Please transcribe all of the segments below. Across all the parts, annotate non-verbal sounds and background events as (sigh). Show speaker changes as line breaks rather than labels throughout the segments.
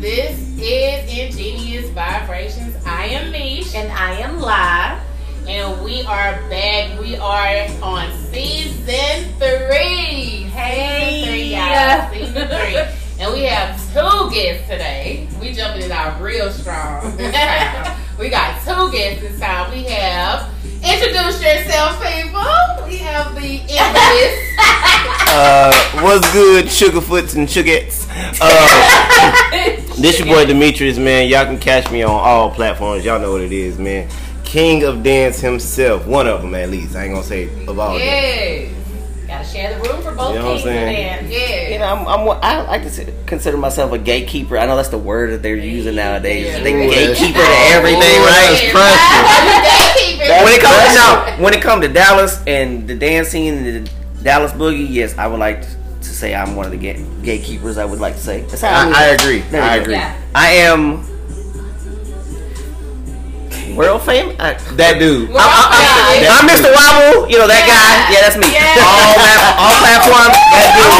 This is Ingenious Vibrations. I am Mish.
And I am live.
And we are back. We are on season three.
Hey.
Season three, y'all. Season three. (laughs) And we have two guests today. We jumping it out real strong (laughs) we got two guests this time. We have introduce yourself, people. We have the infamous. (laughs)
Uh, what's good, Sugarfoots and Sugarettes? Uh, this your boy Demetrius, man. Y'all can catch me on all platforms. Y'all know what it is, man. King of Dance himself, one of them at least. I ain't gonna say of all. of them.
yes.
Gotta share the room for both
You know what I'm
kings
saying?
and
Yes.
You know, I'm, I'm, I like to consider myself a gatekeeper. I know that's the word that they're using nowadays.
Yeah.
They
Ooh,
gatekeeper to everything,
Ooh,
right?
that's precious. (laughs)
Gatekeeping.
When it comes to now, when it comes to Dallas and the dance scene and the Dallas boogie, yes, I would like to, to say I'm one of the gate, gatekeepers. I would like to say. That's how
I,
I,
I agree.
There
I agree.
Yeah.
I am world famous. I,
That dude.
Well,
I'm, I'm, I'm,
Yeah.
I'm Mr. Wobble. You know that
Yeah.
guy. Yeah, that's me.
Yeah.
All plat- all platforms. (laughs) That dude.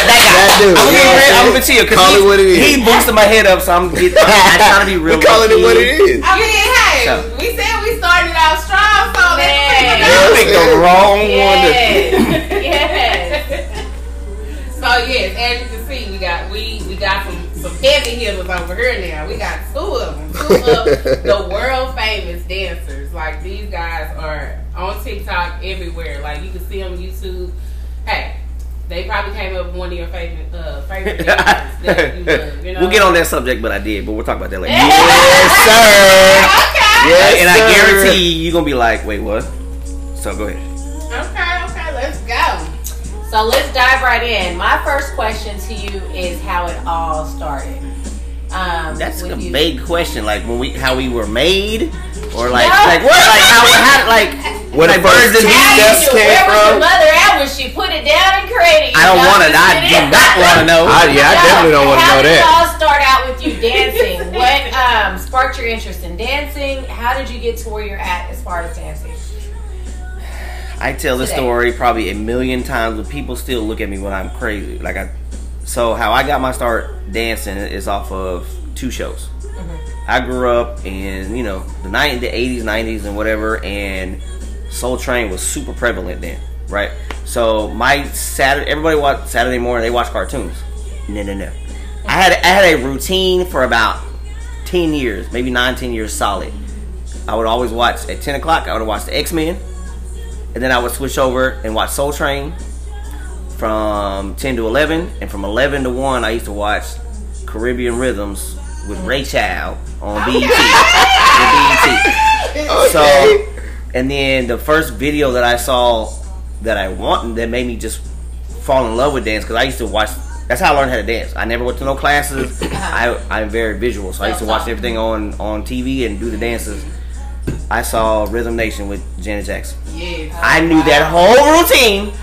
that guy.
That dude.
I'm gonna be
You know what
real-
I'm
I'm gonna be
saying?
chill because
Call it what it is.
he boosted my head up, so I'm, get, I'm, I'm trying to be (laughs) real.
We calling it what it is.
I mean, hey,
So.
we said we started out strong, so
Man.
let's
You picked the wrong one. To,
Yes. yes.
So yes, as you can see, we got we we got some some heavy hitters over here now. We got two of them, two of (laughs) the world famous dancers. Like these guys are on TikTok everywhere. Like you can see them on YouTube. Hey, they probably came up with one of your favorite uh, favorite (laughs) dancers that you love. You know,
We'll get on that subject, but I did. But we'll talk about that later. (laughs)
Yes, sir.
Okay.
Yes,
and I guarantee you, you're gonna be like, wait, what? So go ahead.
Okay. Okay. Let's go.
So let's dive right in. My first question to you is how it all started. Um,
That's a
you.
big question. Like when we, how we were made, or like,
No.
like what? Like how? How? Like (laughs)
Where the
like birds
first
and
two
bees.
How did
steps
you-
came
where was your
from.
mother at when she put it down and created you?
I don't want to.
just
I
kidding.
do not want to know.
I, yeah, I definitely don't want to
how
know
did it
that.
all start out with you dancing? what um, sparked your interest in dancing? How did you get to where you're at as far as dancing?
I tell this story probably a million times, but people still look at me when I'm crazy. Like I, so how I got my start dancing is off of two shows. Mm-hmm. I grew up in you know the 90s, the 80s, 90s, and whatever, and Soul Train was super prevalent then, right? So my Saturday, everybody watch Saturday morning. They watch cartoons. No, no, no. I had I had a routine for about ten years, maybe nine, ten years solid. I would always watch at ten o'clock. I would watch the X Men, and then I would switch over and watch Soul Train from ten to eleven, and from eleven to one, I used to watch Caribbean Rhythms with Ray Child on BET. (laughs) BET. So, and then the first video that I saw that I wanted that made me just fall in love with dance because I used to watch. That's how I learned how to dance. I never went to no classes. (coughs) I I'm very visual, so I used to watch everything on on TV and do the dances. I saw Rhythm Nation with Janet Jackson.
Yes.
I knew that whole routine.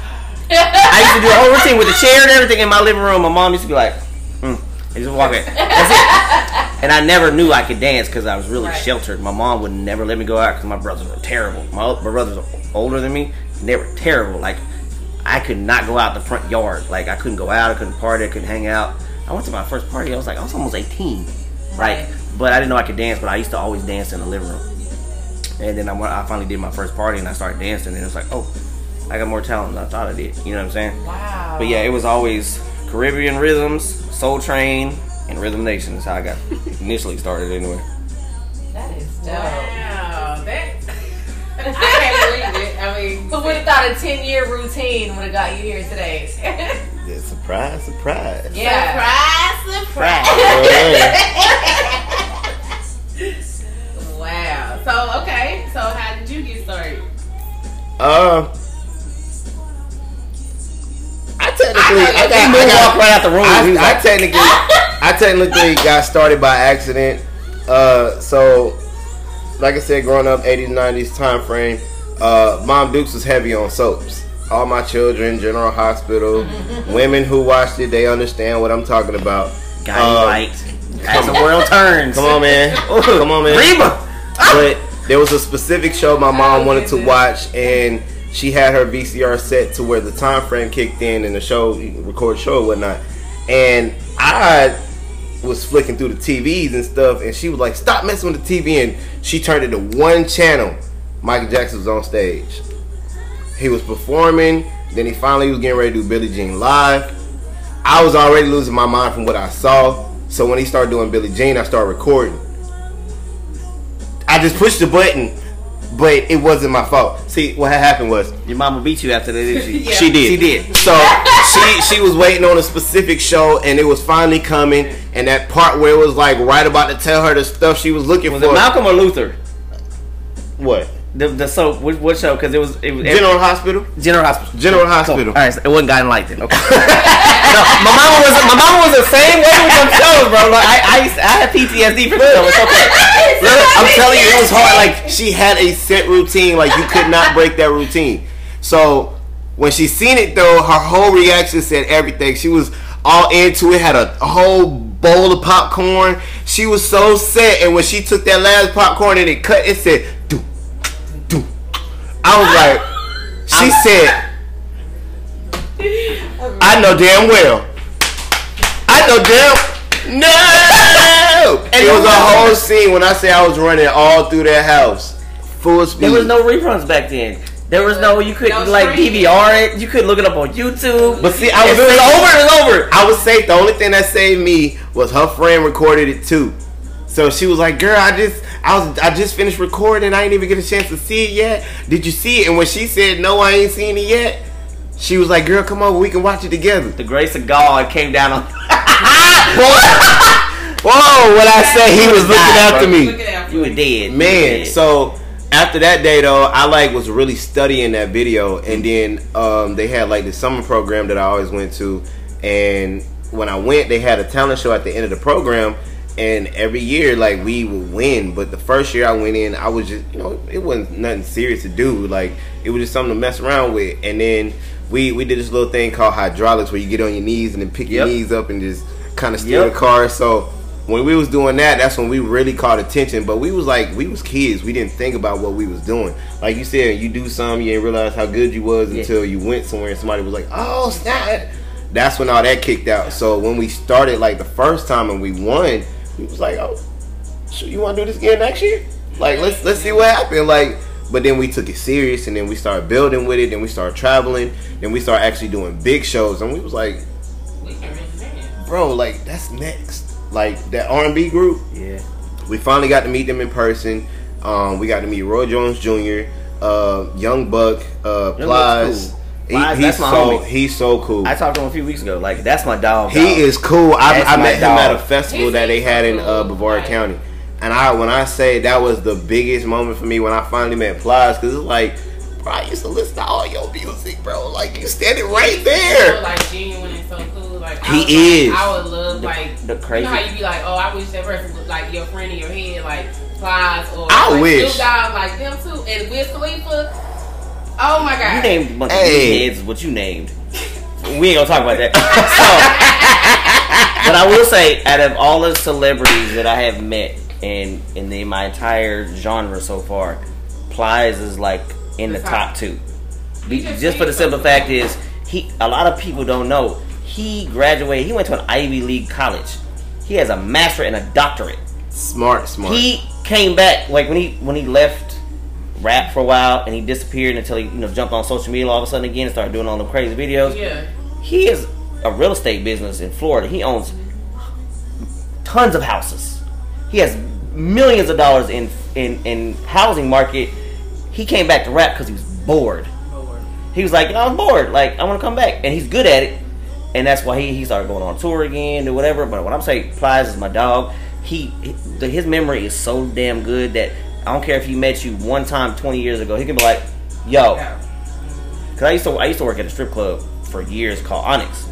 I used to do a whole routine with the chair and everything in my living room. My mom used to be like, mm, and just walk in. That's it. And I never knew I could dance because I was really
Right.
sheltered. My mom would never let me go out because my brothers were terrible. My, my brothers are older than me. and They were terrible. Like I could not go out the front yard. Like I couldn't go out. I couldn't party. I couldn't hang out. I went to my first party. I was like, I was almost 18.
Right.
Like, but I didn't know I could dance. But I used to always dance in the living room. And then I, I finally did my first party and I started dancing. And it was like, oh, I got more talent than I thought I did. You know what I'm saying?
Wow.
But yeah, it was always Caribbean rhythms, Soul Train, and Rhythm Nation is how I got (laughs) initially started anyway.
that is dope.
Wow. That. (laughs) I can't believe it. I mean,
Who would have thought a 10 year routine would have got you here today? (laughs)
Yeah, surprise, surprise.
yeah.
Surprise, surprise. Wow. So okay. So how did you get started?
Uh, I technically,
I
I, got, I got,
right out the room.
I, I
like,
technically, I technically got started by accident. Uh, so, like I said, growing up, 80s, 90s time frame, uh, Mom Dukes was heavy on soaps. All my children, General Hospital, (laughs) women who watched it, they understand what I'm talking about.
Guy
Um,
right. As the world turns.
Come on, man. (laughs) Come on, man.
Reba.
but there was a specific show my mom wanted to watch and she had her VCR set to where the time frame kicked in and the show record show and whatnot. And I was flicking through the TVs and stuff, and she was like, "Stop messing with the TV!" And she turned it to one channel. Michael Jackson was on stage. He was performing. Then he finally was getting ready to do Billie Jean live. I was already losing my mind from what I saw. So when he started doing Billie Jean, I started recording. I just pushed the button, but it wasn't my fault. See, what happened was
Your mama beat you after that, didn't she? (laughs)
Yeah.
she did.
She did.
So (laughs) she she was waiting on a specific show, and it was finally coming. And that part where it was like right about to tell her the stuff she was looking
Was
for.
it Malcolm or Luther?
what?
The the so what, what show? Because it was it was
General Hospital.
General Hospital.
General Hospital.
All right, so it wasn't Guiding Light then. Okay. (laughs) no, my mama was my mama was the same way with them shows, bro. Like I I, used, I had PTSD for the show. It's okay. (laughs)
Look, I'm telling you, it was hard. Like she had a set routine. Like you could not break that routine. So when she seen it though, her whole reaction said everything. She was all into it. Had a whole bowl of popcorn. She was so set. And when she took that last popcorn and it cut, it said do do. I was like, she said, I know damn well. I know damn no. And it was a whole scene when I say I was running all through that house, full speed.
There was no reruns back then. There was no you couldn't
No
like. DVR it. You couldn't look it up on YouTube.
But see, I
if
was
it was over, it was over.
I was safe. The only thing that saved me was her friend recorded it too. So she was like, "Girl, I just, I was, I just finished recording. I ain't even get a chance to see it yet. Did you see it?" And when she said, "No, I ain't seen it yet," she was like, "Girl, come over. we can watch it together."
The grace of God came down on. (laughs) (laughs)
Whoa! What I said, he was looking
Nah,
after
bro.
me,
Look at that.
you were dead,
man.
Were dead.
So after that day though, I like was really studying that video, and then um, they had like the summer program that I always went to, and when I went, they had a talent show at the end of the program. And every year, like we would win, but the first year I went in, I was just, you know, it wasn't nothing serious to do. Like it was just something to mess around with. And then we we did this little thing called hydraulics, where you get on your knees and then pick your
Yep.
knees up and just kind of steer
Yep.
the car. So when we was doing that, that's when we really caught attention. But we was like, we was kids. We didn't think about what we was doing. Like you said, you do something, you didn't realize how good you was
Yeah.
until you went somewhere and somebody was like, oh snap. That's when all that kicked out. So when we started like the first time and we won, we was like, oh, so you want to do this again next year? Like let's let's see what happened. Like. But then we took it serious, and then we started building with it. Then we started traveling. Then we started actually doing big shows, and we was like,
We can really dance.
bro, like that's next. Like that R and B group,
yeah.
we finally got to meet them in person. Um, we got to meet Roy Jones Jr., uh, Young Buck, uh,
Young
Plies.
Cool.
He-
Plies,
he's
that's my
so
homie.
he's so cool.
I talked to him a few weeks ago. Like that's my dog.
he
dog.
is cool. I, I
my
met him at a festival
He's
that they had in uh,
cool.
Bavaria
Like-
County, and I when I say that was the biggest moment for me when I finally met Plies because it's like, bro, I used to listen to all your music, bro. Like you standing right there.
So,
there.
like genuine and so cool. Like I
He
was
is.
Like, I would love
The-
like
the crazy-
You know how you be like, oh, I wish that person was like your friend in your head, like Plies or
I
like,
wish.
Snoop Dogg, like them too, and Wiz Khalifa. Oh my god.
You named a bunch
Hey.
of heads what you named. We ain't gonna talk about that. so, (laughs) but I will say, out of all the celebrities that I have met in in the, my entire genre so far, Plies is like in the
The
top
top.
two. Be-
just
Just for the simple fact is, he a lot of people don't know he graduated. He went to an Ivy League college. He has a master and a doctorate.
Smart, smart.
He came back like when he when he left rap for a while and he disappeared until he you know jumped on social media all of a sudden again and started doing all the crazy videos.
Yeah.
He is a real estate business in Florida. He owns tons of houses. He has millions of dollars in in in housing market. He came back to rap because he was bored. He was like, I'm bored. Like I want to come back, and he's good at it, and that's why he, he started going on tour again or whatever. But what I'm saying, Plies is my dog. He he- his memory is so damn good that I don't care if he met you one time 20 years ago. He can be like, Yo, because I used to I used to work at a strip club for years called Onyx,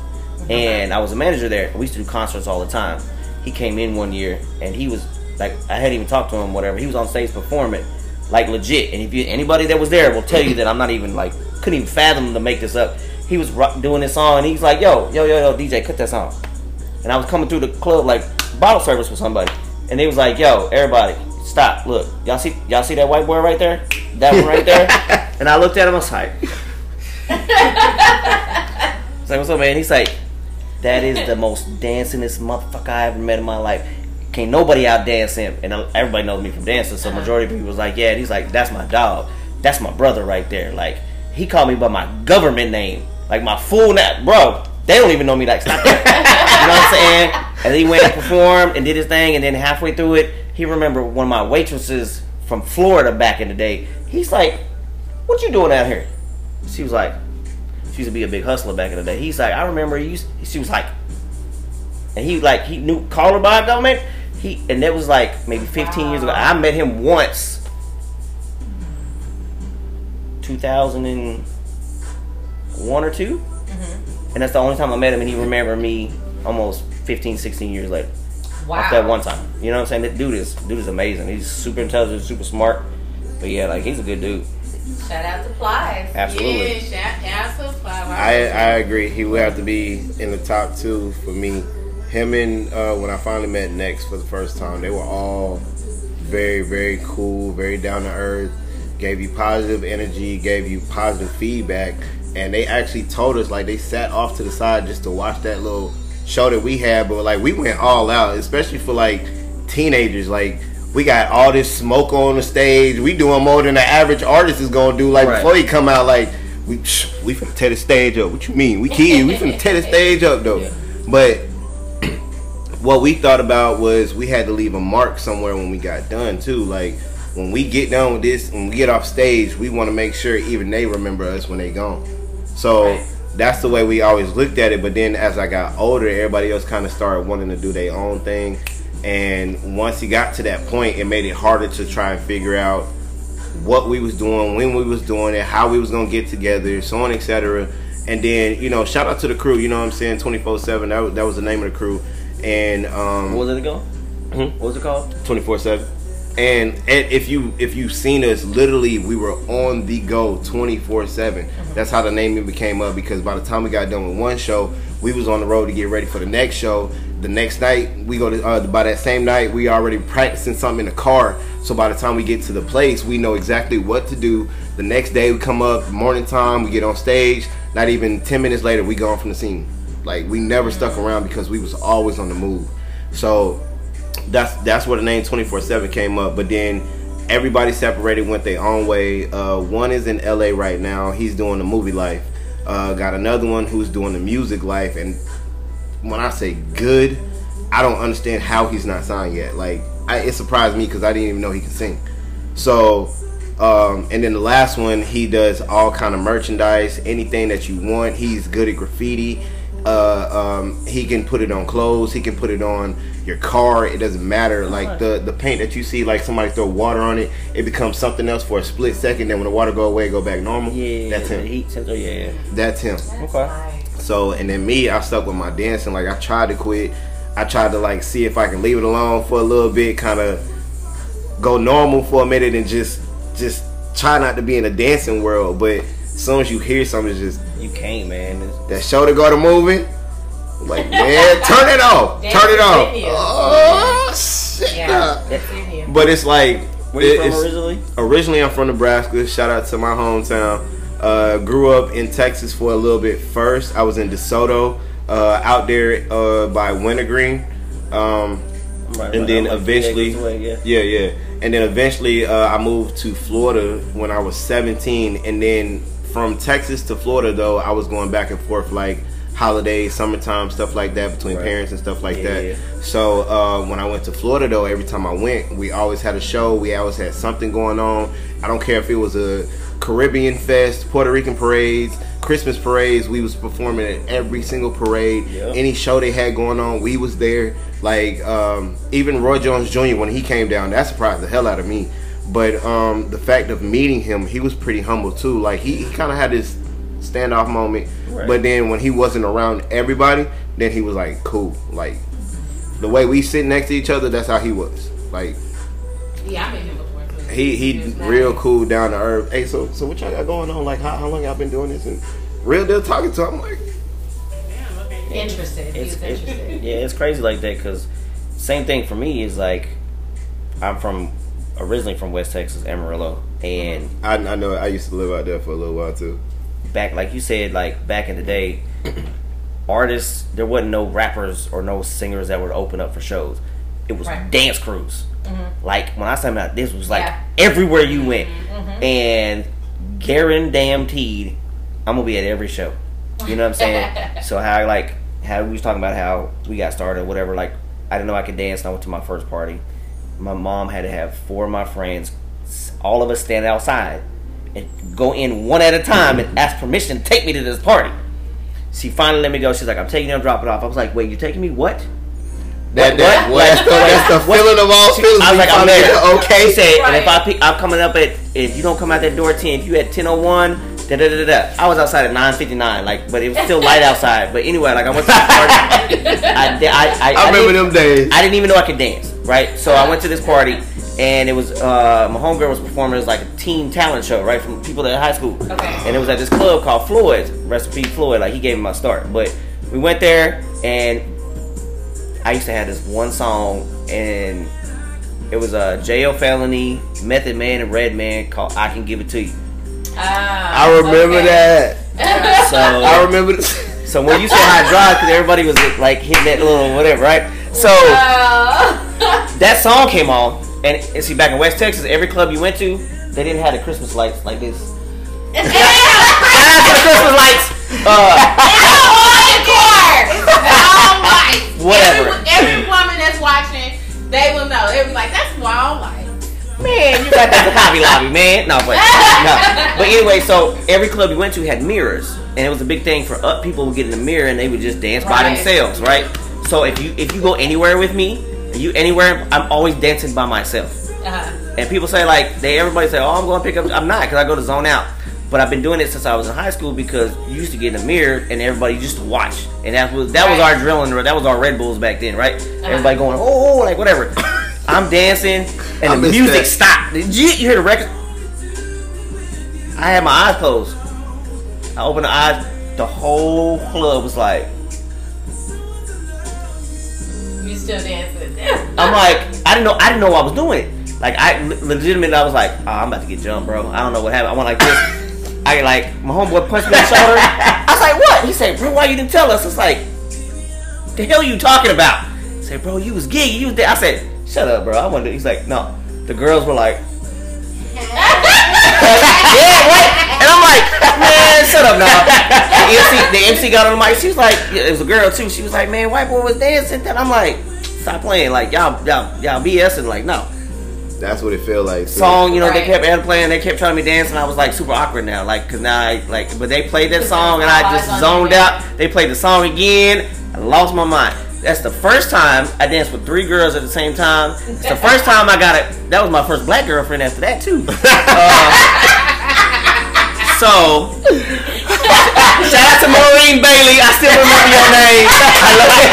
and I was a manager there. We used to do concerts all the time. He came in one year and he was like, I hadn't even talked to him, whatever. He was on stage performing, like legit. And if you anybody that was there will tell you that I'm not even like couldn't even fathom to make this up. He was doing this song and he's like, Yo, yo, yo, yo, DJ, cut that song. And I was coming through the club like bottle service with somebody, and they was like, "Yo, everybody, stop! Look, y'all see, y'all see that white boy right there? That one right there?" (laughs) and I looked at him. I was like, "It's like, what's up, man?" He's like, That is the most dancingest motherfucker I ever met in my life. Can't nobody out dance him, and everybody knows me from dancing. So majority of people was like, "Yeah," and he's like, "That's my dog. That's my brother right there." Like he called me by my government name, like my full name, bro. They don't even know me like stop that. (laughs) you know what I'm saying? And he went and performed and did his thing, and then halfway through it, he remembered one of my waitresses from Florida back in the day. He's like, "What you doing out here?" She was like, "She used to be a big hustler back in the day." He's like, "I remember you." She was like, and he like he knew called her by government. He and that was like maybe 15 years ago. I met him once, 2001 or 2 mm-hmm. and that's the only time I met him, and he remembered me almost 15, 16 years later.
Wow.
Off that one time. You know what I'm saying? That dude is dude is amazing. He's super intelligent, super smart. But yeah, like he's a good dude.
Shout out to Plies.
Absolutely.
Yeah, shout out to Flower.
I I agree. He would have to be in the top two for me. Him and uh, when I finally met Next for the first time, they were all very very cool, very down to earth. Gave you positive energy, gave you positive feedback, and they actually told us like they sat off to the side just to watch that little show that we had. But like we went all out, especially for like teenagers. Like we got all this smoke on the stage. We doing more than the average artist is gonna do. Like
Right.
before he come out, like we we finna tear the stage up. What you mean? We kids, we finna tear the stage up though.
Yeah.
But what we thought about was we had to leave a mark somewhere when we got done too. Like when we get done with this, when we get off stage, we want to make sure even they remember us when they gone. So
Right.
That's the way we always looked at it. But then as I got older, everybody else kind of started wanting to do their own thing. And once he got to that point, it made it harder to try and figure out what we was doing, when we was doing it, how we was gonna get together, so on, etc. And then you know, shout out to the crew. You know what I'm saying? Twenty four seven. That was that was the name of the crew. And um,
What was it called?
Mhm.
What was it called?
24 7 and and if you if you've seen us literally we were on the go 24 7 that's how the naming became up because by the time we got done with one show we was on the road to get ready for the next show. The next night we go to uh, by that same night we already practicing something in the car. So by the time we get to the place we know exactly what to do. The next day we come up morning time we get on stage. Not even 10 minutes later we gone from the scene. Like we never stuck around because we was always on the move. So that's that's where the name 24/7 came up. But then everybody separated, went their own way. Uh, one is in LA right now. He's doing the movie life. Uh, got another one who's doing the music life. And when I say good, I don't understand how he's not signed yet. Like I, it surprised me because I didn't even know he could sing. So, um, and then the last one, he does all kind of merchandise, anything that you want. He's good at graffiti. Uh, um, he can put it on clothes. He can put it on your car. It doesn't matter. Like the the paint that you see, like somebody throw water on it, it becomes something else for a split second. Then when the water go away, go back normal.
Yeah,
that's him.
heat sensor. Yeah.
That's him.
Okay.
So and then me, I stuck with my dancing. Like I tried to quit. I tried to like see if I can leave it alone for a little bit, kind of go normal for a minute, and just just try not to be in the dancing world. But as soon as you hear something, it's just
You can't, man. It's-
that shoulder go to movie. Like (laughs) man, turn it off,
Dance
turn it off. Oh shit!
Yeah, that's in you.
But it's like
Where you from originally?
Originally, I'm from Nebraska. Shout out to my hometown. Uh, grew up in Texas for a little bit first. I was in DeSoto, uh, out there uh, by Wintergreen. Um,
Right,
and
right,
then
like
eventually,
three acres away,
yeah, yeah. And then eventually, uh, I moved to Florida when I was 17. And then from Texas to Florida, though, I was going back and forth like holidays, summertime, stuff like that between
Right.
parents and stuff like
Yeah,
that.
yeah.
So uh, when I went to Florida, though, every time I went, we always had a show. We always had something going on. I don't care if it was a Caribbean fest, Puerto Rican parades, Christmas parades. We was performing at every single parade.
Yep.
Any show they had going on, we was there. Like um, even Roy Jones Jr. when he came down, that surprised the hell out of me. But um, the fact of meeting him, he was pretty humble too. Like he, he kind of had this standoff moment.
Right.
But then when he wasn't around everybody, then he was like cool. Like the way we sit next to each other, that's how he was. Like
Yeah, I met him before too.
he he
was nice.
real cool down to earth. Hey, so so what y'all got going on? Like how, how long y'all been doing this? And real deal talking to him. Like,
Damn, okay.
Interested.
It's,
was
it's (laughs)
interested.
yeah, it's crazy like that because same thing for me is like I'm from originally from West Texas, Amarillo, and
I, I know I used to live out there for a little while too.
back like you said, like back in the day, (clears throat) artists. There wasn't no rappers or no singers that would open up for shows. It was
Right.
dance crews. Mm-hmm. Like when I say about this was like
Yeah.
everywhere you went, mm-hmm. and guaranteed I'm gonna be at every show. You know what I'm saying? (laughs) so how like how we was talking about how we got started, whatever. Like I didn't know I could dance. And I went to my first party. My mom had to have four of my friends, all of us stand outside and go in one at a time and ask permission to take me to this party. She finally let me go. She's like, "I'm taking you. I'm dropping off." I was like, "Wait, you're taking me? What?"
That,
What?
that,
What?
that's, the, that's the
What?
feeling of all
She-
feelings.
I was like, I'm there.
get-
She
Okay.
said, and if I pick, I'm coming up at if you don't come out that door at ten, if you at ten oh one, da da da da. da. I was outside at nine fifty nine, like, but it was still light (laughs) outside. But anyway, like I went to the party. (laughs) I, di- I, I,
I remember them days.
I didn't even know I could dance, right? So I went to this party, and it was uh, my homegirl was performing as like a teen talent show, right, from people that high school.
Okay.
And it was at this club called Floyd's. Recipe Floyd, like he gave me my start. But we went there, and I used to have this one song, and it was a uh, Jayo Felony, Method Man, and Redman called "I Can Give It to You."
Ah,
I remember
okay.
that.
So
I remember. th-
So when you said high drive, because everybody was like hitting that little whatever, right? So
Oh. (laughs)
that song came on, and, and see, back in West Texas, every club you went to, they didn't have the Christmas lights like this. (laughs) Shout out to the Christmas lights. Uh. Whatever.
Every, every woman that's watching, they will know. They'll be like, that's wall lights.
man, you got that Hobby Lobby, man. No, but no. But anyway, so every club you went to had mirrors, and it was a big thing for up people would get in the mirror and they would just dance by themselves, right? So if you if you go anywhere with me, you anywhere, I'm always dancing by myself.
Uh-huh.
And people say like they everybody say, "Oh, I'm going to pick up." I'm not because I go to zone out. But I've been doing it since I was in high school because you used to get in the mirror and everybody used to watch, and that was that was our drilling, That was our Red Bulls back then, right? Everybody going, "Oh, oh," like whatever. (coughs) I'm dancing and
I
the music
that.
stopped. Did you, you hear the record? I had my eyes closed. I opened the eyes. The whole club was like,
still dancing?
I'm like, I didn't know, I didn't know what I was doing. Like, I legitimately, I was like, oh, I'm about to get jumped, bro. I don't know what happened. I went like this. I like my homeboy punched me in the shoulder. I was like, what? He said, bro, why you didn't tell us? It's like, the hell you talking about? I said, bro, you was giggy, you was there. I said, shut up, bro. I wanted. He's like, no. The girls were like, (laughs) yeah, what? And I'm like, man, shut up now. The MC, the MC got on the mic. She was like, it was a girl too. She was like, man, white boy was dancing. And I'm like, stop playing. Like y'all, y'all, y'all BSing. Like no
That's what it felt like. too.
song. You know, they kept air playing. They kept trying to be dancing. I was like super awkward now. Like cause now I like, but they played that song and I just zoned out. They played the song again. I lost my mind. That's the first time I danced with three girls at the same time. It's the first time I got it. That was my first black girlfriend after that too. (laughs) Uh, so, shout out to Maureen Bailey. I still remember your name. I love it.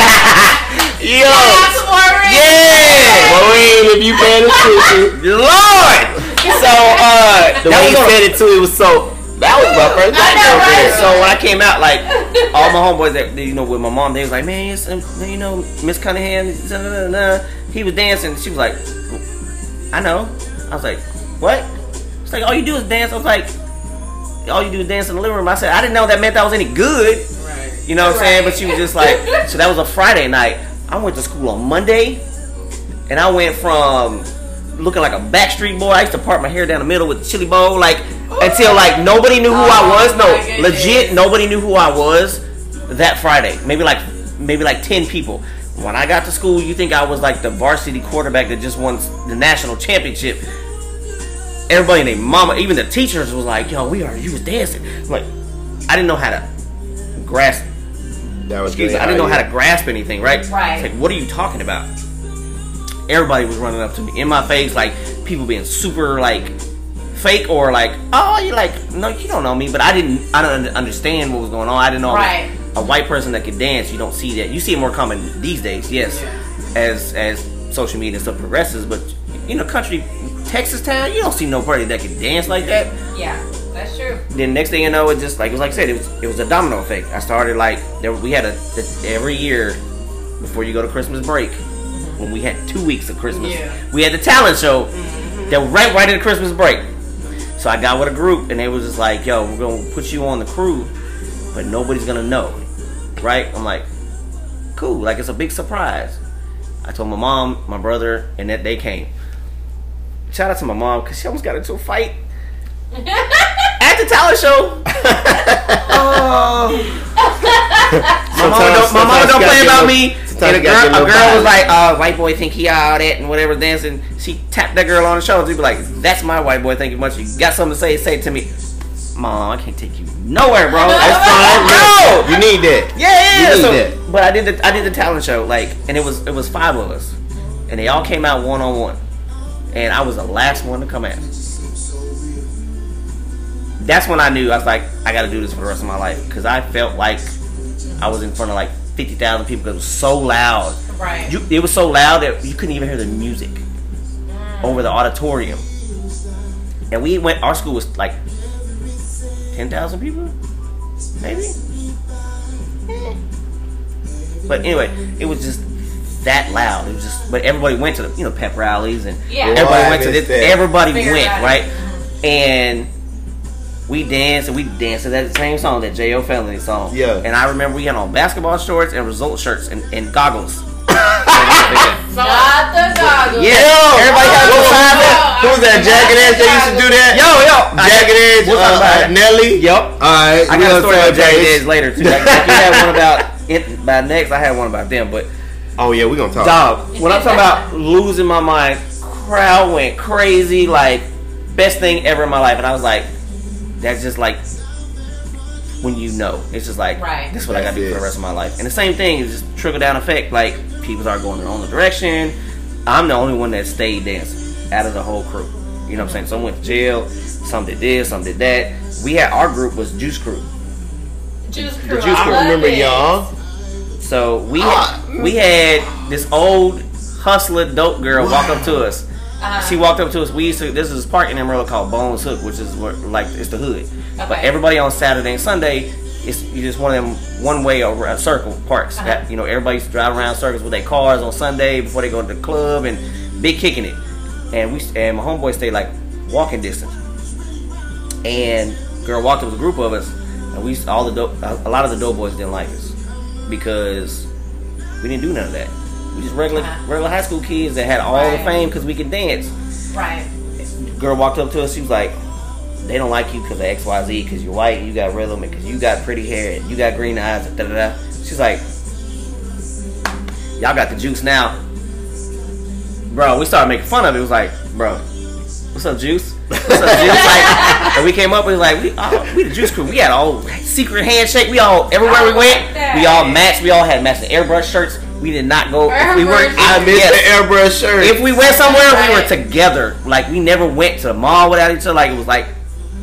(laughs) Yo, yeah,
Maureen, if you paying attention,
Lord. So, uh,
the way
was
you said it too, it was so. That was my first black
know,
girlfriend.
right?
so when I came out, like all my homeboys that you know with my mom, they was like, "Man, it's, um, you know, Miss Cunningham, da, da, da, da." he was dancing." She was like, "I know." I was like, "What?" It's like, "All you do is dance." I was like, "All you do is dance in the living room." I said, "I didn't know that meant that was any good."
Right.
You know what I'm saying? But she was just like, (laughs) so that was a Friday night. I went to school on Monday, and I went from looking like a Backstreet Boy. I used to part my hair down the middle with the chili bowl, like until like nobody knew who I
Oh,
was. No, legit, nobody knew who I was that Friday. Maybe like maybe like ten people. When I got to school, you think I was like the varsity quarterback that just won the national championship. Everybody and their mama, even the teachers was like, "Yo, we are you was dancing." Like, I didn't know how to grasp
That was
excuse me. I didn't know oh, how to grasp anything, right?
Right.
It's like, what are you talking about? Everybody was running up to me in my face, like people being super like fake or like, oh, you like, no, you don't know me, but I didn't, I don't understand what was going on. I didn't know I was
Right.
a white person that could dance. You don't see that. You see it more common these days, yes, as as social media and stuff progresses. But you know, country, Texas town, you don't see nobody that can dance like that
Yeah, that's true.
then next thing you know, it just like it was like I said, it was it was a domino effect. I started like there, we had a, the- every year before you go to Christmas break when we had two weeks of Christmas,
Yeah.
we had the talent show mm-hmm. that right right at the Christmas break. So I got with a group and they was just like, "Yo, we're gonna put you on the crew, but nobody's gonna know." right? I'm like, cool, like it's a big surprise. I told my mom, my brother, and that they came. Shout out to my mom because she almost got into a fight (laughs) at the talent show. oh. (laughs) My mom don't, my mom
Sometimes-
don't play about me. And a girl, a girl was like, "Oh, white boy think he all that and whatever dancing." She tapped that girl on the shoulder. She'd be like, "That's my white boy. Thank you much. You got something to say? Say it to me." Mom, I can't take you nowhere, bro.
That's fine. (laughs)
No.
You need that.
Yeah, yeah.
You need
So,
that.
but I did the I did the talent show like, and it was it was five of us, and they all came out one on one, and I was the last one to come out. That's when I knew I was like, I got to do this for the rest of my life because I felt like I was in front of like fifty thousand people because it was so loud.
Right.
You, it was so loud that you couldn't even hear the music over the auditorium. And we went. Our school was like ten thousand people, maybe. Eh. But anyway, it was just that loud. It was just. But everybody went to the you know pep rallies and
Yeah.
everybody
Boy,
went to this.
that.
Everybody
Figured
went
it out.
right, and we danced and we danced to that same song, that Jayo Felony song.
Yeah.
And I remember we had on basketball shorts and result shirts and, and goggles. (laughs)
So,
Not the goggles.
Yeah, everybody got
Who
to
was
sign
that? Who was that? Jagged Edge that used to do that?
Yo, yo,
Jagged Edge,
We'll talk about
uh. Nelly.
Yep.
All right.
I got a story about Jagged
Jace.
Edge later too. Like, like you had one about (laughs) it by next. I had one about them, but
Oh yeah, we gonna talk.
dog. When I'm talking about losing my mind, crowd went crazy. Like best thing ever in my life, and I was like, that's just like when you know. It's just like
Right.
this is what I got to do for the rest of my life. And the same thing is just trickle down effect. Like people are going their own direction. I'm the only one that stayed dancing out of the whole crew. You know what I'm saying? Some went to jail. Some did this. Some did that. We had our group was Juice Crew.
Juice crew.
Juice
I
Crew.
I remember
it.
y'all.
So we
Ah.
had, we had this old hustler dope girl walk up to us.
Uh-huh.
She walked up to us. We used to. This is a park in Amarillo called Bones Hook, which is where, like it's the hood. But everybody on Saturday and Sunday, it's you just one of them one way or a circle parks.
Uh-huh.
That you know everybody's driving around circles with their cars on Sunday before they go to the club and big kicking it. And we and my homeboy stayed like walking distance. And girl walked up with a group of us, and we all the dope, a lot of the dope boys didn't like us because we didn't do none of that. We just regular
Uh-huh.
regular high school kids that had all the fame because we could dance.
Right.
Girl walked up to us. She was like, "They don't like you because of X, Y, Z. Because you're white, you got rhythm, and because you got pretty hair, and you got green eyes, da da da." She's like, "Y'all got the juice now, bro." We started making fun of it. It was like, "Bro, what's up, juice? What's up, juice?" (laughs) Like, and we came up and was like, "We, oh, we the juice crew. We had a whole secret handshake. We all everywhere we went, we all matched. We all had matching airbrush shirts. We did not go. If we weren't,
I missed
yes.
the airbrush shirt.
If we went somewhere, we were together. Like we never went to the mall without each other. Like it was like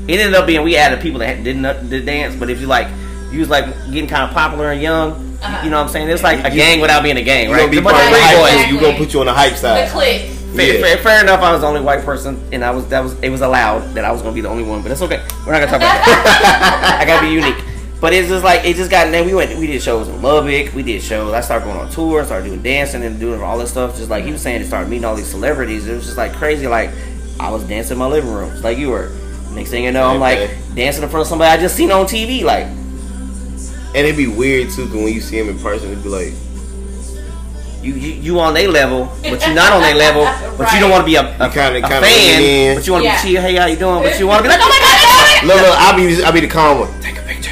it ended up being we added people that didn't did dance. But if you like, you was like getting kind of popular and young.
Uh-huh.
You know what I'm saying? It's like a
You-
gang without being a gang,
you
right?
gonna be
It's a bunch
part
of
of the hype.
Exactly.
You gonna put you on the hype
The
side.
click.
Fair,
Yeah.
fair, fair enough. I was the only white person, and I was that was it was allowed that I was gonna be the only one. But it's okay. We're not gonna talk about that. (laughs) I gotta be unique. But it's just like it just got. Then we went. We did shows in Lubbock. We did shows. I started going on tour. Started doing dancing and doing all this stuff. Just like he was saying, it started meeting all these celebrities. It was just like crazy. Like I was dancing in my living room, just like you were. Next thing you know, I'm like dancing in front of somebody I just seen on TV. Like
And it'd be weird too, cause when you see him in person, it'd be like,
you, you, you on their level, but you're not on their level. But you don't want to be a, a,
You kinda-
a
kinda
fan. But you want to
Yeah.
be chill. Hey, how you doing? But you want to be like, oh my god, I
look, look, I'll be, I'll be the calm one. Take a picture.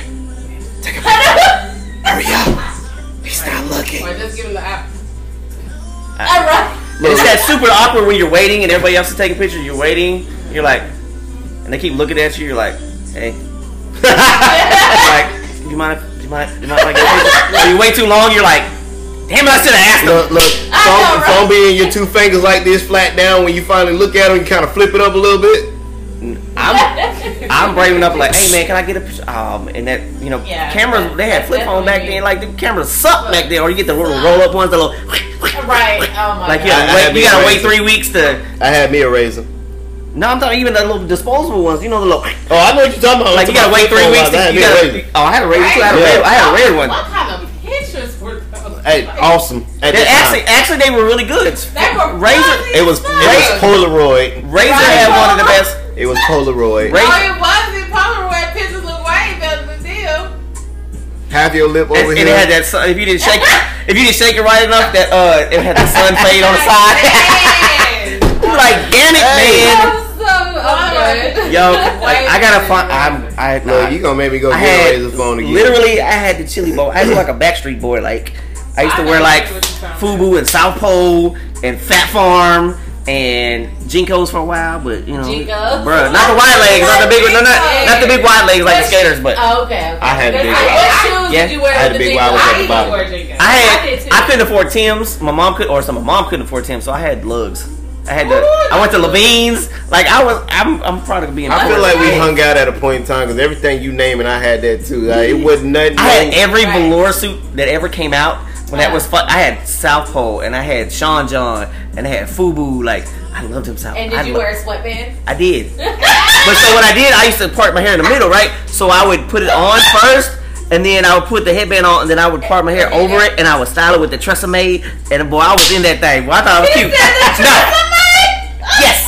(laughs)
All right.
And it's that super awkward when you're waiting and everybody else is taking pictures. You're waiting. You're like, and they keep looking at you. You're like, hey, (laughs) like, do you mind? if- Do you mind? Do you mind if I get a picture? Or you wait too long. You're like, damn it, I should have asked them.
Look, look.
I
Phone,
know, right?
phone being your two fingers like this, flat down. When you finally look at them, you kind of flip it up a little bit.
I'm, I'm brave enough. Like, hey man, can I get a picture? Um, and that you know,
Yeah,
cameras they had flip phone back then. Like the cameras suck back then, or you get the little roll up ones, the little.
Right. Oh my
Like you,
god.
gotta
I- I
wait, you gotta wait three weeks to.
I had me a razor.
No, I'm talking even the little disposable ones. You know the little.
Oh, I know what you're talking about.
Like you gotta wait three weeks.
I
To,
had
you
a
gotta,
razor.
oh, I had a razor too. I had a
Yeah.
red. I had a red one.
What kind of pictures were those?
Hey, awesome. At
They actually,
time.
actually, they were really good.
They were Razr.
It was
as
it was. Polaroid.
Razr
Right.
had one of the best.
It was Polaroid.
Ra-
No, it wasn't. Polaroid pictures look way better than them.
half your lip over
And, and
here.
it had that sun. If you didn't shake, if you didn't shake it right enough, that uh, it had the sun fade on the (laughs) side.
Yes. (laughs)
Like, damn it,
Hey.
man.
good.
Yo, like, (laughs) I gotta find. I'm. I.
Look, you gonna make me go
I
get
had
Razr's phone again.
literally. I had the chili bowl. I had like a Backstreet Boy. Like I used to
I
wear like
what you're talking about.
FUBU and South Pole and Fat Farm and JNCOs for a while, but you know,
JNCOs?
bruh, not the wide legs, not the big, no, not, not the big wide legs like the skaters, but
Oh, okay. okay.
I had the big
What shoes
Yeah,
did you wear
I had the big
the
one. I was
JNCOs?
at the
I
bottom.
even wore JNCOs.
I had
I did.
I, couldn't afford Tim's. My mom could, or some my mom couldn't afford Tim's, so I had lugs. I had the.
Ooh,
I went to Levine's. Like I was. I'm. I'm proud of being.
I
poor.
feel like we hung out at a point in time because everything you name and I had that too. Like, it wasn't nothing.
I had every
Right.
velour suit that ever came out when that was fun. I had South Pole and I had Sean John and I had Fubu. Like I loved him South.
And
I
did you
lo-
wear sweatbands?
I did. (laughs) but so what I did, I used to part my hair in the middle, right? So I would put it on first. And then I would put the headband on, and then I would part my hair over it, and I would style it with the Tresemme. And boy, I was in that thing. Boy, I thought I was cute. No. Yes.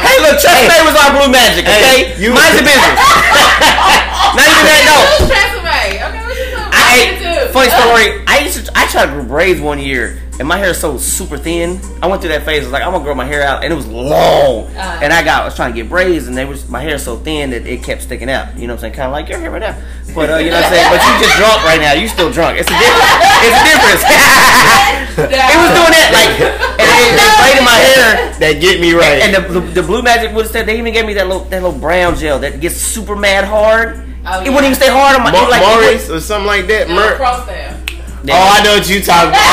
Hey, look, Tresemme was our blue magic. Okay,
Hey, you-
mind your (laughs) business. (laughs) Not even that. No, funny story. I used to, I tried to grow braids one year, and my hair is so super thin. I went through that phase. I was like, I'm gonna grow my hair out, and it was long.
Uh.
and I got, I was trying to get braids, and they was my hair is so thin that it kept sticking out. You know what I'm saying? Kind of like your hair right now. But uh, you know what I'm saying? But you just drunk right now. You still drunk. It's a difference. It's a difference. (laughs) it was doing that like, and it, it (laughs) braided my hair.
that get me right.
And the, the, the blue magic would have said they even gave me that little that little brown gel that gets super mad hard.
Oh,
It wouldn't even stay hard on my
Ma-
like, it
Maurice or something like that.
No,
Mer-
cross there.
oh, I know what you talking about. (laughs)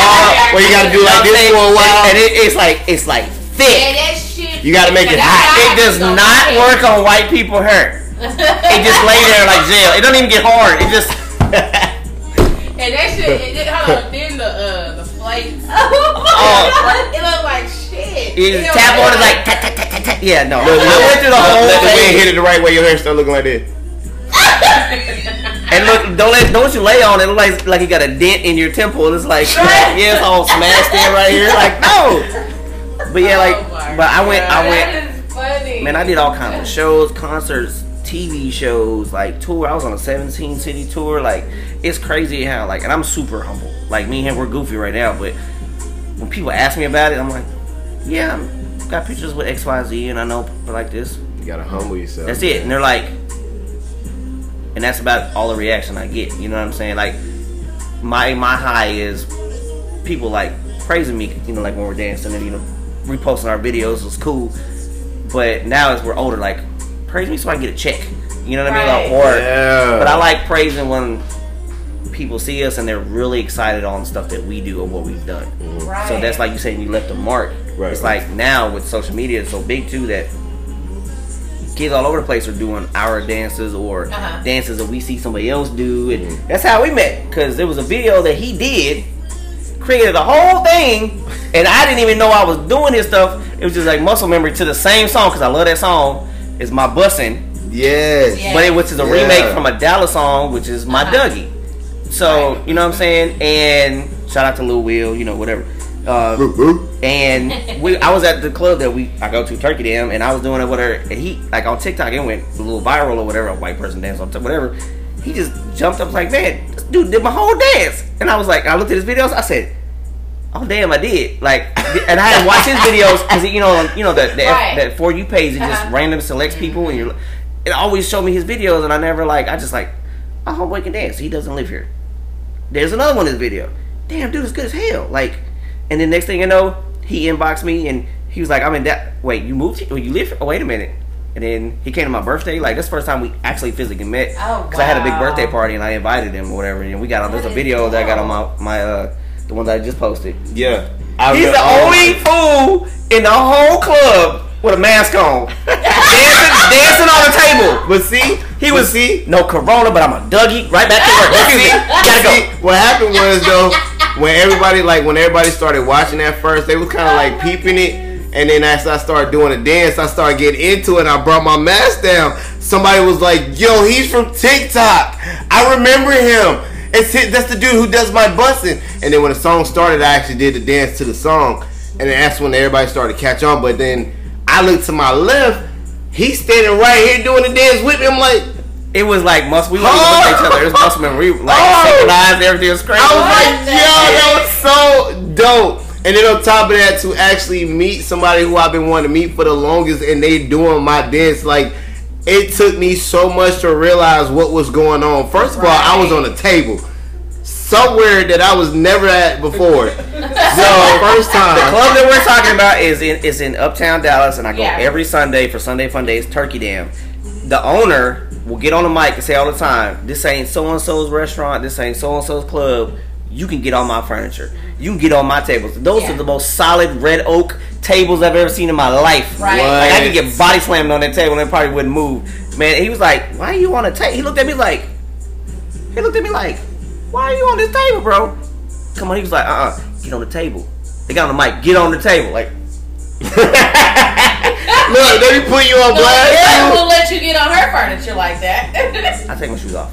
Oh, where you gotta do like this for a while.
And it, it's like it's like
Yeah,
thick.
that shit.
You gotta make it hot.
It does
was on
not
my
work on white people hair. It just lay there like gel. It don't even get hard. It just
And that shit, and then, hold on, then the uh, the flakes. (laughs)
Oh.
it looked like shit.
you
It
tap on it
like-
yeah no.
Look,
I
look,
went through the
look,
whole
let the wind
thing.
hit it the right way. Your hair start looking like this.
And look, don't let don't you lay on it. It look like like you got a dent in your temple. It's like (laughs) yeah, it's all smashed in right here. Like no. But yeah, like
Oh
but I went I went
That is funny.
Man, I did all kinds of shows, concerts, TV shows, like tour. I was on a 17 city tour. Like, it's crazy how like, and I'm super humble. Like me and him, we're goofy right now. But when people ask me about it, I'm like, yeah, I'm, got pictures with X, Y, Z, and I know like this.
You gotta humble yourself.
That's it. And they're like, and that's about all the reaction I get. You know what I'm saying? Like, my my high is people like praising me. You know, like when we're dancing and you know reposting our videos was cool. But now as we're older, like praise me so I get a check. You know what I mean? Like, or
Yeah.
but I like praising when people see us and they're really excited on stuff that we do or what we've done.
Right.
So that's like you saying you left a mark.
Right,
It's
right.
like now with social media, it's so big too that kids all over the place are doing our dances or
Uh-huh.
dances that we see somebody else do, and that's how we met. Because there was a video that he did, created the whole thing, and I didn't even know I was doing his stuff. It was just like muscle memory to the same song because I love that song. It's my bussin',
Yes.
Yeah.
but it which is a
Yeah.
remake from a Dallas song, which is my
Uh-huh.
Dougie. So you know what I'm saying? And shout out to Lil Wil, you know whatever. Uh,
Boop, boop.
and we, I was at the club that we I go to Turkey Dam, and I was doing it with her, and he like on TikTok it went a little viral or whatever, a white person dance on t- whatever. He just jumped up was like, man, this dude did my whole dance, and I was like, I looked at his videos, I said, oh damn, I did like, and I had watched his (laughs) videos because you know you know the, the
Right.
that for you page it just
Uh-huh.
random selects people, and you're it always showed me his videos, and I never like I just like, oh homeboy can dance, he doesn't live here. There's another one in this video. Damn, dude, is good as hell. Like, and then next thing you know, he inboxed me and he was like, "I'm in that. Wait, you moved? Here? You live? Here? Oh, wait a minute." And then he came to my birthday. Like that's the first time we actually physically met.
Oh,
Cause I had a big birthday party and I invited him or whatever. And we got on. There's a
That is
video that I got on my my uh the one that I just posted.
Yeah. I
He's
re-
the
oh,
only fool in the whole club with a mask on, (laughs) dancing, dancing on the table.
But see,
He
but
was
see.
no corona, but I'm a Dougie. Right back to work. (laughs) Excuse me. Gotta
See,
go.
what happened was though, when everybody like when everybody started watching that first, they was kind of like peeping it, and then as I started doing the dance, I started getting into it. I brought my mask down. Somebody was like, "Yo, he's from TikTok. I remember him. It's hit, that's the dude who does my busting." And then when the song started, I actually did the dance to the song, and that's when everybody started to catch on. But then I looked to my left. He's standing right here doing the dance with me. I'm like,
It was like muscle. We wouldn't even look at each other. It was muscle memory. We like (laughs)
Oh.
synchronized. Everything was crazy.
I was like,
What the
yo, that was so dope. And then on top of that, to actually meet somebody who I've been wanting to meet for the longest, and they doing my dance, like it took me so much to realize what was going on. First of all, I was on a table somewhere that I was never at before. (laughs) so first time.
The
time.
club that we're talking about is in is in Uptown Dallas, and I go
Yeah.
every Sunday for Sunday Fun Days Turkey Dam. The owner will get on the mic and say all the time, "This ain't so and so's restaurant. This ain't so and so's club. You can get on my furniture. You can get on my tables. Those
Yeah.
are the most solid red oak tables I've ever seen in my life.
Right.
Like I could get body slammed on that table and it probably wouldn't move. Man, he was like, "Why are you on the table?" He looked at me like, he looked at me like, "Why are you on this table, bro?" Come on, he was like, "Uh, uh get on the table." They got on the mic, get on the table, like. (laughs)
Look, let me put you on
No,
blast.
yeah, we'll let you get on her furniture like that. (laughs)
I take my shoes off.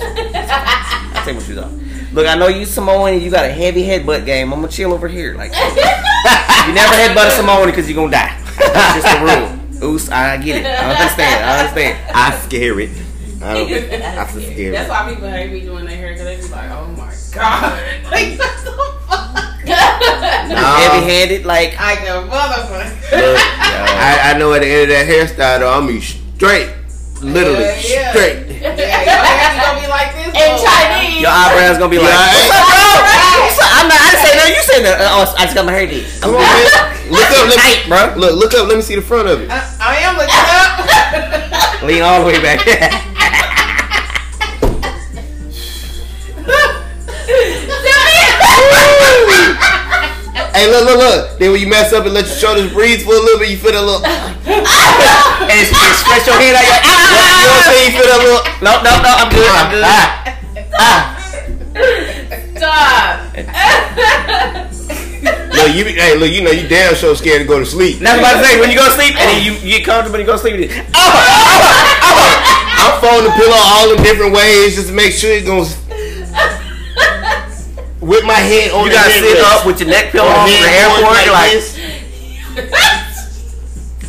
I take my shoes off. Look, I know you Samoan and you got a heavy headbutt game. I'm gonna chill over here. Like (laughs) you never headbutt a Samoan because you're gonna die. That's just the rule. Oos, I get it. I understand. I understand.
I scare it. I don't. I feel scared.
That's why people hate me doing their hair because they be like, oh my god. like, what the fuck?
Nah.
Heavy handed, like
I go, motherfucker.
Look, I, I know at the end of that hairstyle though, I'm be straight, literally
Yeah, yeah.
straight.
Yeah, your hair gonna be like this.
In
for a while.
Chinese.
your eyebrows gonna be like, "What's up, bro? What's up?" I'm not. I didn't say nothing. You said that. Uh, oh, I just got my hair did.
Come on, man. Look up, let me,
Tight, bro.
Look, look up. Let me see the front of it.
I, I am looking up.
Lean all the way back. (laughs) (laughs)
Hey, look, look, look. Then when you mess up and let your shoulders breathe for a little bit, you feel that little. You (laughs)
and it's, it's stretch your hand out. You're like, (laughs)
know what I'm
ah!
saying? You feel that little.
No, no, no. I'm good. I'm good.
Ah,
Stop. (laughs)
look, you, hey, look, you know you damn sure scared to go to sleep.
That's what I'm about to say. When you go to sleep and then you, you get comfortable and you go to sleep, you just, oh,
I'm folding the pillow all in different ways just to make sure it goes. With my head on
you
the
gotta
headrest.
sit up with your neck pillow
On
on
the
the airport. You're like. (laughs)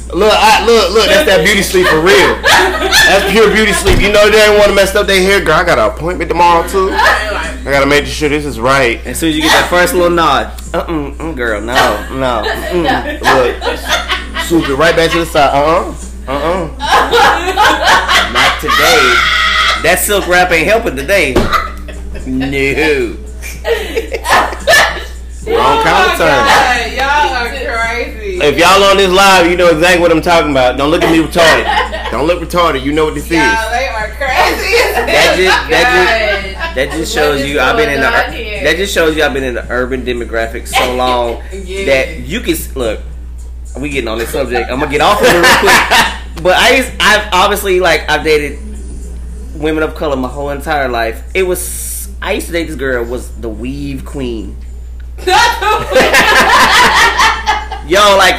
Look, I, look, look, that's that beauty sleep for real. That's pure beauty sleep. You know they ain't want to mess up their hair, girl. I got an appointment tomorrow too. I gotta make sure this is right.
as soon as you get that first little nod, uh, uh, uh girl, no, (laughs) no.
Look, swoop it right back to the side. Uh uh-uh. uh. (laughs)
not today. That silk wrap ain't helping today. No.
Wrong kind of oh
turn. Y'all are crazy.
If y'all on this live, you know exactly what I'm talking about. Don't look at me retarded. (laughs) Don't look retarded. You know what this
Y'all,
is.
they are crazy.
That just, that just, that just shows you I've been in the
on here?
that just shows you I've been in the urban demographic so (laughs) long
Yeah.
that you can look. We getting on this subject. I'm gonna get off of it real quick. (laughs) But I used, I've obviously like I've dated women of color my whole entire life. It was I used to date this girl was the weave queen. (laughs) Yo, like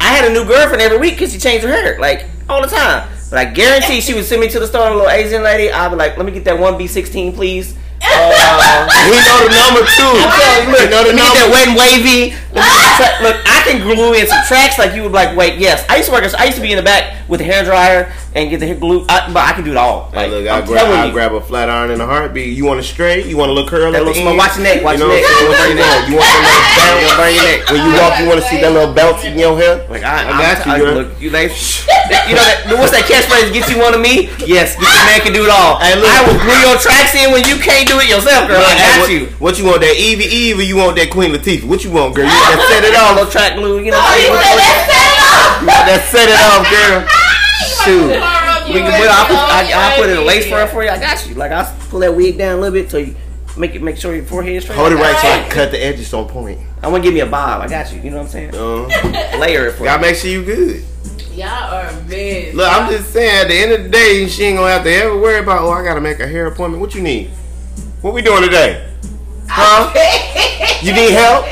I had a new girlfriend every week because she changed her hair like all the time. But I guarantee she would send me to the store, a little Asian lady. I'd be like, "Let me get that one B sixteen, please." Uh, (laughs)
We know the number two.
I'm telling you, look,
know the
get that
number.
wet and wavy. Let me get the tra- look, I can glue in some tracks like you would like. Wait, yes, I used to work. as- I used to be in the back with the hair dryer and get the hair glue. I, but I can do it all.
Hey,
Like,
look,
I'm
grab, I grab a flat iron in a heartbeat. You want a straight? You want a little curl?
That
at
little small- watch your neck, watch
you know
your neck.
What's your neck? You want that little bounce?
You'll burn your neck.
When you walk, you want to see that little bounce in your hair?
Like I,
I got you,
I. Look, you like, (laughs) you know that, what's that catchphrase? Get you one of me? Yes, this man can do it all.
Hey, look.
I will glue your tracks in when you can't do it yourself, girl. I got
what,
you.
What you want? That Evie Eve or you want that Queen Latifah? What you want, girl? You want that set it
All
off? (laughs)
little track glue, you know.
Oh, you said that
You want that set it off, girl? (laughs) Shoot.
We can put, I'll, put, I, I'll put it in a lace front for you. I got you. Like I'll pull that wig down a little bit so you make it make sure your forehead is straight.
Hold it
I
right so I can cut the edges on point.
I want to give me a bob. I got you. You know what I'm saying?
Uh, (laughs)
Layer it for
gotta
you.
make sure you good.
Y'all are mad.
Look, I'm just saying. At the end of the day, she ain't gonna have to ever worry about. Oh, I gotta make a hair appointment. What you need? What we doing today? Huh? (laughs) You need help?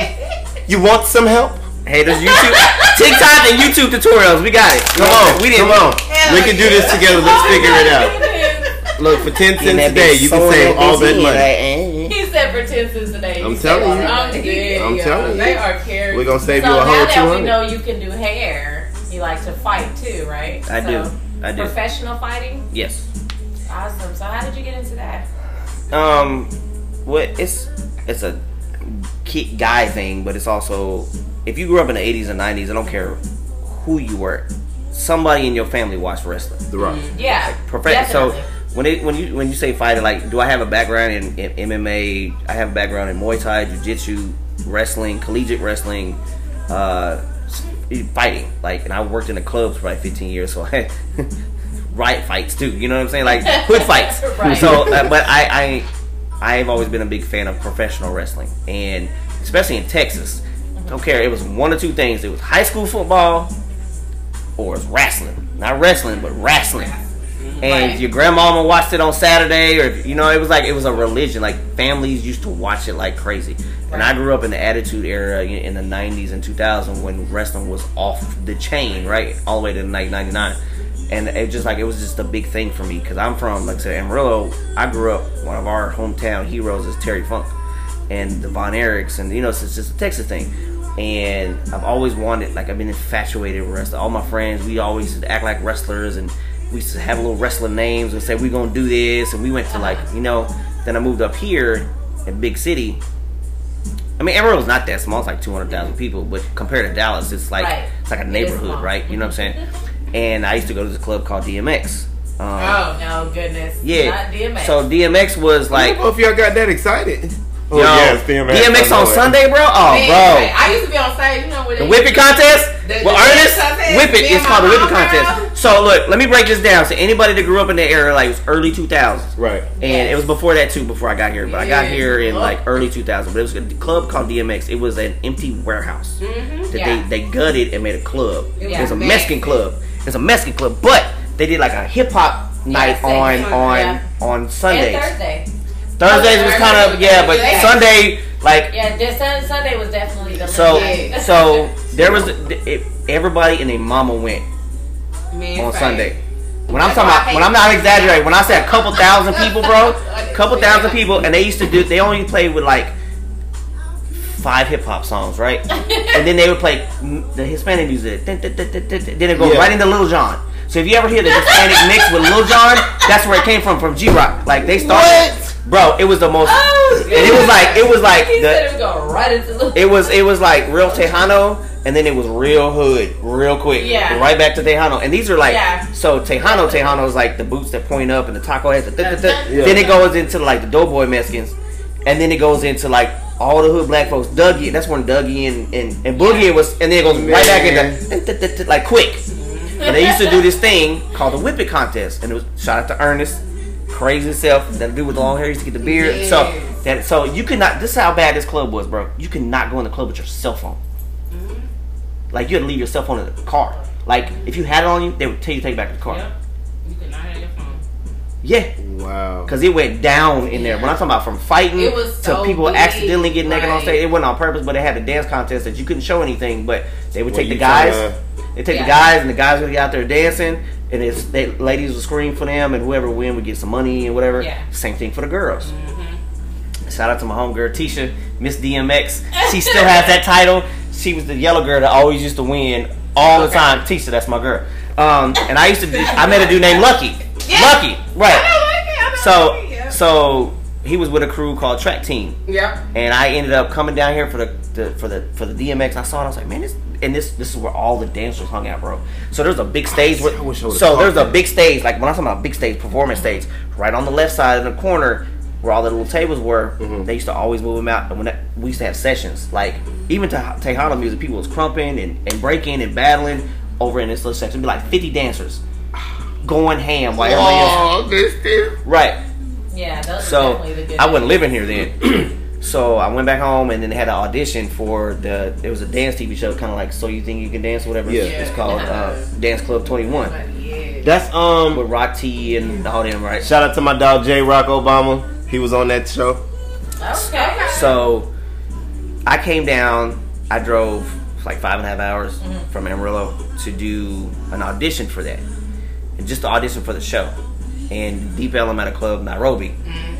You want some help?
Hey, there's YouTube, TikTok, and YouTube tutorials. We got it.
Come on,
we didn't.
come on. We can do this together. Let's figure it out. (laughs) Look, for ten cents a day, you can
sewing
save all that money.
like.
He said for 10 cents a day.
I'm telling you.
I'm
I'm telling you.
They are carrying.
We're gonna save
So
you a
now
whole
that we know you can do hair, you like to fight too, right?
I
so
do. I do.
Professional fighting?
Yes.
Awesome. So how did you get into that?
Um, what it's it's a kid guy thing, but it's also if you grew up in the '80s and '90s, I don't care who you were, somebody in your family watched wrestling.
The Rock.
Yeah.
Perfect. So when it when you when you say fighting, like, do I have a background in, in MMA? I have a background in Muay Thai, Jiu Jitsu, wrestling, collegiate wrestling, uh, fighting. Like, and I worked in the clubs for like 15 years, so (laughs) I had riot fights too. You know what I'm saying? Like hood fights. (laughs)
Right.
So, uh, but I, I I've always been a big fan of professional wrestling, and especially in Texas. Don't care. It was one or two things. It was high school football, or it was wrestling. Not wrestling, but wrestling. And
Right.
your grandmama watched it on Saturday, or you know, it was like it was a religion. Like families used to watch it like crazy. And I grew up in the Attitude Era in the '90s and 2000 when wrestling was off the chain, right, all the way to like '99. And it just like it was just a big thing for me because I'm from, like I said, Amarillo. I grew up. One of our hometown heroes is Terry Funk and the Von Erichs, and you know, it's just a Texas thing. And I've always wanted, like, I've been infatuated with wrestling. All my friends, we always act like wrestlers, and we used to have little wrestling names and say we're gonna do this. And we went to like, you know, then I moved up here in big city. I mean, Amarillo's not that small; it's like two hundred thousand people, but compared to Dallas, it's like
Right.
it's like a neighborhood, right? You know what I'm saying? (laughs) And I used to go to this club called DMX. Um,
Oh,
No goodness.
yeah.
Not DMX.
So DMX was
Like,
like,
I don't know if y'all got that excited. Oh
yo,
yes, DMX,
DMX on
it.
Sunday, bro. Oh,
Man,
bro.
like, I used to be on stage, you know, with
The whip it contest?
The-
well,
the
Ernest,
whip contest,
whip it. It's called the
my
whip it
mom
contest. So look, let me break this down. So anybody that grew up in the era, like it was early 2000s,
Right.
and it was before that too. Before I got here, but I got here in like early 2000. But it was a club called DMX. It was an empty warehouse
Mhm.
that
Yeah.
they they gutted and made a club.
It
It was a Mexican club. It's a Mexican club, but they did like a hip hop night on
one,
on
yeah.
on Sundays.
And Thursday.
Thursdays was kind of yeah, but
Yeah.
Sunday like
Yeah, this Sunday was definitely the
so (laughs) so there was it, everybody and their mama went
Man,
on. Sunday. When I'm talking about, when I'm not exaggerating, when I say a couple thousand people, bro, (laughs) a couple thousand people, and they used to do, they only played with like five hip hop songs, right? and then they would play the Hispanic music. Then it goes
Yeah.
right into Little John. So if you ever hear the Hispanic mix with Lil Jon, that's where it came from, from G Rock. Like they started, bro. It was the most,
Oh,
and it was like, it was like
he
the,
it was right
it was it was like real Tejano, and then it was real hood, real quick.
Yeah.
Right back to Tejano, and these are like
Yeah.
so Tejano Tejano is like the boots that point up and the taco heads.
Yeah.
Then it goes into like the Doughboy Mexicans, and then it goes into like all the hood black folks. Dougie, that's when Dougie and and, and Boogie was, and then it goes right back into (laughs) like quick. And they used to do this thing called the Whip It contest, and it was shout out to Ernest, crazy self. That dude with the long hair used to get the beard. So that so you could not. This is how bad this club was, bro. You could not go in the club with your cell phone. Like you had to leave your cell phone in the car. Like if you had it on you, they would tell you to take it back to the car.
Yep.
Yeah,
Wow.
because it went down in there. When I'm talking about from fighting
It was
to
so
people
big,
accidentally getting naked on stage, it wasn't on purpose, but they had a dance contest that you couldn't show anything. But they would
Well,
take the
you
guys.
tryna-
They take
Yeah.
the guys, and the guys would be out there dancing, and it's they ladies would scream for them, and whoever win would get some money and whatever.
Yeah.
Same thing for the girls.
Mm-hmm.
Shout out to my homegirl Tisha, Miss DMX. (laughs) She still has that title. She was the yellow girl that always used to win all the time. Tisha, that's my girl. Um, and I used to, I met a dude named Lucky.
Yeah.
Lucky, right?
I know, like it, I know,
So,
like it, yeah.
so he was with a crew called Track Team,
Yep.
and I ended up coming down here for the, the for the for the DMX. I saw it. I was like, man, this and this this is where all the dancers hung out, bro. So there's a big stage. Where,
I wish I
so there's a big stage. Like when I'm talking about big stage, performance stage, right on the left side in the corner where all the little tables were.
Mm-hmm.
They used to always move them out. And when that, we used to have sessions, like even to Tejano music, people was crumping and, and breaking and battling over in this little section. It'd be like 50 dancers going ham while everybody else
Oh, this this.
Right.
Yeah, those are
So
definitely the good
I wasn't living here then. (clears throat) so I went back home and then they had an audition for the. It was a dance TV show, kind of like So You Think You Can Dance, or whatever.
Yeah.
It's called uh, Dance Club Twenty One
yeah.
That's um.
with Rock T and all them, right?
Shout out to my dog J Rock Obama. He was on that show.
Okay.
So I came down. I drove like five and a half hours
Mm-hmm.
from Amarillo to do an audition for that, and just to audition for the show. And Deep Ellum at a club Nairobi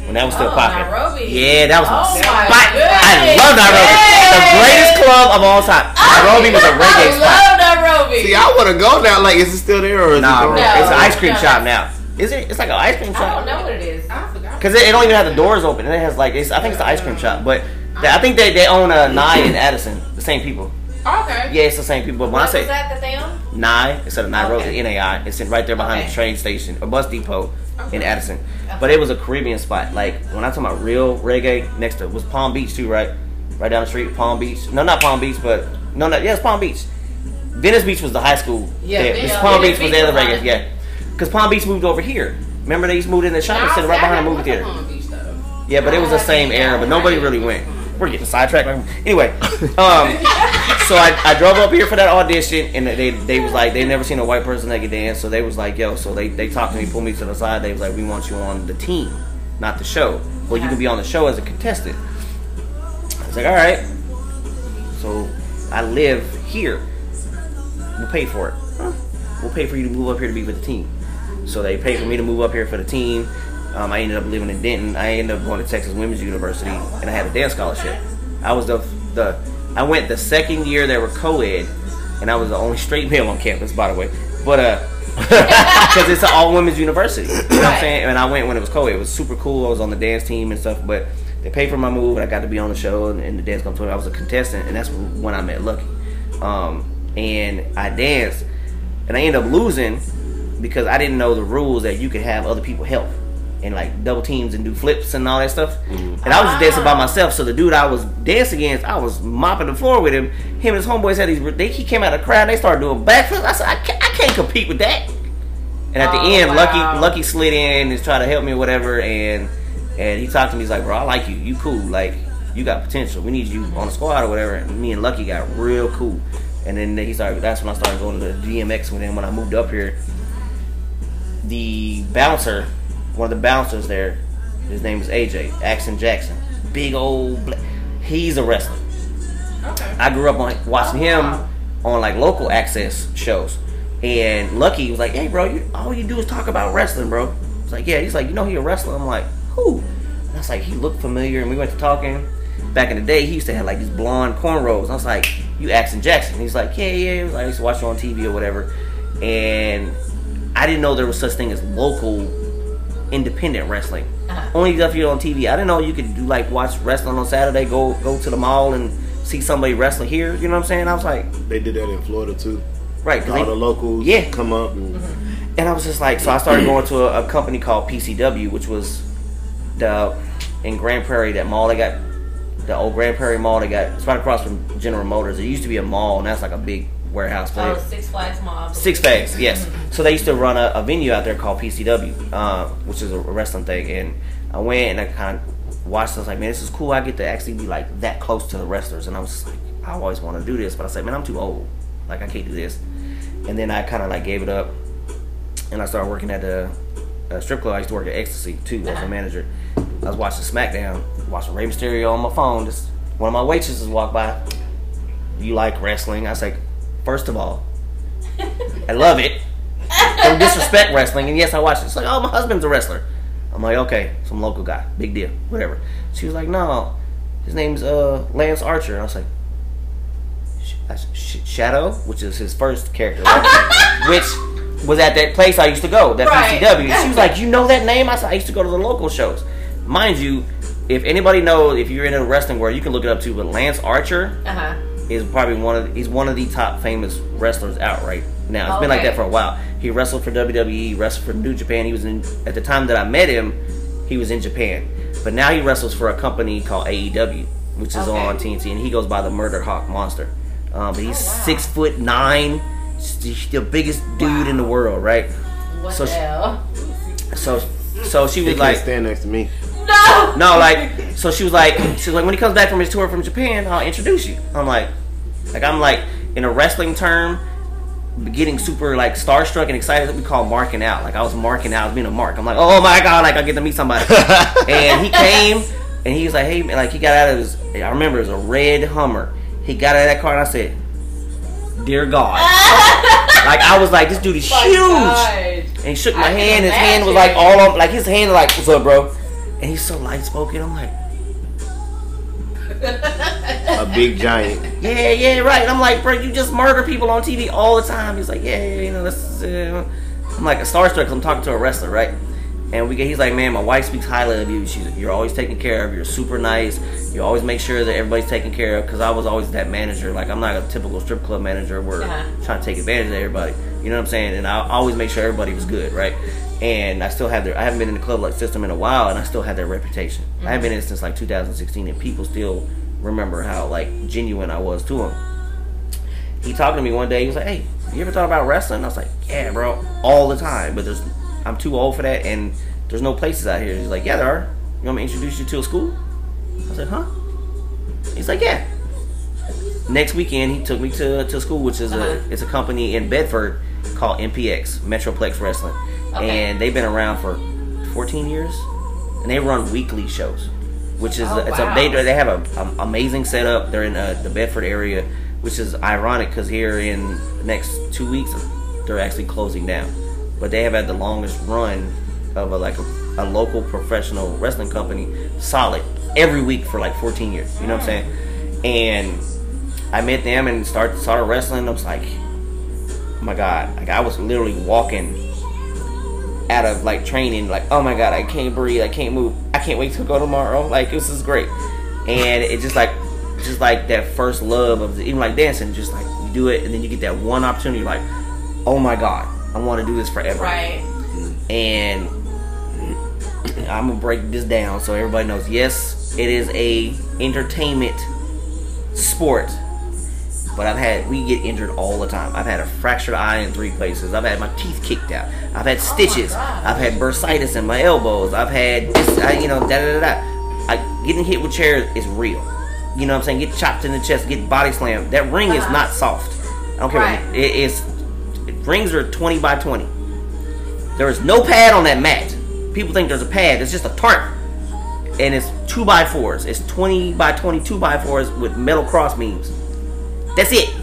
when that was still
Oh,
popping.
Nairobi.
Yeah, that was my
Oh, my
spot. I love Nairobi. The greatest club of all time. Nairobi was a reggae
I
spot.
love Nairobi.
See, I want to go now. Like, is it still there or is
Nah,
it
bro,
gone?
No.
it's an ice cream
no.
shop now. Is it? It's like an ice cream shop.
I don't know what it is.
I forgot.
Cause it, it don't even have the doors open. It has like it's, I think it's the ice cream shop, but they, I think they, they own uh, Nye and Addison, the same people.
Okay.
Yeah, it's the same people. But when
What
I say
was that that they own?
Nye instead of Nye Road,
Okay.
NAI. It's in right there behind
Okay.
the train station, a bus depot in
Okay.
Addison. But it was a Caribbean spot. Like when I talk about real reggae, next to was Palm Beach too, right? Right down the street, Palm Beach. No, not Palm Beach, but no, no, yeah, it's Palm Beach. Venice Beach was the high school.
Yeah,
there.
Venice-
Palm
Venice
Beach was the other reggae, yeah. Because Palm Beach moved over here. Remember they used to move in the shopping center right behind the movie theater. Beach, Yeah, but it was the same era, but nobody really went. We're getting sidetracked. Anyway, (laughs) um, so I, I drove up here for that audition, and they they was like they never seen a white person that could dance, so they was like, yo, so they they talked to me, pulled me to the side. They was like, we want you on the team, not the show. Well, you can be on the show as a contestant. I was like, all right. So I live here. We'll pay for it. Huh? We'll pay for you to move up here to be with the team. So they paid for me to move up here for the team. Um, I ended up living in Denton. I ended up going to Texas Women's University, and I had a dance scholarship. I was the the I went the second year they were co-ed, and I was the only straight male on campus, by the way. But uh, (laughs) because it's an all women's university, you know what I'm saying? And I went when it was co-ed. It was super cool. I was on the dance team and stuff, but they paid for my move, and I got to be on the show and, and the dance competition. I was a contestant, and that's when I met Lucky. Um, and I danced, and I ended up losing because I didn't know the rules that you could have other people help and like double teams and do flips and all that stuff. Mm-hmm. And I was just dancing by ah. myself. So the dude I was dancing against, I was mopping the floor with him. Him and his homeboys had these. They, he came out of the crowd. They started doing backflips. I said, I can't, I can't compete with that. And at the
Oh,
end,
wow.
Lucky Lucky slid in and tried to help me or whatever. And and he talked to me. He's like, bro, I like you. You cool. Like you got potential. We need you on the squad or whatever. And me and Lucky got real cool. And then he started. That's when I started going to the DMX with him when I moved up here the bouncer, one of the bouncers there, his name is AJ Axon Jackson. Big old, bla- he's a wrestler.
Okay.
I grew up on watching him on like local access shows, and Lucky was like, "Hey, bro, you, all you do is talk about wrestling, bro." It's like, "Yeah." He's like, "You know, he a wrestler." I'm like, "Who?" And I was like, "He looked familiar," and we went to talking. Back in the day, he used to have like these blonde cornrows. I was like, "You Axon Jackson?" He's like, "Yeah, yeah." He was like, "I used to watch you on TV or whatever," and I didn't know there was such thing as local independent wrestling.
Uh-huh.
Only stuff you on TV. I didn't know you could do like watch wrestling on Saturday. Go go to the mall and see somebody wrestling here. You know what I'm saying? I was like,
They did that in Florida too.
Right,
All
they-
the locals
Yeah.
come up and
and I was just like, so I started going to a, a company called PCW, which was the in Grand Prairie that mall. They got the old Grand Prairie Mall. They got it's right across from General Motors. It used to be a mall, and that's like a big warehouse.
Oh, Six Flags Mall.
Six Flags, yes. So they used to run a, a venue out there called PCW, uh, which is a wrestling thing. And I went and I kind of watched. I was like, man, this is cool. I get to actually be like that close to the wrestlers. And I was like, I always want to do this, but I said, man, I'm too old. Like I can't do this. And then I kind of like gave it up, and I started working at the uh, strip club. I used to work at Ecstasy too as a manager. I was watching SmackDown, watching Rey Mysterio on my phone. Just one of my waitresses walked by. You like wrestling? I was like, first of all, I love it. Don't disrespect wrestling. And yes, I watch it. It's like, oh, my husband's a wrestler. I'm like, okay, some local guy, big deal, whatever. She was like, no, his name's uh Lance Archer. And I was like, Sh- Shadow, which is his first character, right? (laughs) which was at that place I used to go, that
Right.
PCW. She was like, you know that name? I said, I used to go to the local shows. Mind you, if anybody knows, if you're in a wrestling world, you can look it up too. But Lance Archer
Uh huh.
Is probably one of he's one of the top famous wrestlers out right now. It's been like that for a while. He wrestled for WWE, wrestled for New Japan. He was in at the time that I met him, he was in Japan. But now he wrestles for a company called AEW, which is
Okay.
on TNT, and he goes by the Murder Hawk Monster. Um, but he's
Oh, wow.
six foot nine, he's the biggest dude in the world, right?
What
So
the
she-
hell?
So, so she
they
was
can't
like,
stand next to me.
No.
no, like, so she was like, she was like, when he comes back from his tour from Japan, I'll introduce you. I'm like, like I'm like, in a wrestling term, getting super like starstruck and excited. That we call marking out. Like I was marking out, I was being a mark. I'm like, oh my god, like I get to meet somebody. (laughs) and he came and he was like, hey, man, like he got out of his. I remember it was a red Hummer. He got out of that car and I said, dear God. (laughs) like I was like, this dude is
My
huge.
God.
And he shook my
I
hand. His hand was like all on, like his hand, like, what's up, bro? And he's so light spoken. I'm like,
A big giant.
yeah, yeah, right. I'm like, bro, you just murder people on TV all the time. He's like, yeah, yeah, you know, that's. Uh. I'm like starstruck. 'cause I'm talking to a wrestler, right? And we get, he's like, man, my wife speaks highly of you. She's, you're always taken care of. You're super nice. You always make sure that everybody's taken care of. Because I was always that manager. Like I'm not a typical strip club manager where
Uh-huh.
trying to take advantage of everybody. You know what I'm saying? And I always make sure everybody was good, right? And I still have their. I haven't been in the club like system in a while, and I still have their reputation. I haven't been in since like 2016, and people still remember how like genuine I was to them. He talked to me one day. He was like, "Hey, you ever thought about wrestling?" I was like, "Yeah, bro, all the time." But there's, I'm too old for that, and there's no places out here. He's like, "Yeah, there are. You want me to introduce you to a school?" I said, "Huh?" He's like, "Yeah." Next weekend, he took me to to school, which is
Uh-huh.
a it's a company in Bedford called MPX Metroplex Wrestling,
Okay.
and they've been around for 14 years, and they run weekly shows, which is
Oh,
it's
wow.
a they they have a, a amazing setup. They're in uh, the Bedford area, which is ironic because here in the next two weeks they're actually closing down, but they have had the longest run of a like a, a local professional wrestling company, solid every week for like 14 years. You know what I'm saying? And I met them and started started wrestling. I was like, oh my god! Like I was literally walking out of like training, like oh my god, I can't breathe, I can't move, I can't wait to go tomorrow. Like this is great, and it just like just like that first love of the, even like dancing, just like you do it and then you get that one opportunity, like oh my god, I want to do this forever,
Right.
and I'm gonna break this down so everybody knows. Yes, it is a entertainment sport, but I've had we get injured all the time. I've had a fractured eye in three places. I've had my teeth kicked out. I've had stitches.
God.
I've had bursitis in my elbows. I've had this, I, you know, da da da da. I, getting hit with chairs is real. You know what I'm saying? Get chopped in the chest, get body slammed. That ring is
Uh-huh.
not soft. I don't care.
Right.
It is. Rings are 20 by 20. There is no pad on that mat. People think there's a pad. It's just a tarp. And it's 2 by 4s It's 20 by 20 2 by 4s with metal cross beams. That's it.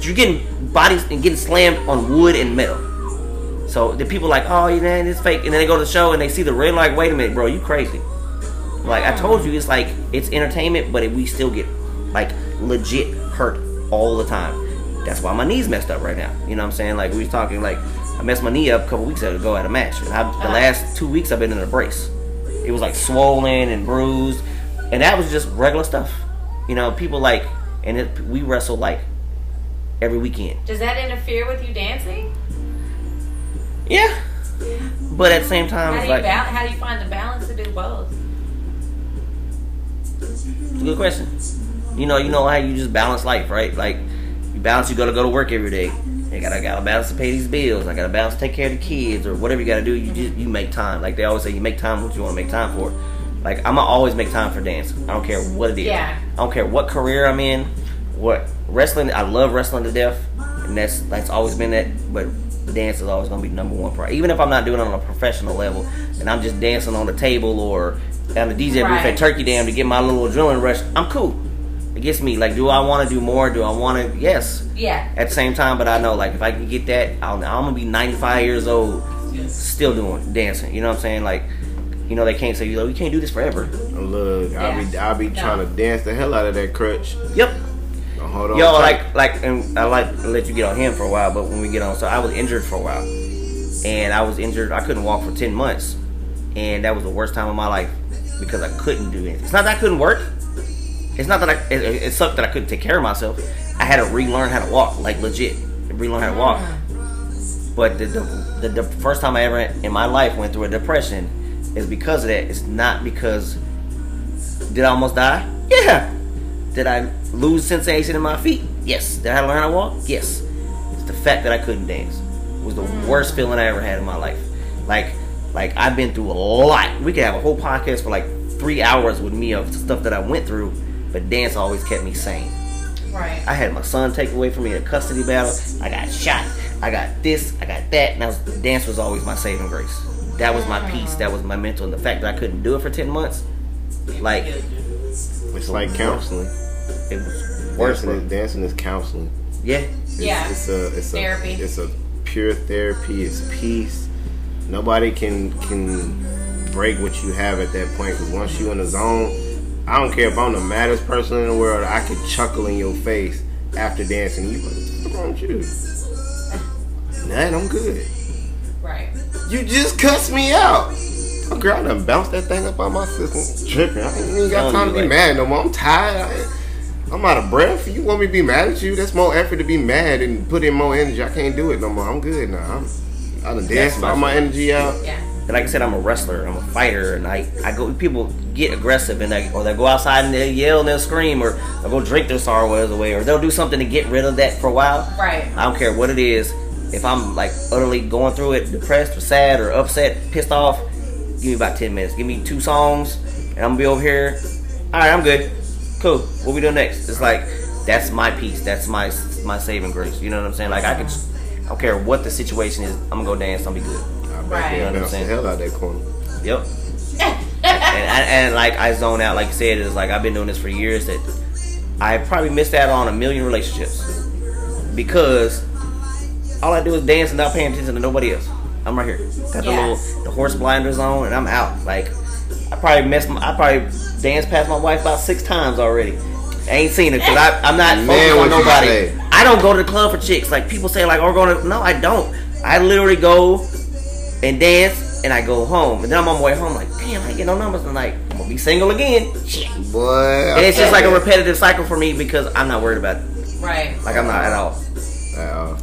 You're getting bodies and getting slammed on wood and metal. So the people like, oh, you man, it's fake. And then they go to the show and they see the ring, like, wait a minute, bro, you crazy. Like, I told you, it's like, it's entertainment, but we still get, like, legit hurt all the time. That's why my knee's messed up right now. You know what I'm saying? Like, we was talking, like, I messed my knee up a couple weeks ago at a match. And I, the uh-huh. last two weeks, I've been in a brace. It was, like, swollen and bruised. And that was just regular stuff. You know, people like, and it, we wrestle, like, every weekend.
Does that interfere with you dancing?
Yeah. But at the same time,
How do you
like,
bal- How do you find the balance to do both?
Good question. You know, you know how you just balance life, right? Like balance, you gotta go to work every day. You gotta gotta balance to pay these bills. I gotta balance to take care of the kids or whatever you gotta do. You just you make time. Like they always say, you make time what you want to make time for. Like I'm gonna always make time for dance. I don't care what it is.
Yeah.
I don't care what career I'm in. What wrestling? I love wrestling to death, and that's that's always been that. But dance is always gonna be number one priority. Even if I'm not doing it on a professional level, and I'm just dancing on the table or on the DJ booth
Right.
at Turkey Dam to get my little adrenaline rush, I'm cool. It gets me like, do I want to do more? Do I want to? Yes.
Yeah.
At the same time, but I know like if I can get that, I'll, I'm gonna be 95 years old, still doing dancing. You know what I'm saying? Like, you know they can't say you know, you can't do this forever.
Look, I'll be I'll be trying to dance the hell out of that crutch.
Yep.
Now, Hold on.
Yo,
tight.
like, like, and I like to let you get on him for a while, but when we get on, so I was injured for a while, and I was injured. I couldn't walk for ten months, and that was the worst time of my life because I couldn't do anything. It's not that I couldn't work. It's not that I. It, it sucked that I couldn't take care of myself. I had to relearn how to walk, like legit, relearn how to walk. Ah. But the, the, the, the first time I ever in my life went through a depression is because of that. It's not because did I almost die? Yeah. Did I lose sensation in my feet? Yes. Did I learn how to walk? Yes. It's the fact that I couldn't dance. It was the mm. worst feeling I ever had in my life. Like, like I've been through a lot. We could have a whole podcast for like three hours with me of stuff that I went through, but dance always kept me sane.
Right.
I had my son taken away from me in a custody battle. I got shot. I got this. I got that. And I was, dance was always my saving grace. That was my mm-hmm. peace. That was my mental. And the fact that I couldn't do it for ten months, like
it's like counseling.
it was worse.
Dancing is, dancing is counseling.
Yeah,
It's,
Yeah.
It's a it's
Therapy.
a it's a pure therapy. It's peace. Nobody can can break what you have at that point. Because once you're in the zone, I don't care if I'm the maddest person in the world. I can chuckle in your face after dancing. You like, what's wrong with you? Nothing. I'm good.
Right. Right.
You just cussed me out. Oh, girl, I done bounced that thing up on my system. Tripping. I ain't even got time to be
like-
mad no more. I'm tired. I, I'm out of breath. You want me to be mad at you? That's more effort to be mad and put in more energy. I can't do it no more. I'm good now. I'm, I done danced
my
all my energy out.
Yeah.
And like I said, I'm a wrestler. I'm a fighter, and I, I go. People get aggressive, and they or they go outside and they yell and they'll scream, or they'll go drink their sorrows away, or they'll do something to get rid of that for a while.
Right.
I don't care what it is. If I'm like utterly going through it, depressed or sad or upset, pissed off, give me about ten minutes. Give me two songs, and I'm gonna be over here. All right, I'm good. Cool. What we doing next? It's like that's my peace. That's my my saving grace. You know what I'm saying? Like I can. I don't care what the situation is. I'm gonna go dance. I'll be good.
I bet
Right.
they
You know what I'm
bounced the
saying?
hell out that corner.
Yep. (laughs) and, and, and like I zone out, like you said, it's like I've been doing this for years. That I probably missed out on a million relationships because all I do is dance and not paying attention to nobody else. I'm right here, got the
Yeah.
little the horse blinders on, and I'm out. Like I probably missed. My, I probably danced past my wife about six times already. I ain't seen it because I'm not
Man,
focused on nobody. I don't go to the club for chicks. Like people say, like, "Oh, we're going to." No, I don't. I literally go and dance, and I go home, and then I'm on my way home. Like, damn, I ain't get no numbers tonight. I'm gonna be single again. Shit.
Boy,
And it's just like a repetitive cycle for me because I'm not worried about it.
Right.
Like I'm not at all.
Uh,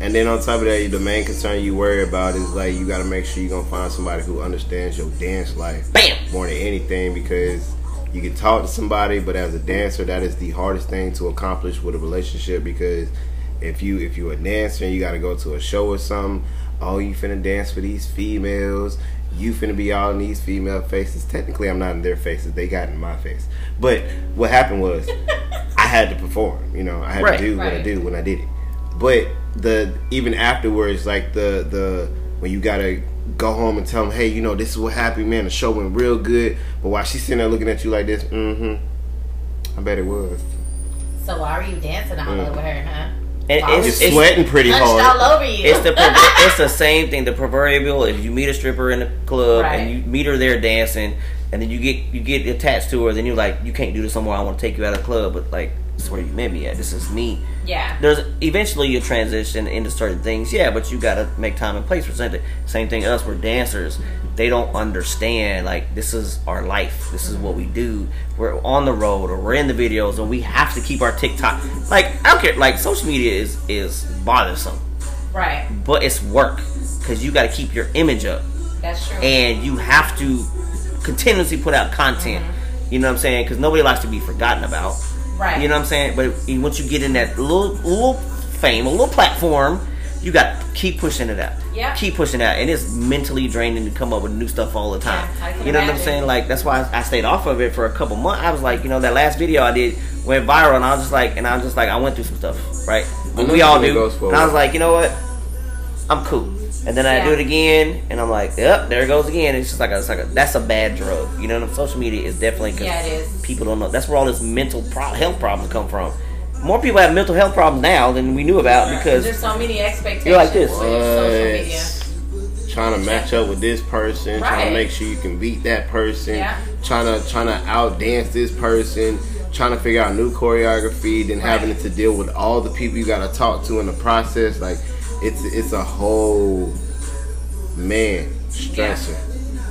and then on top of that, the main concern you worry about is like you got to make sure you're gonna find somebody who understands your dance life
Bam.
more than anything because you can talk to somebody, but as a dancer, that is the hardest thing to accomplish with a relationship because if you if you're a dancer and you got to go to a show or something, oh, you finna dance for these females. You finna be all in these female faces. Technically, I'm not in their faces. They got in my face. But what happened was, (laughs) I had to perform. You know, I had
Right.
to do what I
Right.
do when I did it. But the even afterwards, like the the when you gotta go home and tell them, hey, you know, this is what happened, man. The show went real good. But while she's sitting there looking at you like this, mm-hmm. I bet it was.
So why are you dancing all
Mm.
over her, huh?
And
Wow.
it's,
Just
it's,
sweating pretty hard.
all over you.
it's the (laughs) perver- it's the same thing. The proverbial if you meet a stripper in the club
Right.
and you meet her there dancing, and then you get you get attached to her, then you're like, you can't do this somewhere. I want to take you out of the club, but like this is where you met me at. This is me.
yeah.
there's eventually you transition into certain things, yeah, but you gotta make time and place for something. Same thing us, we're dancers. They don't understand like this is our life. This is what we do. We're on the road or we're in the videos and we have to keep our TikTok like I don't care like social media is is bothersome.
Right.
But it's work. Cause you gotta keep your image up
That's true.
and you have to continuously put out content. Mm-hmm. You know what I'm saying? Because nobody likes to be forgotten about.
Right.
You know what I'm saying? But once you get in that little little fame, a little platform, you got to keep pushing it out.
Yeah.
Keep pushing it out, and it's mentally draining to come up with new stuff all the time.
Yeah, I can
you know what I'm saying? Like that's why I stayed off of it for a couple months. I was like, you know, that last video I did went viral, and I was just like, and I was just like, I went through some stuff, right? But we all do. And I was like, you know what? I'm cool. And then I do it again, and I'm like, yep, there it goes again. It's just like a, it's like a, that's a bad drug. You know, what social media is definitely 'cause
Yeah, it is.
people don't know. That's where all this mental pro- health problems come from. More people have mental health problems now than we knew about because
There's so many expectations.
You're like this.
with social media.
Uh, what? Trying to match up with this person, trying to make sure you can beat that person,
Yeah.
trying to trying to outdance this person, trying to figure out new choreography, then having
Right.
to deal with all the people you got to talk to in the process. Like it's it's a whole man stressor.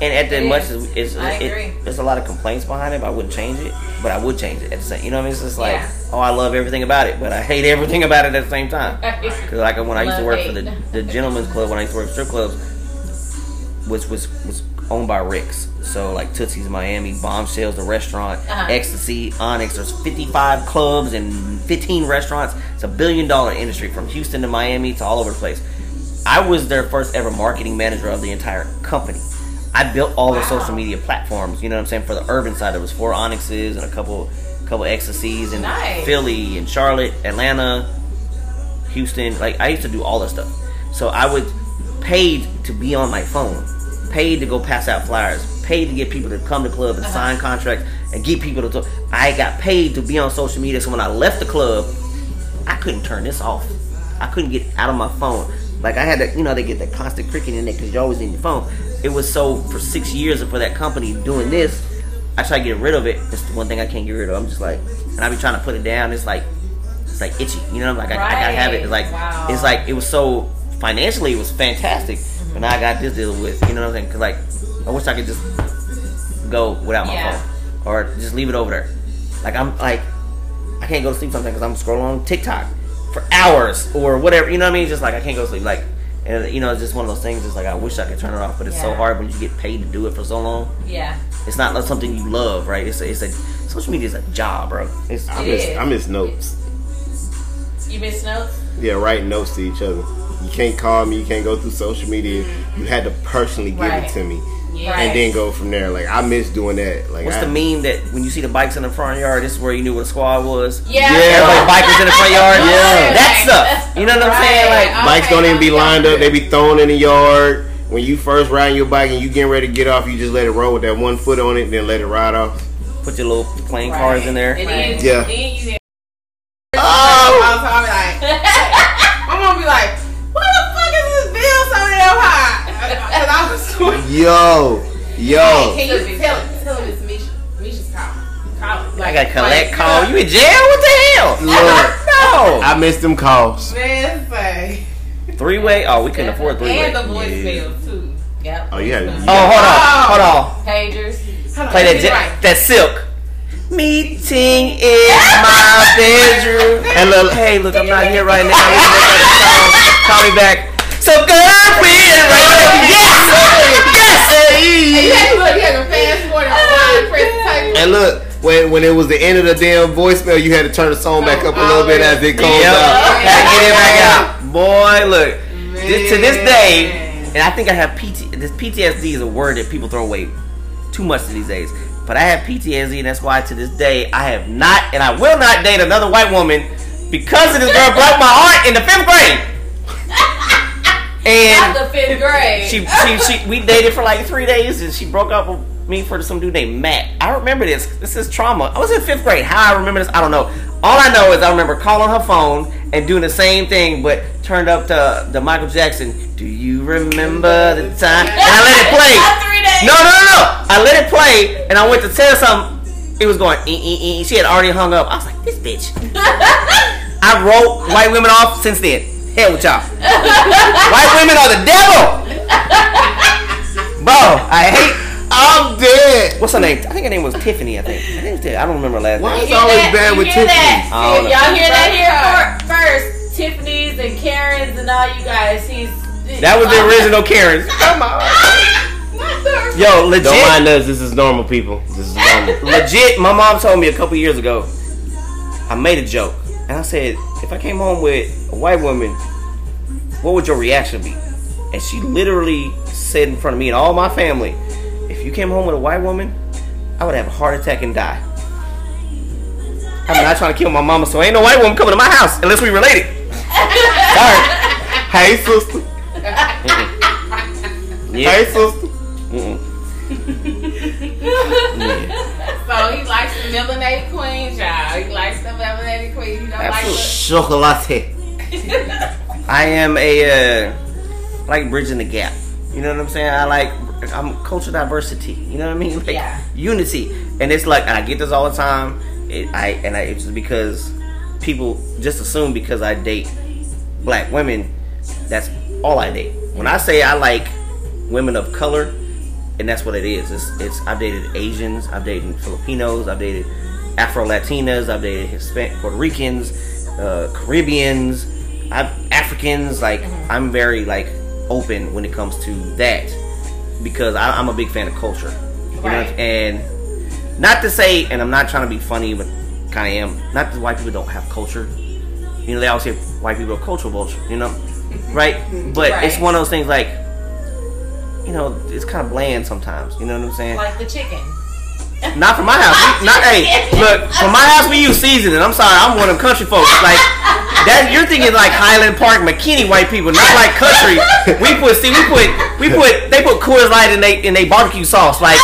and at the
It
much
is.
as it's, it- there's a lot of complaints behind it. But I wouldn't change it, but I would change it at the same. You know what I mean? It's just like,
Yeah.
oh, I love everything about it, but I hate everything about it at the same time. (laughs) Because like when I used to
Love,
work for the the gentleman's club, when I used to work strip clubs, was was was owned by Rick's. So like Tootsie's Miami, Bombshells, the restaurant,
Uh-huh.
Ecstasy, Onyx. There's 55 clubs and 15 restaurants. It's a billion dollar industry from Houston to Miami to all over the place. I was their first ever marketing manager of the entire company. I built all the social media platforms. You know what I'm saying? For the urban side, there was four Onyxes and a couple couple Ecstasies in
Nice.
Philly and Charlotte, Atlanta, Houston. Like I used to do all that stuff. So I would paid to be on my phone, paid to go pass out flyers, paid to get people to come to club and uh-huh. sign contracts and get people to. Talk. I got paid to be on social media. So when I left the club, I couldn't turn this off. I couldn't get out of my phone. Like I had to, you know, they get that constant cricket in there because you're always in your phone. It was so for six years and for that company doing this, I try to get rid of it. It's the one thing I can't get rid of. I'm just like, and I be trying to put it down. It's like, it's like itchy. You know, like I, I gotta have it. It's like,
Wow.
it's like it was so financially it was fantastic.
Mm-hmm.
But now I got this deal with, you know what I'm saying? Cause like, I wish I could just go without my
Yeah.
phone or just leave it over there. Like I'm like, I can't go to sleep sometimes because I'm scrolling on TikTok for hours or whatever. You know what I mean? Just like I can't go to sleep. Like, and you know, it's just one of those things. It's like I wish I could turn it off, but it's so hard when you get paid to do it for so long.
Yeah.
It's not like something you love, right? It's a, it's a social media is a job, bro. It's
I miss
is.
I miss notes.
You miss notes?
Yeah, writing notes to each other. You can't call me. You can't go through social media. You had to personally give
Right.
it to me,
Yeah.
Right.
and then go from there. Like I miss doing that. Like
What's
I,
the meme that when you see the bikes in the front yard, this is where you knew what a squad was?
Yeah. yeah.
Everybody bikers in the front yard.
Yeah.
That stuff. You know what I'm saying?
Right.
Like,
Bikes don't even be lined up. They be thrown in the yard. When you first riding your bike and you getting ready to get off, you just let it roll with that one foot on it, then let it ride off.
put your little playing
Right.
cars in there.
And
Right.
then,
Yeah.
then you get.
Oh!
Also, I'm like, my mom be like, "What the fuck is this bill so damn high?" And I was just doing.
Yo, yo.
Can you tell? Tell him it's Misha. Misha's call. Call. it.
I got collect
like,
call. You in jail? What the hell?
Look, (laughs)
no.
I missed them calls.
Man, say.
Three way? Oh, we couldn't afford three way.
And the voicemail too.
Yep.
Oh, you oh, had.
Oh, hold on, hold on.
Pagers.
Hold on,
Play that j-
right.
that silk. Meeting in my (laughs) bedroom.
And look,
Hey, look, I'm not here right now. Let me look at the phone. Call me back. So girlfriend, right there. Yes, yes.
You look, you had to fast forward and oh, press type.
and look, when when it was the end of the damn voicemail, you had to turn the song back up a little bit as it goes
Yep.
out.
Gotta get it back out. Boy, look. This, to this day, and I think I have PT. This PTSD is a word that people throw away too much these days. But I have PTSD, and that's why to this day I have not, and I will not date another white woman because of this girl broke my heart in the fifth grade. And
the fifth grade.
she, she, she, we dated for like three days, and she broke up with me for some dude named Matt. I remember this. This is trauma. I was in fifth grade. How I remember this, I don't know. All I know is I remember calling her phone and doing the same thing, but turned up to the Michael Jackson. Do you remember the time? And I let it play.
Not three days.
No, no, no, no. I let it play, and I went to tell something. It was going. "Eh, eh, eh." She had already hung up. I was like, this bitch. (laughs) I wrote white women off since then. Hell with y'all. white women are the devil. Bro, I hate.
I'm dead.
What's her name? I think her name was Tiffany. I think. I think it was I don't remember her last
Why
name.
is
You
always
that?
bad
You
with
Tiffany? that?
I don't know.
Y'all hear that here for, first? Tiffany's and Karen's and all you guys. He's
That was the original Karen. (laughs) Come on. Yo, legit.
Don't mind us. This is normal, people. This is normal.
legit, my mom told me a couple years ago. I made a joke, and I said, if I came home with a white woman, what would your reaction be? And she literally said in front of me and all my family, if you came home with a white woman, I would have a heart attack and die. I'm not trying to kill my mama, so ain't no white woman coming to my house unless we related. (laughs) Sorry.
hey, sister.
Yeah.
Hey, sister. (laughs)
Mm-mm. Yeah.
So he likes the melanated queen, child. He likes queen. He don't like
Chocolate.
I am a uh, like bridging the gap. You know what I'm saying? I like I'm cultural diversity. You know what I mean? (laughs) Like
Yeah.
unity. And it's like and I get this all the time. It, I and I, it's just because people just assume because I date black women, that's all I date. When I say I like women of color, and that's what it is. It's, it's I've dated Asians, I've dated Filipinos, I've dated Afro Latinas, I've dated Hispanic, Puerto Ricans, uh, Caribbeans, I've, Africans. Like I'm very like open when it comes to that because I, I'm a big fan of culture. You know, and not to say, and I'm not trying to be funny, but kind of am. Not that white people don't have culture. You know, they always say white people are cultural vulture. You know, right? But it's one of those things like, you know, it's kind of bland sometimes. You know what I'm saying?
like the chicken.
Not from my house. We, not hey, (laughs) look, from my house we use seasoning. I'm sorry, I'm one of them country folks. Like that, you're thinking like Highland Park, McKinney white people, not like country. We put see, we put we put they put Coors Light in they in they barbecue sauce. Like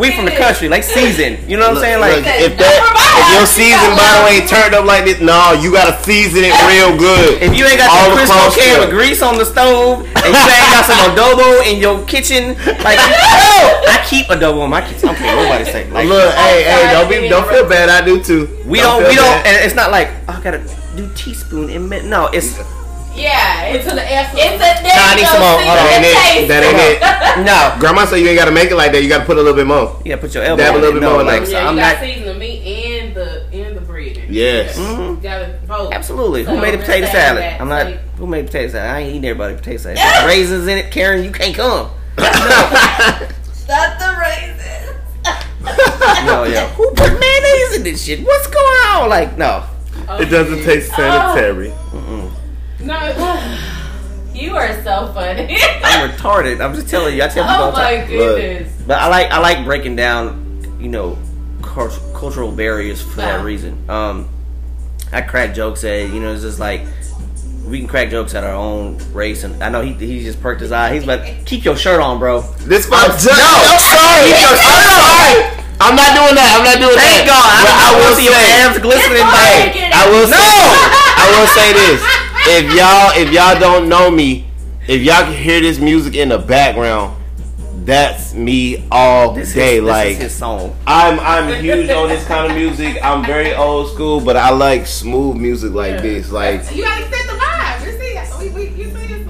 we from the country, like season. You know what I'm saying? Like
Look, if that, if your season bottle ain't turned up like this, no, you gotta season it real good.
If you ain't got
All
some Crisco can
the-
with grease on the stove, and you ain't got some adobo in your kitchen, like (laughs) oh, I keep adobo in my kitchen. I don't care what nobody say. Like,
Look, hey, hey, don't be, don't feel bad. I do too.
we don't,
feel
we don't,
bad.
and it's not like oh, I gotta do teaspoon and mi-" no, it's
Yeah, it's
Into the effort.
it's a there
Nah, I need some more. Hold on.
That ain't it.
taste.
That ain't it. (laughs)
No.
Grandma said you ain't gotta make it like that. You gotta put a little bit more.
Yeah, put your elbow.
Dab a little bit more,
like
like-
so
yeah,
I'm
you
not.
got season the meat and the and the bread.
Yes.
Mhm.
You gotta both.
Absolutely. Who made a
we're
potato
saying
salad?
that,
I'm not. Who made potato salad? I ain't eating everybody potato salad. If raisins in it, Karen. You can't come. (laughs)
Not the raisins. (laughs)
No, yeah. Who put mayonnaise in this shit? What's going on? Like, no.
Oh,
It doesn't taste sanitary.
No. (sighs)
You are so funny.
I'm retarded. I'm just telling you. I tell people all
oh
the time.
my goodness.
But I like I like breaking down, you know, cult- cultural barriers for that reason. Um, I crack jokes at you know it's just like we can crack jokes at our own race, and I know he he just perked his eye. He's like, keep your shirt on, bro.
This I'm,
no, I'm sorry.
I'm sorry. I'm not doing that. I'm not doing
Thank
that.
God. I,
But
I will
say-
see your abs glistening.
It's
Hey,
hard
I will
No!
say, I will say this. If (laughs) y'all if y'all don't know me, if y'all can hear this music in the background, that's me all
this
day.
is, this
like
is his song.
I'm I'm huge on this kind of music. I'm very old school, but I like smooth music like this. Like
You gotta set the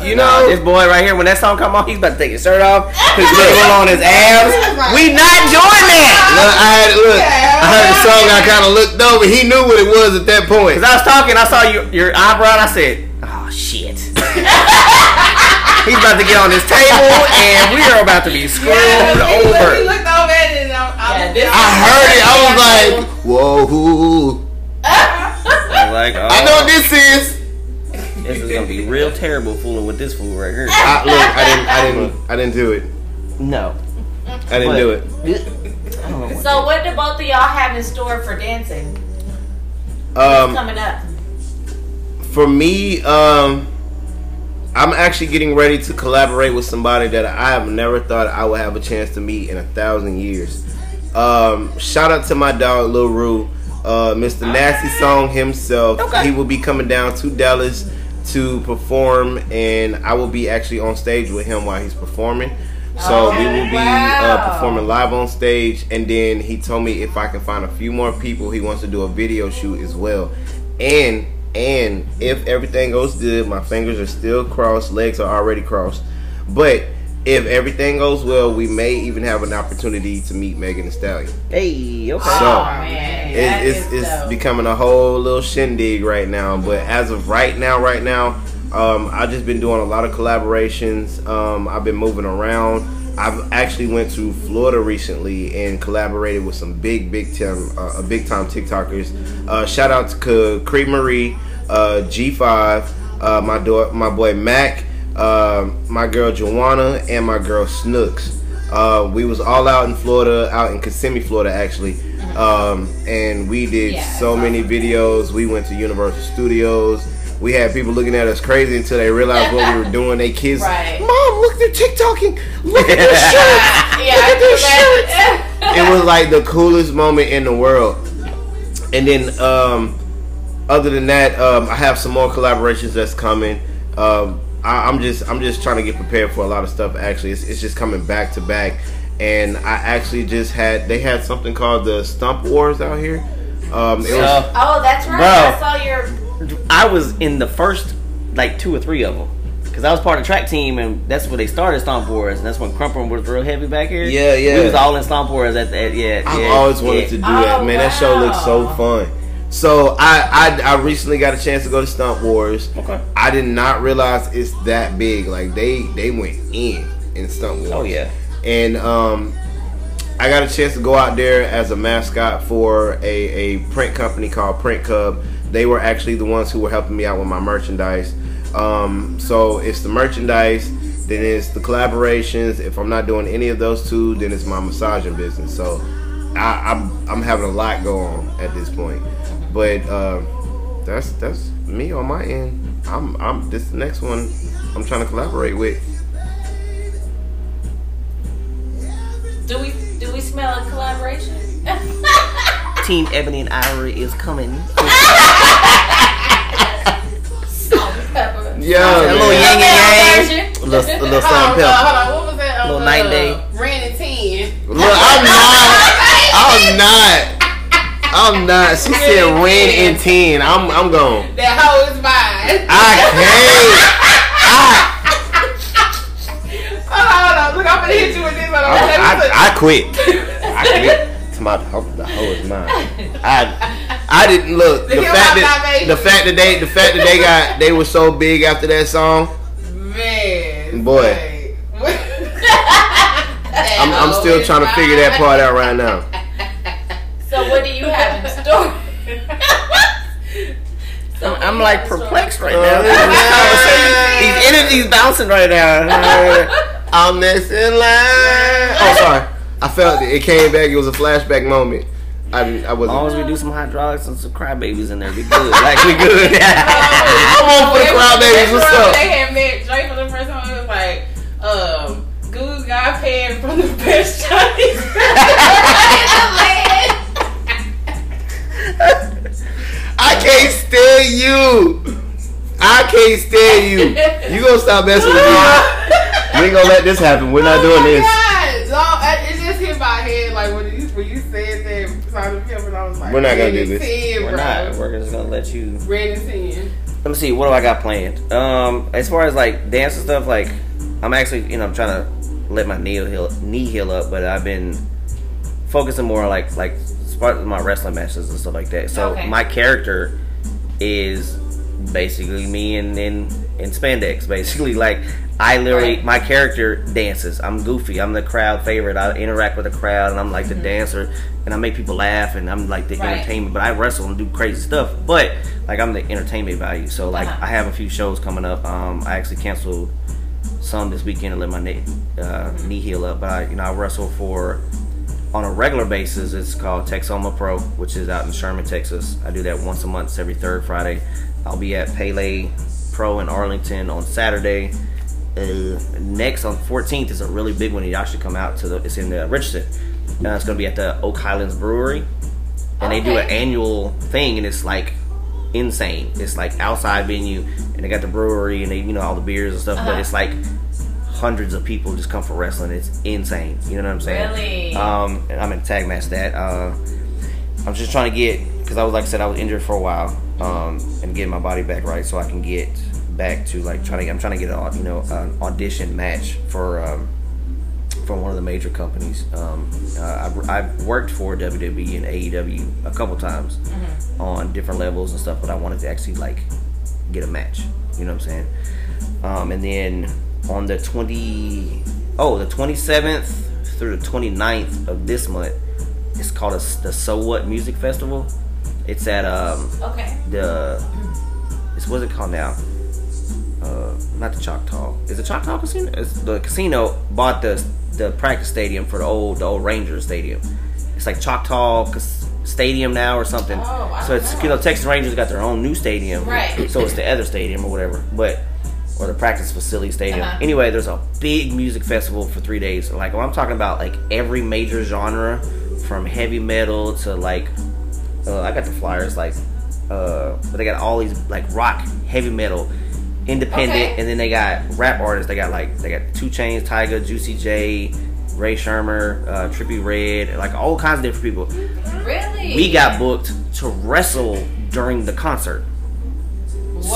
you see this.
You
Nah,
know-
this boy right here. When that song come on, he's about to take his shirt off, put his (laughs) nipple on his abs. We not doing that.
look, I had look, I heard the song. I kind of looked over. He knew what it was at that point.
Cause I was talking, I saw your your eyebrow, and I said, "Oh shit." (laughs) He's about to get on this table, and we are about to be screwed
Yeah, he looked- He
over.
looked over and I, I
Yeah,
I heard it. I was like, (laughs) whoa.
I'm like, oh,
I know what this is.
This is gonna be real terrible fooling with this fool right here.
I, look, I didn't, I didn't, I didn't do it.
No,
I didn't
But-
do it.
I don't know what
So what do both of y'all have in store for dancing
Um,
coming up?
for me, um, I'm actually getting ready to collaborate with somebody that I have never thought I would have a chance to meet in a thousand years. Um, shout out to my dog Lil Rue, uh, Mr. Nasty Song himself.
Okay.
He will be coming down to Dallas to perform, and I will be actually on stage with him while he's performing. So we will be uh, performing live on stage, and then he told me if I can find a few more people, he wants to do a video shoot as well. And and if everything goes good, my fingers are still crossed, legs are already crossed. But if everything goes well, we may even have an opportunity to meet Megan Thee Stallion.
Hey, okay.
So,
oh man,
It, it's it's becoming a whole little shindig right now. But as of right now, right now, um, I've just been doing a lot of collaborations. Um, I've been moving around. I've actually went to Florida recently and collaborated with some big, big time, uh, big time TikTokers. Uh, shout out to Creed Marie, uh, G5, uh, my daughter, my boy Mac, uh, my girl Joanna, and my girl Snooks. Uh, we was all out in Florida, out in Kissimmee, Florida, actually, um, and we did
Yeah,
so many videos. We went to Universal Studios. We had people looking at us crazy until they realized what we were doing. They kids,
Right.
mom, look, they're TikToking. Look at their (laughs) shirt.
yeah,
look at their
I
shirt. It was like the coolest moment in the world. And then, um, other than that, um, I have some more collaborations that's coming. Um, I, I'm just I'm just trying to get prepared for a lot of stuff. Actually, it's, it's just coming back to back. And I actually just had they had something called the Stump Wars out here. Um, it was
Uh,
Oh, that's right.
Bro.
I saw your.
I was in the first like two or three of them because I was part of the track team, and that's where they started Stomp Wars, and that's when Crumper was real heavy back here.
Yeah, yeah.
We was all in Stomp Wars at that. Yeah,
I've
yeah,
always wanted
yeah.
to do that,
Oh,
man. That show looks so fun. So I, I I recently got a chance to go to Stunt Wars.
Okay.
I did not realize it's that big. Like they they went in in Stunt Wars.
Oh yeah.
And um, I got a chance to go out there as a mascot for a, a print company called Print Cub. They were actually the ones who were helping me out with my merchandise. Um, so it's the merchandise, then it's the collaborations. If I'm not doing any of those two, then it's my massaging business. So I, I'm I'm having a lot go on at this point. But uh, that's that's me on my end. I'm I'm this next one I'm trying to collaborate with.
Do we do we smell a collaboration? (laughs)
Team Ebony and Ivory is coming.
Salt and pepper.
Yeah,
A little
man.
yin and yang.
A little, a little
Hold
salt and pepper.
hold on. What was that? on,
Little night
uh,
day.
Ran and ten.
Look, I'm (laughs) not. I'm not. I'm not. She said Ren and ten. I'm I'm gone.
That hoe is mine.
I can't.
Hold (laughs) on, oh, hold on. Look, I'm gonna hit you with this. Hold on.
I, I, I quit. I quit. (laughs) To my the hoe is mine. I I didn't look the,
The
fact that the fact that they the fact that they got they were so big after that song.
Man.
Boy. (laughs) I'm, I'm still trying to figure that part out right now.
So what do you have in store? So what do
I'm like
have in store?
perplexed right now. (laughs) These energies bouncing right now. (laughs)
I'm next in line. Oh, sorry. I felt it. It came back. It was a flashback moment. I didn't-
As long
wasn't.
as we do some hydraulics and some crybabies in there, we good. (laughs) Like we good.
Come on for the crowd, babies. What's up?
They had met Drake for the first time. It was like, um, Goose got paid from the best Chinese
I can't stand you. I can't stand you. You gonna stop messing with me? We ain't gonna let this happen. We're not doing this.
Oh No, it just hit my head like when you when you said that Simon Pepper, I was like,
We're not gonna do this.
Ten,
We're
bro.
not. We're just gonna let you.
Red and ten.
Let me see. What do I got planned? Um, as far as like dance and stuff, like I'm actually, you know, I'm trying to let my knee heal, knee heal up, but I've been focusing more on like like part of my wrestling matches and stuff like that. So
Okay.
my character is basically me in in in spandex. Basically, (laughs) like I literally
Right.
my character dances. I'm goofy. I'm the crowd favorite. I interact with the crowd, and I'm like the dancer, and I make people laugh, and I'm like the
Mm-hmm. Right.
entertainment. But I wrestle and do crazy stuff. But like I'm the entertainment value. So like
Uh-huh.
I have a few shows coming up. Um, I actually canceled some this weekend to let my knee uh, knee heal up. But I, you know I wrestle for on a regular basis, it's called Texoma Pro, which is out in Sherman, Texas. I do that once a month, every third Friday. I'll be at Pele Pro in Arlington on Saturday. Uh, next on 14th is a really big one. Y'all should come out to the. It's in uh, Richardson. Uh, it's gonna be at the Oak Highlands Brewery, and they do an annual thing, and it's like insane. It's like outside venue, and they got the brewery, and they you know all the beers and stuff. But
Uh-huh.
it's like hundreds of people just come for wrestling. It's insane. You know what I'm saying?
Really?
Um, and I'm in tag match that. Uh, I'm just trying to get because I was like I said I was injured for a while, um, and getting my body back right so I can get back to like trying to. I'm trying to get a you know an audition match for um, for one of the major companies. Um, uh, I've, I've worked for WWE and AEW a couple times on different levels and stuff, but I wanted to actually like get a match. You know what I'm saying? Um, and then on the 20 oh the 27th through the 29th of this month it's called a, the so what music festival. It's at um
Okay.
the it's what's it called now? Uh not the choctaw. Is it choctaw casino? It's the casino bought the the practice stadium for the old the old rangers stadium. It's like choctaw stadium now or something.
Oh,
so it's
don't
you
know.
know texas rangers got their own new stadium.
Right.
so it's the other stadium or whatever. But or the practice facility stadium.
Uh-huh.
Anyway, there's a big music festival for three days. Like when I'm talking about like every major genre, from heavy metal to like, uh, I got the flyers like, uh, but they got all these like rock, heavy metal, independent,
Okay.
and then they got rap artists. They got like they got 2 Chainz, Tyga, Juicy J, Rae Sremmurd, uh, Trippie Redd, like all kinds of different people.
Really?
We got booked to wrestle during the concert.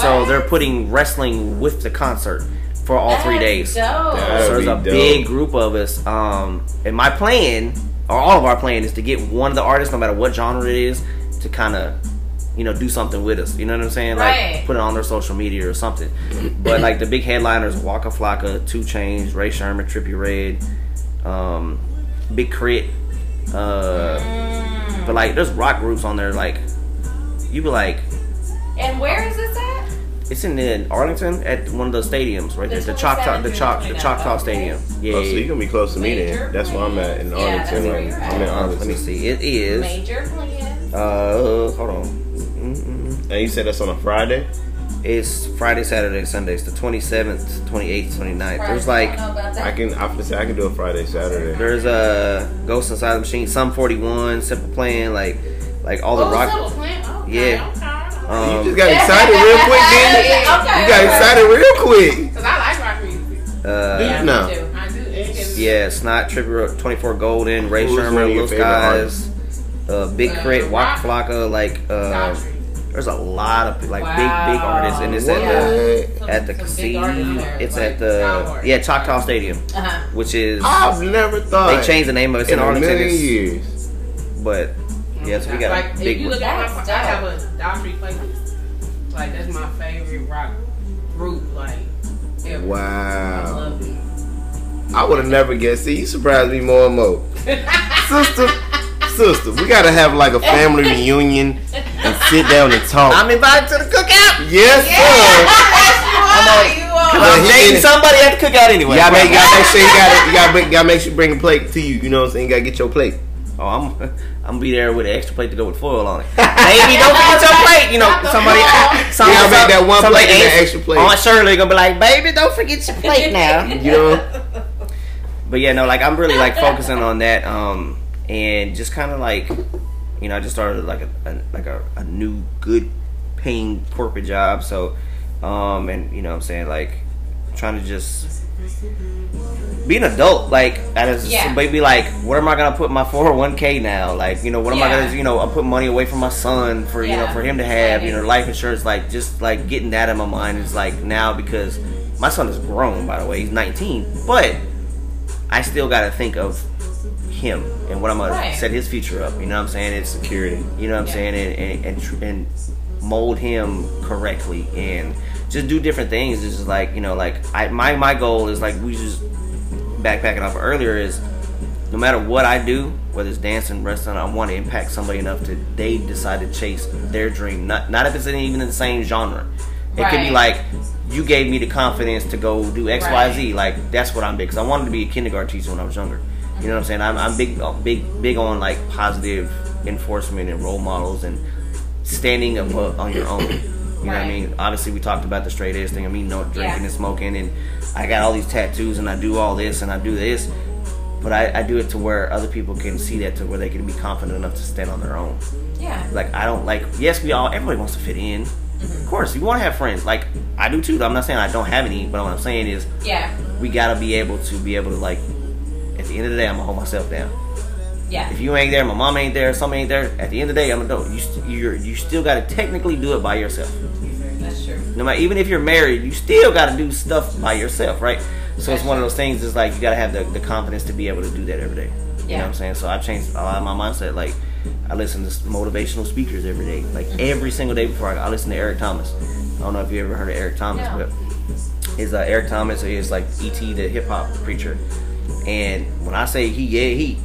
So they're putting wrestling with the concert for all three
That's
days.
dope.
That'd
So there's a
dope.
big group of us. Um, and my plan, or all of our plan, is to get one of the artists, no matter what genre it is, to kind of, you know, do something with us. You know what I'm saying?
Right.
Like put it on their social media or something. but like the big headliners, Waka Flocka, 2 Chainz, Rae Sremmurd, Trippie Redd, um, Big Crit. Uh,
Mm.
but like there's rock groups on there. Like you be like,
And where is this at?
It's in, in Arlington at one of the stadiums right
The
there, the Choctaw, the
through
Chalk, the
29th.
Choctaw Stadium. Yeah,
Oh, so
yeah,
you gonna be close to me
Major
then? That's where I'm at in Arlington.
that's where
right? I'm in Arlington.
let me see. It is.
Major plans.
Uh, hold on. Mm-mm.
And you said that's on a Friday?
It's Friday, Saturday, Sundays, the 27th, 28th, 29th. There's like,
I don't know about that.
I can. I can say I can do a Friday, Saturday.
there's a uh, Ghost Inside the Machine, Sum 41, Simple Plan, like, like all the
Oh,
rock.
Simple Plan. Okay,
Yeah.
okay.
you
Um,
just got excited real quick, (laughs) didn't you?
Okay.
You got excited real quick.
Cause I like rock music.
uh,
Do you
Yeah,
now?
me too.
I do. And
yeah, Snot, Trippie, 24 Golden, Ray
Who's one
Sherman,
of your
Lil
favorite
Skies, uh, Big
Uh,
Crit, Waka Flocka, like, uh, There's a lot of like
Wow.
big big artists, and it's at the at the casino. It's
like
at the yeah Choctaw Stadium,
Uh-huh.
which is
I've never thought
they changed the name of it. It's
in
in
a
Arlington,
million years.
but yeah, so we got
like
a
if
big
you
one.
look at my, I have a Daughtry playlist. Like that's my favorite rock group. Like ever. I
Wow.
love it.
I would have never guessed. See, you surprised me more and more. sister, sister, we gotta have like a family reunion and sit down and talk.
I'm invited to the cookout.
yes, sir.
I'm on. You are.
Well,
dating somebody at the cookout anyway.
You gotta make, you gotta make sure you gotta, you gotta, make, gotta make sure you bring a plate to you. You know what I'm saying? You gotta get your plate.
Oh, I'm I'm gonna be there with an extra plate to go with foil on it. (laughs) Baby, don't forget your plate. You know, somebody, (laughs) somebody,
Yeah, make that one
somebody
plate and
asked-
that extra plate.
Aunt Shirley gonna be like, baby, don't forget your (laughs) plate now.
You know?
But yeah, no, like I'm really like focusing on that, um, and just kind of like, you know, I just started like a, a like a, a new good paying corporate job. So, um, and you know, what I'm saying like trying to just be an adult. Like, just
Yeah.
maybe like, where am I gonna put my (laughs) 401k now? Like, you know, what am I gonna, you know, I put money away from my son for you know for him to have, you know, life insurance. Like, just like getting that in my mind is like now because my son is grown. By the way, he's 19, but I still got to think of him and what I'm gonna
Right.
set his future up. You know what I'm saying? It's
Security.
you know what I'm
Yeah.
saying, and and, and and mold him correctly and just do different things. It's just like you know, like I my my goal is like we just backpacking off earlier is no matter what I do, whether it's dancing, wrestling, I want to impact somebody enough to they decide to chase their dream. Not not if it's even in the same genre. It could be like you gave me the confidence to go do X, Y, Z.
Right.
Like that's what I'm big because I wanted to be a kindergarten teacher when I was younger. You know what I'm saying? I'm, I'm big, big, big on like positive enforcement and role models and standing up on your own. You know what I mean? Obviously, we talked about the straight edge thing. I mean, no drinking
Yeah.
and smoking, and I got all these tattoos, and I do all this, and I do this. But I, I do it to where other people can see that, to where they can be confident enough to stand on their own.
Yeah.
Like I don't like. Yes, we all. Everybody wants to fit in.
Mm-hmm.
Of course, you want to have friends. Like I do too. I'm not saying I don't have any, but what I'm saying is
Yeah.
we gotta be able to be able to like. At the end of the day, I'm gonna hold myself down.
Yeah.
If you ain't there, my mom ain't there, somebody ain't there. At the end of the day, I'm an adult. You st- you're you still gotta technically do it by yourself.
That's true.
No matter even if you're married, you still gotta do stuff by yourself, right? So it's one of those things. It's like you gotta have the, the confidence to be able to do that every day. You know
Yeah.
what I'm saying? So I've changed a lot of my mindset. Like I listen to motivational speakers every day. Like
Mm-hmm.
every single day before I, I listen to Eric Thomas. I don't know if you ever heard of Eric Thomas,
No.
but is uh, Eric Thomas is like ET the hip hop preacher. And when I say he yeah he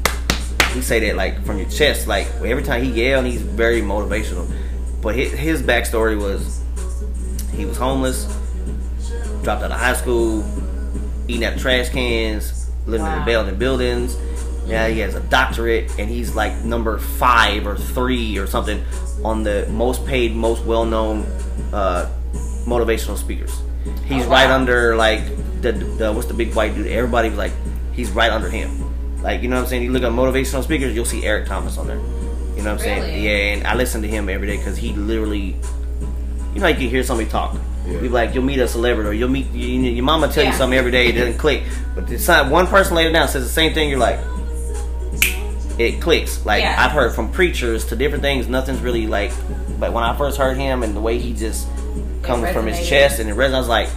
he say that like from your chest like every time he yell and he's very motivational. But his, his backstory was he was homeless, dropped out of high school, eating out of trash cans, living in
Wow.
abandoned buildings. Now he has a doctorate and he's like number five or three or something on the most paid, most well known uh, motivational speakers. He's
Oh,
right under like the, the what's the big white dude? Everybody was like he's right under him. Like you know what I'm saying? You look at motivational speakers, you'll see Eric Thomas on there. You know what I'm saying? Yeah, and I listen to him every day because he literally, you know, you can hear somebody talk.
Yeah.
Be like, you'll meet a celebrity, or you'll meet you, you- your mama tell you something every day, it doesn't (laughs) click. But it's not one person later down says the same thing. You're like, it clicks. Like
Yeah.
I've heard from preachers to different things, nothing's really like. But when I first heard him and the way he just comes from his chest and it resonates, I was like,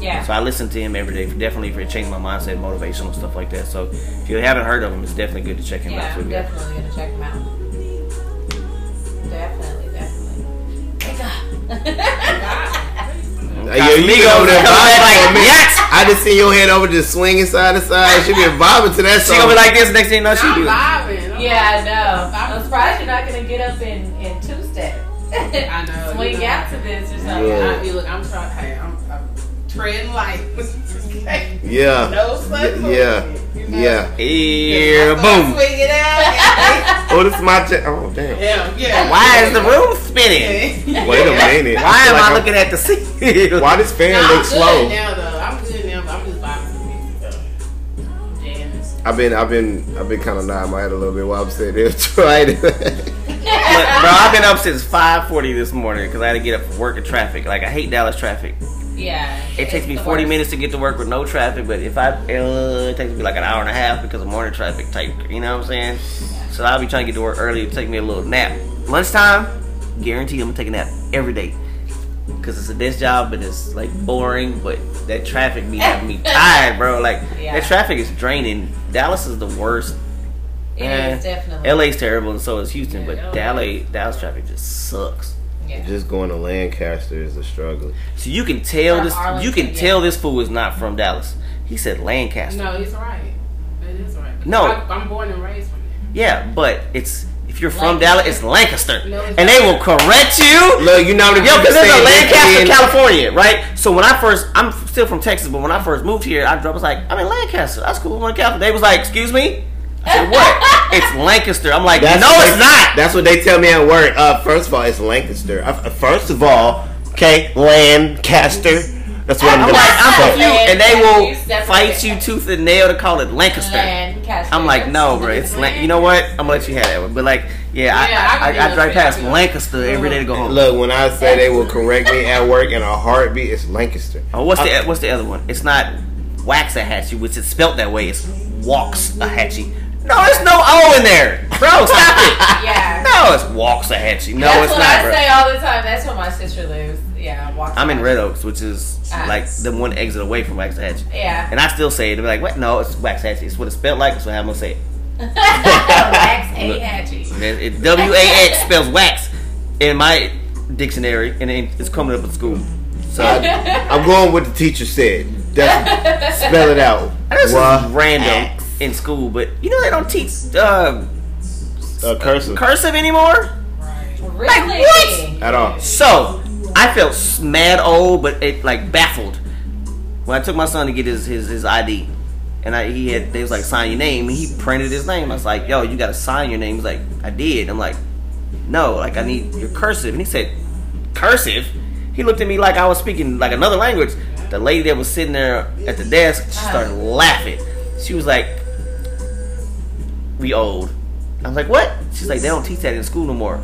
Yeah.
so I listen to him every day. Definitely for changing my mindset, motivational stuff like that. So if you haven't heard of him, it's definitely good to check him
Yeah,
out.
I'm
too.
definitely gonna check him out. Definitely, definitely. Thank
Hey, yo, you been
Casamigos
over there
coming back
vibing
like,
for
yes!
I just see your head over just swinging side to side. She been vibing to that song.
She
song.
gonna be like this next thing you know she
I'm
do.
vibing.
Yeah, I know. I'm surprised you're not gonna get up in in two step.
I know.
Swing
you know.
out to this or something.
Yeah.
I, you look, I'm trying. Hey, I'm, I'm treading light. (laughs)
yeah.
no sudden
Yeah.
movement, you know?
Yeah.
Here, boom.
Swing it out. (laughs)
Oh, this is my check. Oh, damn.
yeah, yeah.
Why is the room spinning? (laughs)
Wait a minute.
Why
feel
am
like
I
I'm-
looking at the ceiling?
Why this fan
No,
look
I'm
slow?
good now though. I'm good now, but I'm just vibing to the music though. Jamming.
I've been, I've been, I've been kind of nodding my head a little bit while I'm sitting here trying.
Look, bro, I've been up since 5:40 this morning because I had to get up for work and traffic. Like I hate Dallas traffic.
Yeah.
It takes me 40
worst.
minutes to get to work with no traffic, but if I, uh, it takes me like an hour and a half because of morning traffic type. You know what I'm saying? So I'll be trying to get to work early. Take me a little nap. Lunchtime, guarantee I'm gonna take a nap every day. Cause it's a desk job, but it's like boring. But that traffic be having me (laughs) tired, bro. Like
Yeah.
that traffic is draining. Dallas is the worst.
It
Eh,
is definitely.
LA's terrible, and so is Houston. But
Yeah,
Dallas, Dallas traffic just sucks.
Yeah.
Just going to Lancaster is a struggle.
So you can tell
Or
this. You
Arlington,
can
yeah.
tell this fool is not from Dallas. He said Lancaster.
No, he's right. It is right.
No.
I, I'm born and raised from there.
Yeah, but it's if you're from
Lancaster.
Dallas, it's Lancaster,
No, it's
and they will correct you.
Look, you know how many
Yo,
people
because there's
say
a Lancaster,
in-
California, right? So when I first, I'm still from Texas, but when I first moved here, I was like, I'm in Lancaster. That's cool. I'm in California. They was like, excuse me. I said, what? it's Lancaster. I'm like,
That's
no,
what
it's not.
That's what they tell me at work. Uh, first of all, it's Lancaster. Uh, first of all, okay, Lancaster. That's what I'm,
I'm
gonna
like, I'm
say.
confused, and they will fight you tooth and nail to call it Lancaster.
Lancaster.
I'm like, no, bro. It's Lan- you know what? I'm gonna let you have that one. But like, yeah,
Yeah, I
I, I, I, I drive past
I
Lancaster every day to go home.
Look, when I say they will (laughs) correct me at work in a heartbeat, it's Lancaster.
Oh, what's the what's the other one? It's not Waxahachie, which is spelt that way. It's Walks-a-hatchie. No, there's no O in there, bro. Stop it. (laughs)
Yeah.
No, it's Walks-a-hatchie. No,
That's
it's
what
not,
I
bro.
say all the time. That's what my sister lives. Yeah, walks
I'm in. Red Oaks, which is
Ah.
like the one exit away from Waxahachie.
Yeah.
And I still say it. They're like, what? No, it's Waxahachie. It's what it's spelled like. That's what I'm gonna say it. (laughs)
Wax a hatchy.
It- it- W A X spells wax in my dictionary, and it's coming up at school. So
I'm going with the teacher said. That's, (laughs) spell it out.
I this
Wa-
is random
ax.
In school, but you know they don't teach uh,
Uh, cursive
cursive anymore.
Really?
what?
at all.
So I felt mad old, but it like baffled when I took my son to get his his, his ID, and I he had they was like sign your name, and he printed his name. I was like, yo, you gotta sign your name. He's like, I did. I'm like, no, like I need your cursive, and he said, cursive. He looked at me like I was speaking like another language. The lady that was sitting there at the desk, she started laughing. She was like, "We old." I was like, "What?" She's like, "They don't teach that in school no more."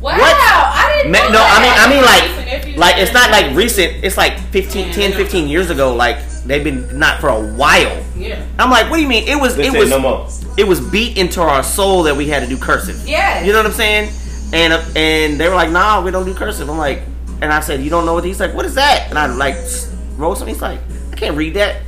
Wow,
What?
I didn't
Ma-
know
no, I mean. I mean, like, like it's not like recent. It's like 15, 10, 15 years ago. Like they've been not for a while.
Yeah.
I'm like, what do you mean? It was,
They
it was,
no more.
it was beat into our soul that we had to do cursive.
Yeah.
You know what I'm saying? And uh, and they were like, nah, we don't do cursive. I'm like, and I said, you don't know what? He's like, what is that? And I like wrote something. He's like, I can't read that.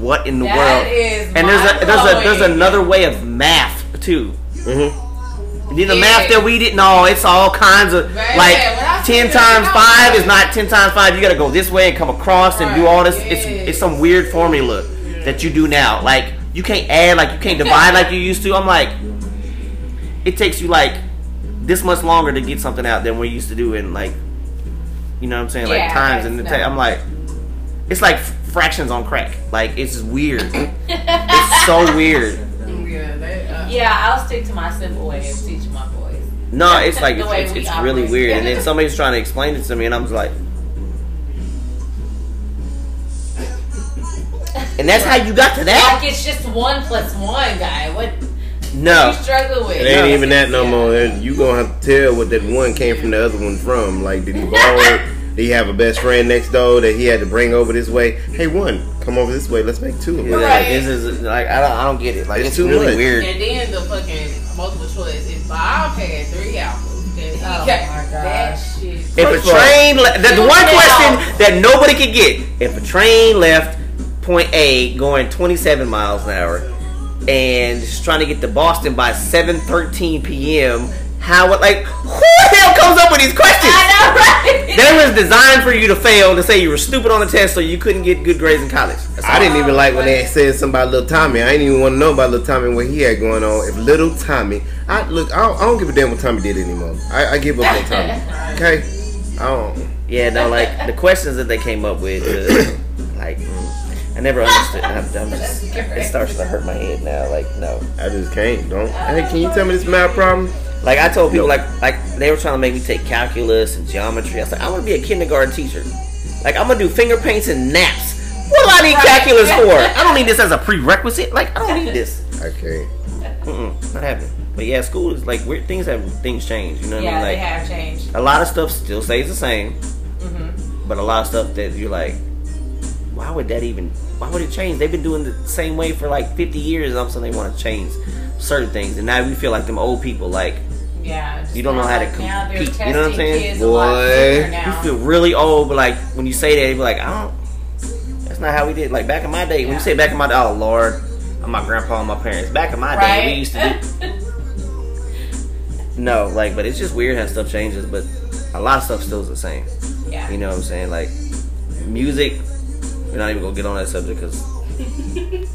What in the
That
world?
is
and there's a there's a there's another way of math too.
Mm-hmm.
You know,
Yeah.
math that we didn't know, it's all kinds of
Man,
like
when
ten times
out,
five is not ten times five. You got to go this way and come across and do all this. It's it's some weird formula that you do now. Like you can't add, like you can't (laughs) divide like you used to. I'm like, it takes you like this much longer to get something out than we used to do in like, you know what I'm saying, like times. And
that's
the ta- I'm like, it's like fractions on crack. Like it's just weird. (laughs) it's so weird.
Yeah, they, uh,
Yeah, I'll stick to my simple way of teaching my boys.
No, it's like it's, (laughs) it's, it's really weird. And then (laughs) somebody's trying to explain it to me, and I'm just like, and that's how you got to that?
Like it's just one plus one, guy. What
No,
you struggling with?
It ain't
No,
even that no
yeah.
more. You gonna have to tell what that one came from the other one from. Like, did he borrow it? Did he have a best friend next door that he had to bring over this way? Hey, one, come over this way. Let's make two of
Yeah,
them.
Right.
this is like I don't I don't get it. Like
It's
it's,
too
really
much.
weird.
And then the fucking multiple choice. If Bob had three apples, then he
Oh
got
my
that
gosh.
shit.
If a
First of all-
train, le- the, the one
now.
question that nobody could get: if a train left point A going 27 miles an hour and is trying to get to Boston by 7:13 p.m., how would like who the hell comes up with these questions?
I know, right?
That was designed for you to fail to say you were stupid on the test so you couldn't get good grades in college. That's
I didn't even like when they said something about little Tommy. I didn't even want to know about little Tommy what he had going on. If little Tommy, I look, I don't, I don't give a damn what Tommy did anymore. I, I give up on Tommy. Okay, I don't.
Yeah, no, like the questions that they came up with, uh, (coughs) like mm, I never understood. I'm, I'm (laughs) just, it starts to hurt my head now. Like no,
I just can't. Don't. Hey, can you tell me this math problem?
like I told people, like like they were trying to make me take calculus and geometry. I was like, I want to be a kindergarten teacher. Like I'm gonna do finger paints and naps. What do I need
Right.
calculus for? (laughs) I don't need this as a prerequisite. Like I don't need this.
Okay.
Mm-mm, not happening. But yeah, school is like weird. Things have things change. You know what
Yeah,
I mean? Like, they
have changed.
a lot of stuff still stays the same.
hmm
But a lot of stuff that you're like, why would that even? Why would it change? They've been doing the same way for like 50 years, and all of a sudden they want to change certain things, and now we feel like them old people. Like
Yeah.
You don't know how to
like, now
compete, you know what I'm saying?
kids a lot
Boy.
You feel really old, but like when you say that, you be like, I don't. That's not how we did. Like back in my day, when you say back in my day, oh Lord, I'm my grandpa and my parents. Back in my day, we used to do. (laughs) No, like, but it's just weird how stuff changes. But a lot of stuff still is the same.
yeah.
You know what I'm saying? Like music. We're not even gonna get on that subject because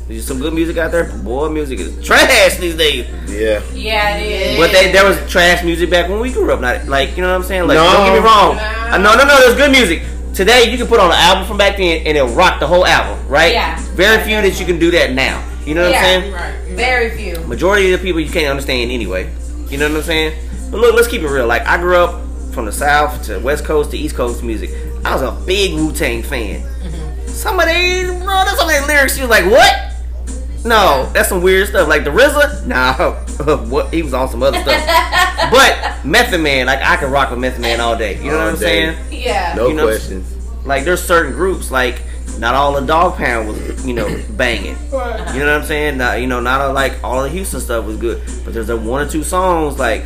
there's some good music out there. Boy, music is trash these days.
Yeah.
Yeah, it is.
But they, there was trash music back when we grew up. Not like you know what I'm saying. Like
No.
don't get me wrong.
No.
No, no, no. There's good music. Today you can put on an album from back then and it'll rock the whole album, right?
Yeah.
Very few that you can do that now. You know what
Yeah.
I'm saying?
Right.
Very few.
Majority of the people you can't understand anyway. You know what I'm saying? But look, let's keep it real. Like I grew up from the south to west coast to east coast music. I was a big Wu Tang fan.
Mm-hmm.
Some of they, bro, there's some of their lyrics. You was like, what? No, that's some weird stuff. Like the RZA, nah, (laughs) what? He was on some other stuff. (laughs) but Method Man, like I could rock with Method Man all day. You know
All
what I'm
day.
saying?
Yeah.
No
You know-
questions.
Like there's certain groups like not all the Dogg Pound was you know (laughs) banging. You know what I'm saying? Not, you know not all, like all the Houston stuff was good, but there's a one or two songs like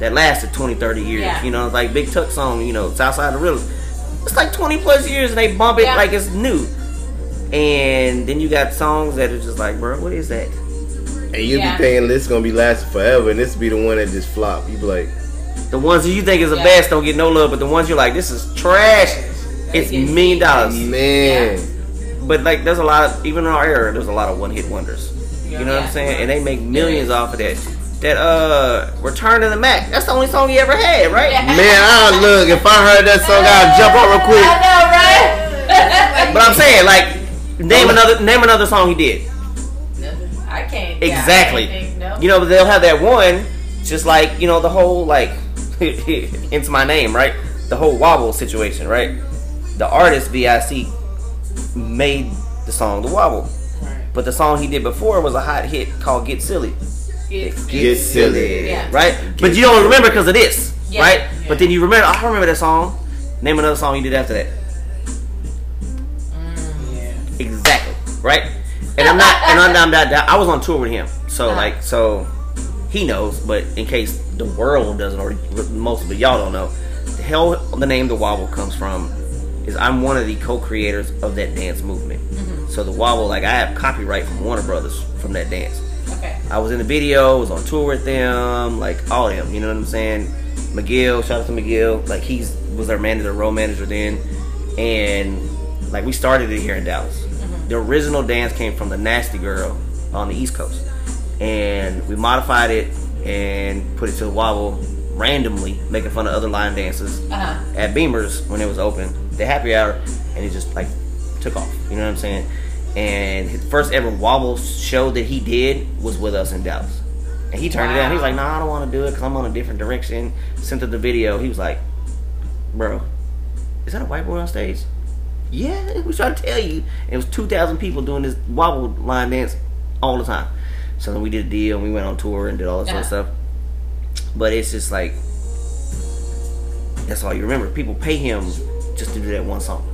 that lasted 20, 30 years.
Yeah.
You know, it's like Big Tuck song. You know, Southside of the River. It's like 20 plus years and they bump it
Yeah.
like it's new. And then you got songs that are just like, bro, what is that?
And you
Yeah.
be thinking this is gonna be lasting forever, and this be the one that just flop. You be like,
The ones that you think is the
Yeah.
best don't get no love, but the ones you're like, this is trash. It's
get
million dollars.
man,
But like, there's a lot of even in our era, there's a lot of one hit wonders. You know what I'm saying? And they make millions off of that. That uh, Return to the Mac. That's the only song he ever had, right?
Yeah.
man, I look. If I heard that song, I'd jump up real quick.
I
quick.
know, right? (laughs)
But I'm saying, like, name another name another song he did.
I can't.
Exactly.
Yeah, I can't think, no.
You know, but they'll have that one, just like you know the whole like, (laughs) into my name, right? The whole wobble situation, right? The artist Vic made the song the wobble,
Right.
but the song he did before was a hot hit called Get Silly.
Get,
Get silly.
Yeah.
right? but you don't remember because of this,
Yeah.
right?
Yeah.
But then you remember, I remember that song. Name another song you did after that.
yeah.
Exactly, right? And I'm not, and I'm not, I'm not- I was on tour with him, so
Uh-huh.
like, so he knows. But in case the world doesn't, or most of it y'all don't know, the hell the name the wobble comes from is I'm one of the co-creators of that dance movement.
Mm-hmm.
So the wobble, like, I have copyright from Warner Brothers from that dance.
Okay.
I was in the video, was on tour with them, like all of them. You know what I'm saying? McGill, shout out to McGill. Like he's was their manager, role manager then, and like we started it here in Dallas. The original dance came from the Nasty Girl on the East Coast, and we modified it and put it to the wobble randomly, making fun of other line dances
Uh huh.
at Beamers when it was open, the happy hour, and it just like took off. You know what I'm saying? And his first ever wobble show that he did was with us in Dallas. And he turned it down. He was like, "Nah, I don't want to do it because I'm on a different direction." Sent him the video. He was like, "Bro, is that a white boy on stage?" Yeah, we trying to tell you. And it was 2,000 people doing this wobble line dance all the time. So then we did a deal and we went on tour and did all this
Yeah.
other stuff. But it's just like that's all you remember. People pay him just to do that one song.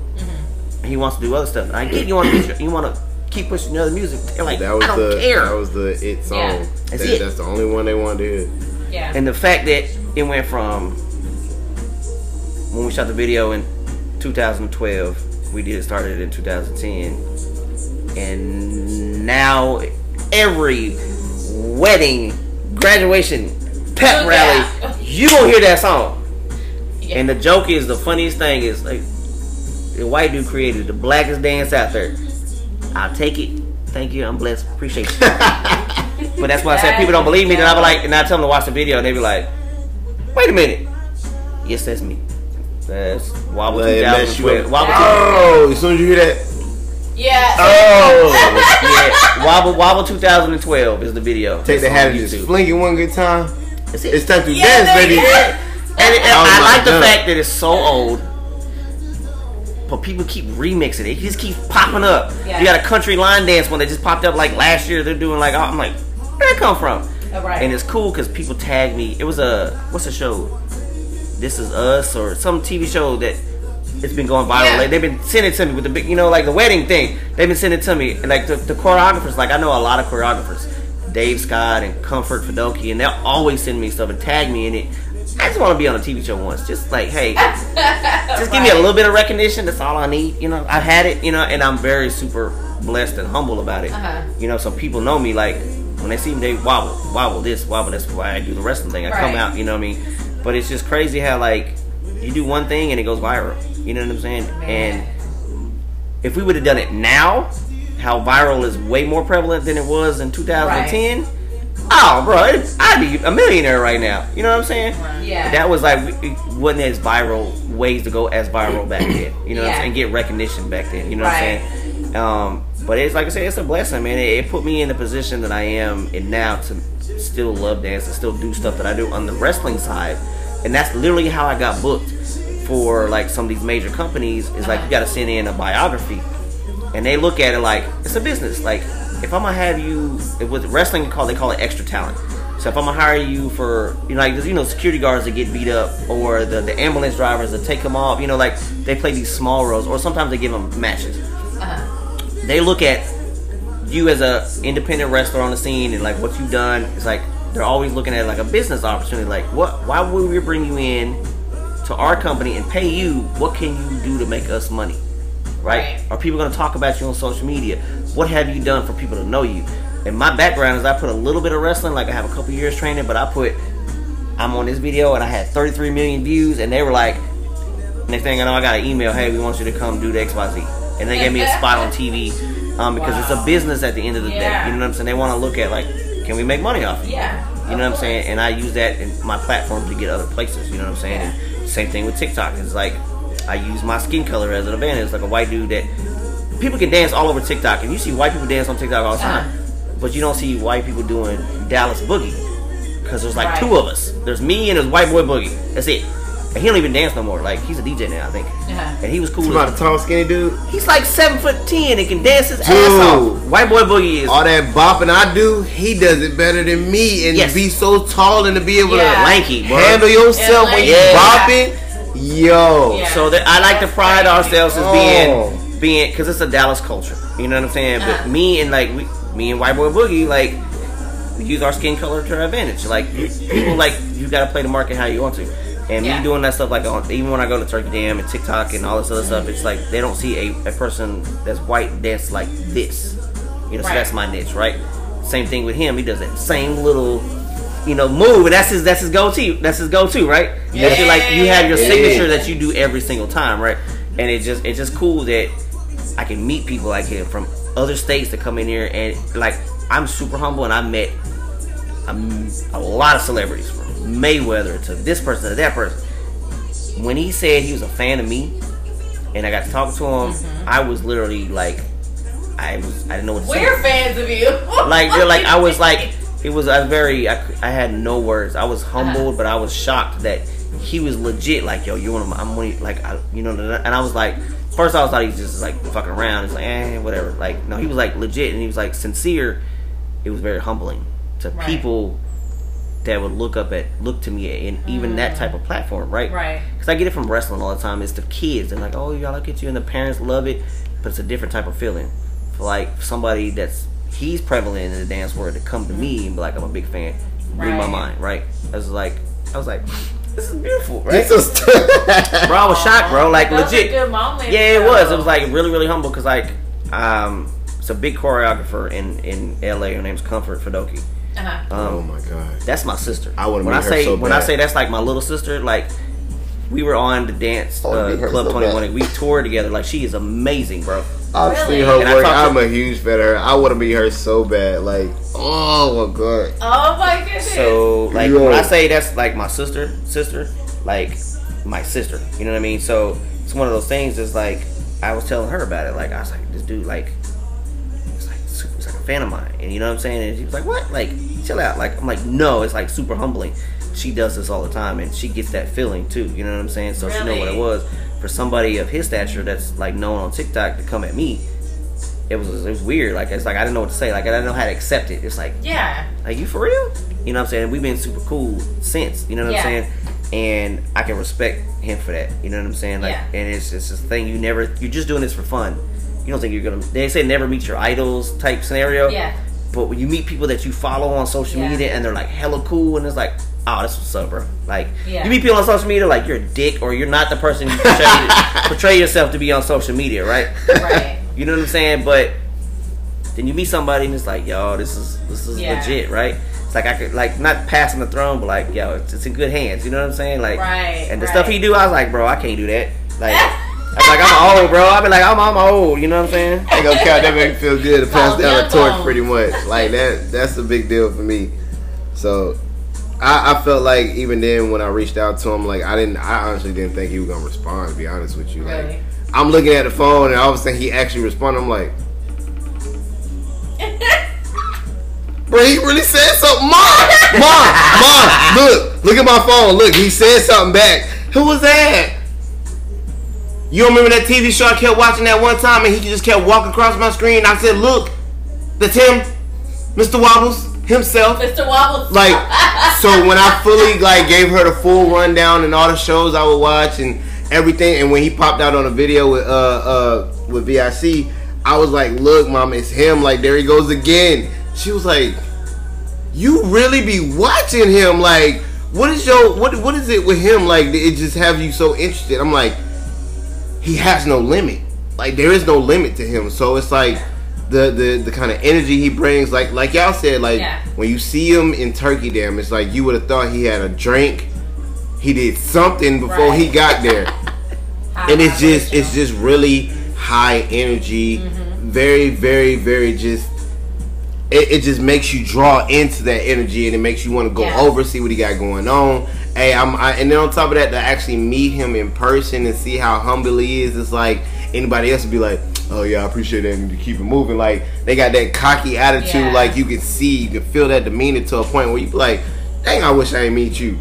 And he wants to do other stuff. And I get you want to you want to keep pushing the other music. They're like,
that was
I don't
the
care.
that was the it song.
Yeah.
That's
That-
it.
That's the only one they wanted to hear.
Yeah.
and the fact that it went from when we shot the video in 2012, we did it started in 2010, and now every wedding, graduation, pep
Oh,
rally,
yeah.
you gonna hear that song.
Yeah.
And the joke is the funniest thing is like the white dude created the blackest dance out there. I'll take it. Thank you. I'm blessed. Appreciate you. (laughs) but that's why I said people don't believe me. Then I be like, and I tell them to watch the video, and they be like, "Wait a minute. Yes, that's me. That's Wobble
Let it mess you
2012. Wobble,
Oh, as soon as you hear that,
yeah.
oh, (laughs)
yeah, Wobble Wobble 2012 is the video.
take
It's
the
on
hat and just
YouTube.
fling it one good time.
It.
It's time to
Yeah,
dance, baby.
you.
And, and
Oh
I
my
like the fact that it's so old, but people keep remixing it. It just keeps popping up.
Yeah.
You got a country line dance one that just popped up like last year. They're doing like I'm like, where'd that come from?
Oh, right.
And it's cool because people tag me. It was a what's the show? This is Us or some TV show that it's been going viral.
Yeah.
Like they've been sending it to me with the big, you know, like the wedding thing. They've been sending it to me, and like the, the choreographers. Like I know a lot of choreographers. Dave Scott and Comfort Fedoke, and they'll always send me stuff and tag me in it. I just want to be on a TV show once. Just like, hey, (laughs) just give me a little bit of recognition. That's all I need. You know, I've had it. You know, and I'm very super blessed and humble about it.
Uh-huh.
You know, some people know me like when they see me, they wobble, wobble this, wobble. That's why I do the wrestling thing. I come out. You know what I mean? But it's just crazy how like you do one thing and it goes viral. You know what I'm saying? And if we would have done it now, how viral is way more prevalent than it was in 2010. Oh, bro, it- I'd be a millionaire right now. You know what I'm saying?
Yeah.
That was like it wasn't as viral ways to go as viral back then. You know what I'm
Yeah.
saying? Get recognition back then. You know
Right.
what I'm saying? Um, but it's like I said, it's a blessing, man. It, it put me in the position that I am in now to still love dance and still do stuff that I do on the wrestling side, and that's literally how I got booked for like some of these major companies. Is like you got to send in a biography, and they look at it like it's a business. Like if I'm gonna have you, with wrestling called they call it extra talent. So if I'm gonna hire you for you know like there's, you know security guards that get beat up or the, the ambulance drivers that take them off, you know like they play these small roles or sometimes they give them matches. Uh-huh. They look at you as a independent wrestler on the scene and like what you've done. It's like they're always looking at it like a business opportunity. Like what? Why would we bring you in to our company and pay you? What can you do to make us money? Right?
Right.
Are people going to talk about you on social media? What have you done for people to know you? And my background is I put a little bit of wrestling, like I have a couple years training, but I put I'm on this video and I had 33 million views, and they were like, next thing I know, I got an email, hey, we want you to come do the X Y Z, and they gave me a (laughs) spot on TV um, because it's a business at the end of the
Yeah.
day. You know what I'm saying? They want to look at like, can we make money off of you?
Yeah.
You know what I'm saying? And I use that in my platform to get other places. You know what I'm saying? And same thing with TikTok. It's like I use my skin color as an advantage. It's like a white dude that people can dance all over TikTok, and you see white people dance on TikTok all the time, but you don't see white people doing Dallas boogie because there's like
Right.
two of us. There's me and this white boy boogie. That's it. And he don't even dance no more. Like he's a DJ now, I think.
Yeah.
And he was cool.
You
as-
about a tall, skinny dude?
He's like seven foot ten and can dance his ass off. White boy boogie is
All that bopping I do, he does it better than me. And
Yes.
to be so tall and to be able
Yeah.
to
lanky, bro.
handle yourself
And
when you
lanky.
bopping, yo.
Yeah.
So that I like to pride ourselves as
Oh.
being being because it's a Dallas culture. You know what I'm saying?
Uh.
But me and like we, me and White Boy Boogie like we use our skin color to our advantage. Like people like you got to play the market how you want to. And
Yeah.
me doing that stuff like on even when I go to Turkey Dam and TikTok and all this other stuff, it's like they don't see a, a person that's white dance like this. You know, so that's my niche, right? Same thing with him. He does that same little, you know, move, and that's his that's his go to. That's his go to, right? That's your, like you have your
Yeah.
signature that you do every single time, right? And it just it's just cool that I can meet people like him from other states that come in here, and like I'm super humble, and I met a, a lot of celebrities from Mayweather to this person to that person. When he said he was a fan of me, and I got to talk to him, mm-hmm. I was literally like, I was I didn't know what to say
We're fans of you.
like they're like I was like it was a very I, I had no words. I was humbled, but I was shocked that he was legit. Like yo, you're one of my I'm one like I, you know, and I was like. First, I was thought he was just like fucking around. He's like, eh, whatever. Like, no, he was like legit, and he was like sincere. It was very humbling to
Right.
people that would look up at, look to me in even that type of platform, right?
Right.
Because I get it from wrestling all the time. It's the kids. They're like, oh, y'all look at you, and the parents love it, but it's a different type of feeling. For like somebody that's he's prevalent in the dance world to come to me and be like, I'm a big fan, blew my mind, right? I was like, I was like, this is beautiful, right?
It's just (laughs)
bro, I was shocked, bro. Like
Those are
legit.
good moments,
Yeah, it was. It was like really, really humble because like, um, it's a big choreographer in in LA. Her name's Comfort Fedoke.
Uh-huh.
Um,
oh my god.
that's my sister.
I wanna
when
meet
I
her
say
so
when I say that's like my little sister. Like we were on the dance uh, club
so
twenty
bad.
We toured together. Like she is amazing, bro.
I've
Really?
seen her
And I
work.
talked to-
I'm a huge fan of her. I want to meet her so bad. Like, oh my god.
Oh my goodness.
So like
Yo.
when I say that's like my sister, sister, like my sister. You know what I mean? So it's one of those things. That's like I was telling her about it. Like I was like, this dude, like, it's like super, it's like a fan of mine, and you know what I'm saying? And she was like, what? Like, chill out. Like I'm like, no, it's like super humbling. She does this all the time, and she gets that feeling too. You know what I'm saying? So she know what it was for somebody of his stature that's like known on TikTok to come at me. It was it was weird. Like it's like I didn't know what to say. Like I didn't know how to accept it. It's like
yeah.
like you for real? You know what I'm saying? We've been super cool since. You know what
Yeah.
I'm saying? And I can respect him for that. You know what I'm saying? Like,
Yeah.
and it's it's this thing you never. You're just doing this for fun. You don't think you're gonna? They say never meet your idols type scenario.
Yeah.
But when you meet people that you follow on social
Yeah.
media and they're like hella cool and it's like, oh, this what's up, bro. Like
Yeah.
you meet people on social media like you're a dick or you're not the person you portray, (laughs) portray yourself to be on social media, right?
Right. (laughs)
You know what I'm saying? But then you meet somebody and it's like, yo, this is this is
Yeah.
legit, right? It's like I could like not passing the throne, but like, yo, it's, it's in good hands. You know what I'm saying? Like,
Right,
and the
right.
stuff he do, I was like, bro, I can't do that. Like, (laughs) I'm like, I'm old, bro. I be like, I'm, I'm old. You know what I'm saying?
Ain't gonna count. That make me feel good to pass down
your
the torch, pretty much. Like that. That's a big deal for me. So, I, I felt like even then when I reached out to him, like I didn't. I honestly didn't think he was gonna respond. To be honest with you, like
Really?
I'm looking at the phone and all of a sudden he actually responded. I'm like, (laughs) bro, he really said something. Mom, mom, mom, look, look at my phone. Look, he said something back. Who was that? You remember that TV show I kept watching that one time and he just kept walking across my screen? I said, look, that's him, Mr. Wobbles himself.
Mr. Wobbles.
Like, so (laughs) when I fully like gave her the full rundown and all the shows I would watch and everything, and when he popped out on a video with uh uh with VIC, I was like, look, mom, it's him. Like, there he goes again. She was like, you really be watching him? Like, what is your what what is it with him? Like, it just have you so interested? I'm like, he has no limit. Like, there is no limit to him. So it's like. The, the, the kind of energy he brings, like like y'all said, like
Yeah.
when you see him in Turkey Dam, it's like you would have thought he had a drink, he did something before he got there, (laughs) and it's just it's just really high energy, very very very just. It, it just makes you draw into that energy, and it makes you want to go
Yeah.
over, see what he got going on. Hey, I'm, I, and then on top of that, to actually meet him in person and see how humble he is, it's like anybody else would be like, "Oh yeah, I appreciate that," and to keep it moving. Like they got that cocky attitude,
Yeah.
like you can see, you can feel that demeanor to a point where you be like, "Dang, I wish I didn't meet you."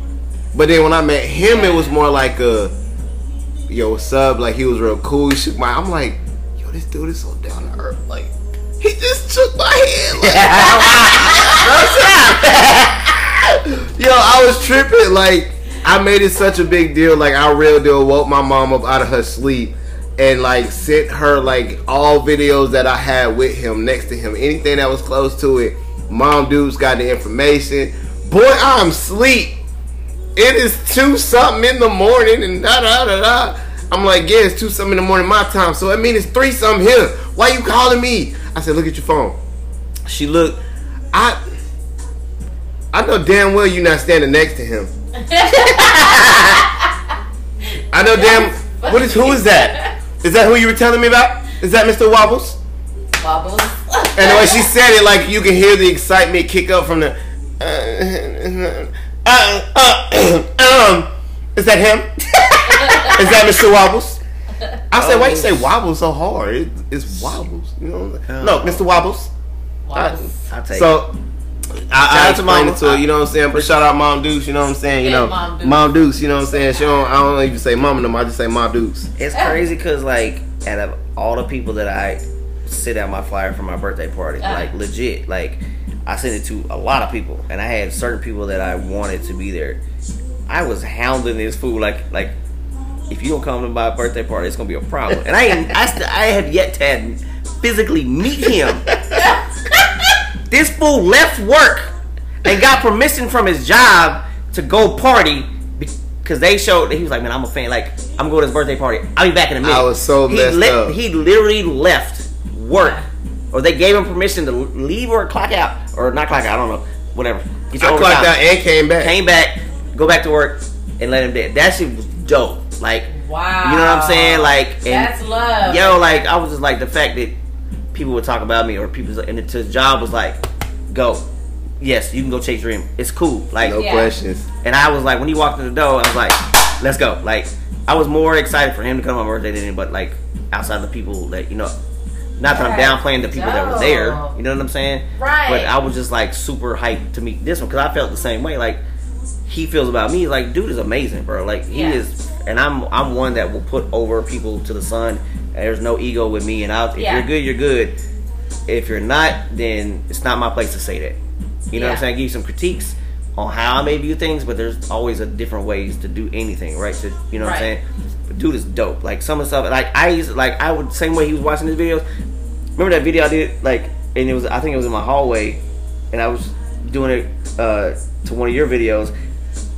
But then when I met him, it was more like a, "Yo, what's up?" Like he was real cool. He shook my. I'm like, "Yo, this dude is so down to earth." Like he just shook my hand. Like, (laughs) (laughs) Yo, I was tripping. Like, I made it such a big deal. Like, I real deal woke my mom up out of her sleep and like sent her like all videos that I had with him next to him. Anything that was close to it. Mom dudes got the information. Boy, I'm sleep. It is two something in the morning and da da da da. I'm like, yeah, it's two something in the morning my time. So I mean it's three something here. Why you calling me? I said, look at your phone. She looked. I I know damn well you're not standing next to him. (laughs) I know damn. What is who is that? Is that who you were telling me about? Is that Mr. Wobbles?
Wobbles.
And the way she said it, like you can hear the excitement kick up from the. Uh, uh, uh, um, is that him? (laughs) is that Mr. Wobbles? I said, why you say wobbles so hard? It, it's wobbles, you know. No, Mr. Wobbles.
Wobbles.
I'll take it.
So I, I
out to
explained
Mama.
it to her, you know what I'm saying? But shout out Mom Dukes, you know what I'm saying? You know,
Mom Dukes.
Mom Dukes, you know what I'm saying? She don't, I don't even say Mom no more, I just say Mom Dukes.
It's crazy because like out of all the people that I sit out my flyer for my birthday party,
Uh.
like legit, like I sent it to a lot of people, and I had certain people that I wanted to be there. I was hounding this fool like like if you don't come to my birthday party, it's gonna be a problem. And I I st- I have yet to have physically meet him. (laughs) this fool left work and got permission from his job to go party because they showed that he was like, man, I'm a fan. Like, I'm going to his birthday party. I'll be back in a minute.
I was so
he
messed
le-
up.
He literally left work, or they gave him permission to leave or clock out, or not clock out. I don't know. Whatever. Get your
I clocked out and came back.
Came back, go back to work, and let him dead. That shit was dope. Like,
Wow.
you know what I'm saying? Like, and
That's love.
yo, like I was just like the fact that people would talk about me or people and it's his job was like, go. Yes, you can go chase dream. It's cool. Like
No
Yeah.
questions.
and I was like when he walked in the door, I was like, let's go. Like I was more excited for him to come on my birthday than but like outside the people that you know not that I'm
That's
downplaying the people that were there. You know what I'm saying?
Right.
But I was just like super hyped to meet this one because I felt the same way. Like he feels about me. Like dude is amazing, bro. Like he
Yeah.
is, and I'm I'm one that will put over people to the sun. There's no ego with me, and I'll, if
Yeah.
you're good, you're good. If you're not, then it's not my place to say that. You know what I'm saying? I give you some critiques on how I may view things, but there's always a different ways to do anything, right? To, you know what I'm saying? But dude is dope. Like some of the stuff, like I used, like I would same way he was watching his videos. Remember that video I did? Like and it was I think it was in my hallway, and I was doing it uh, to one of your videos.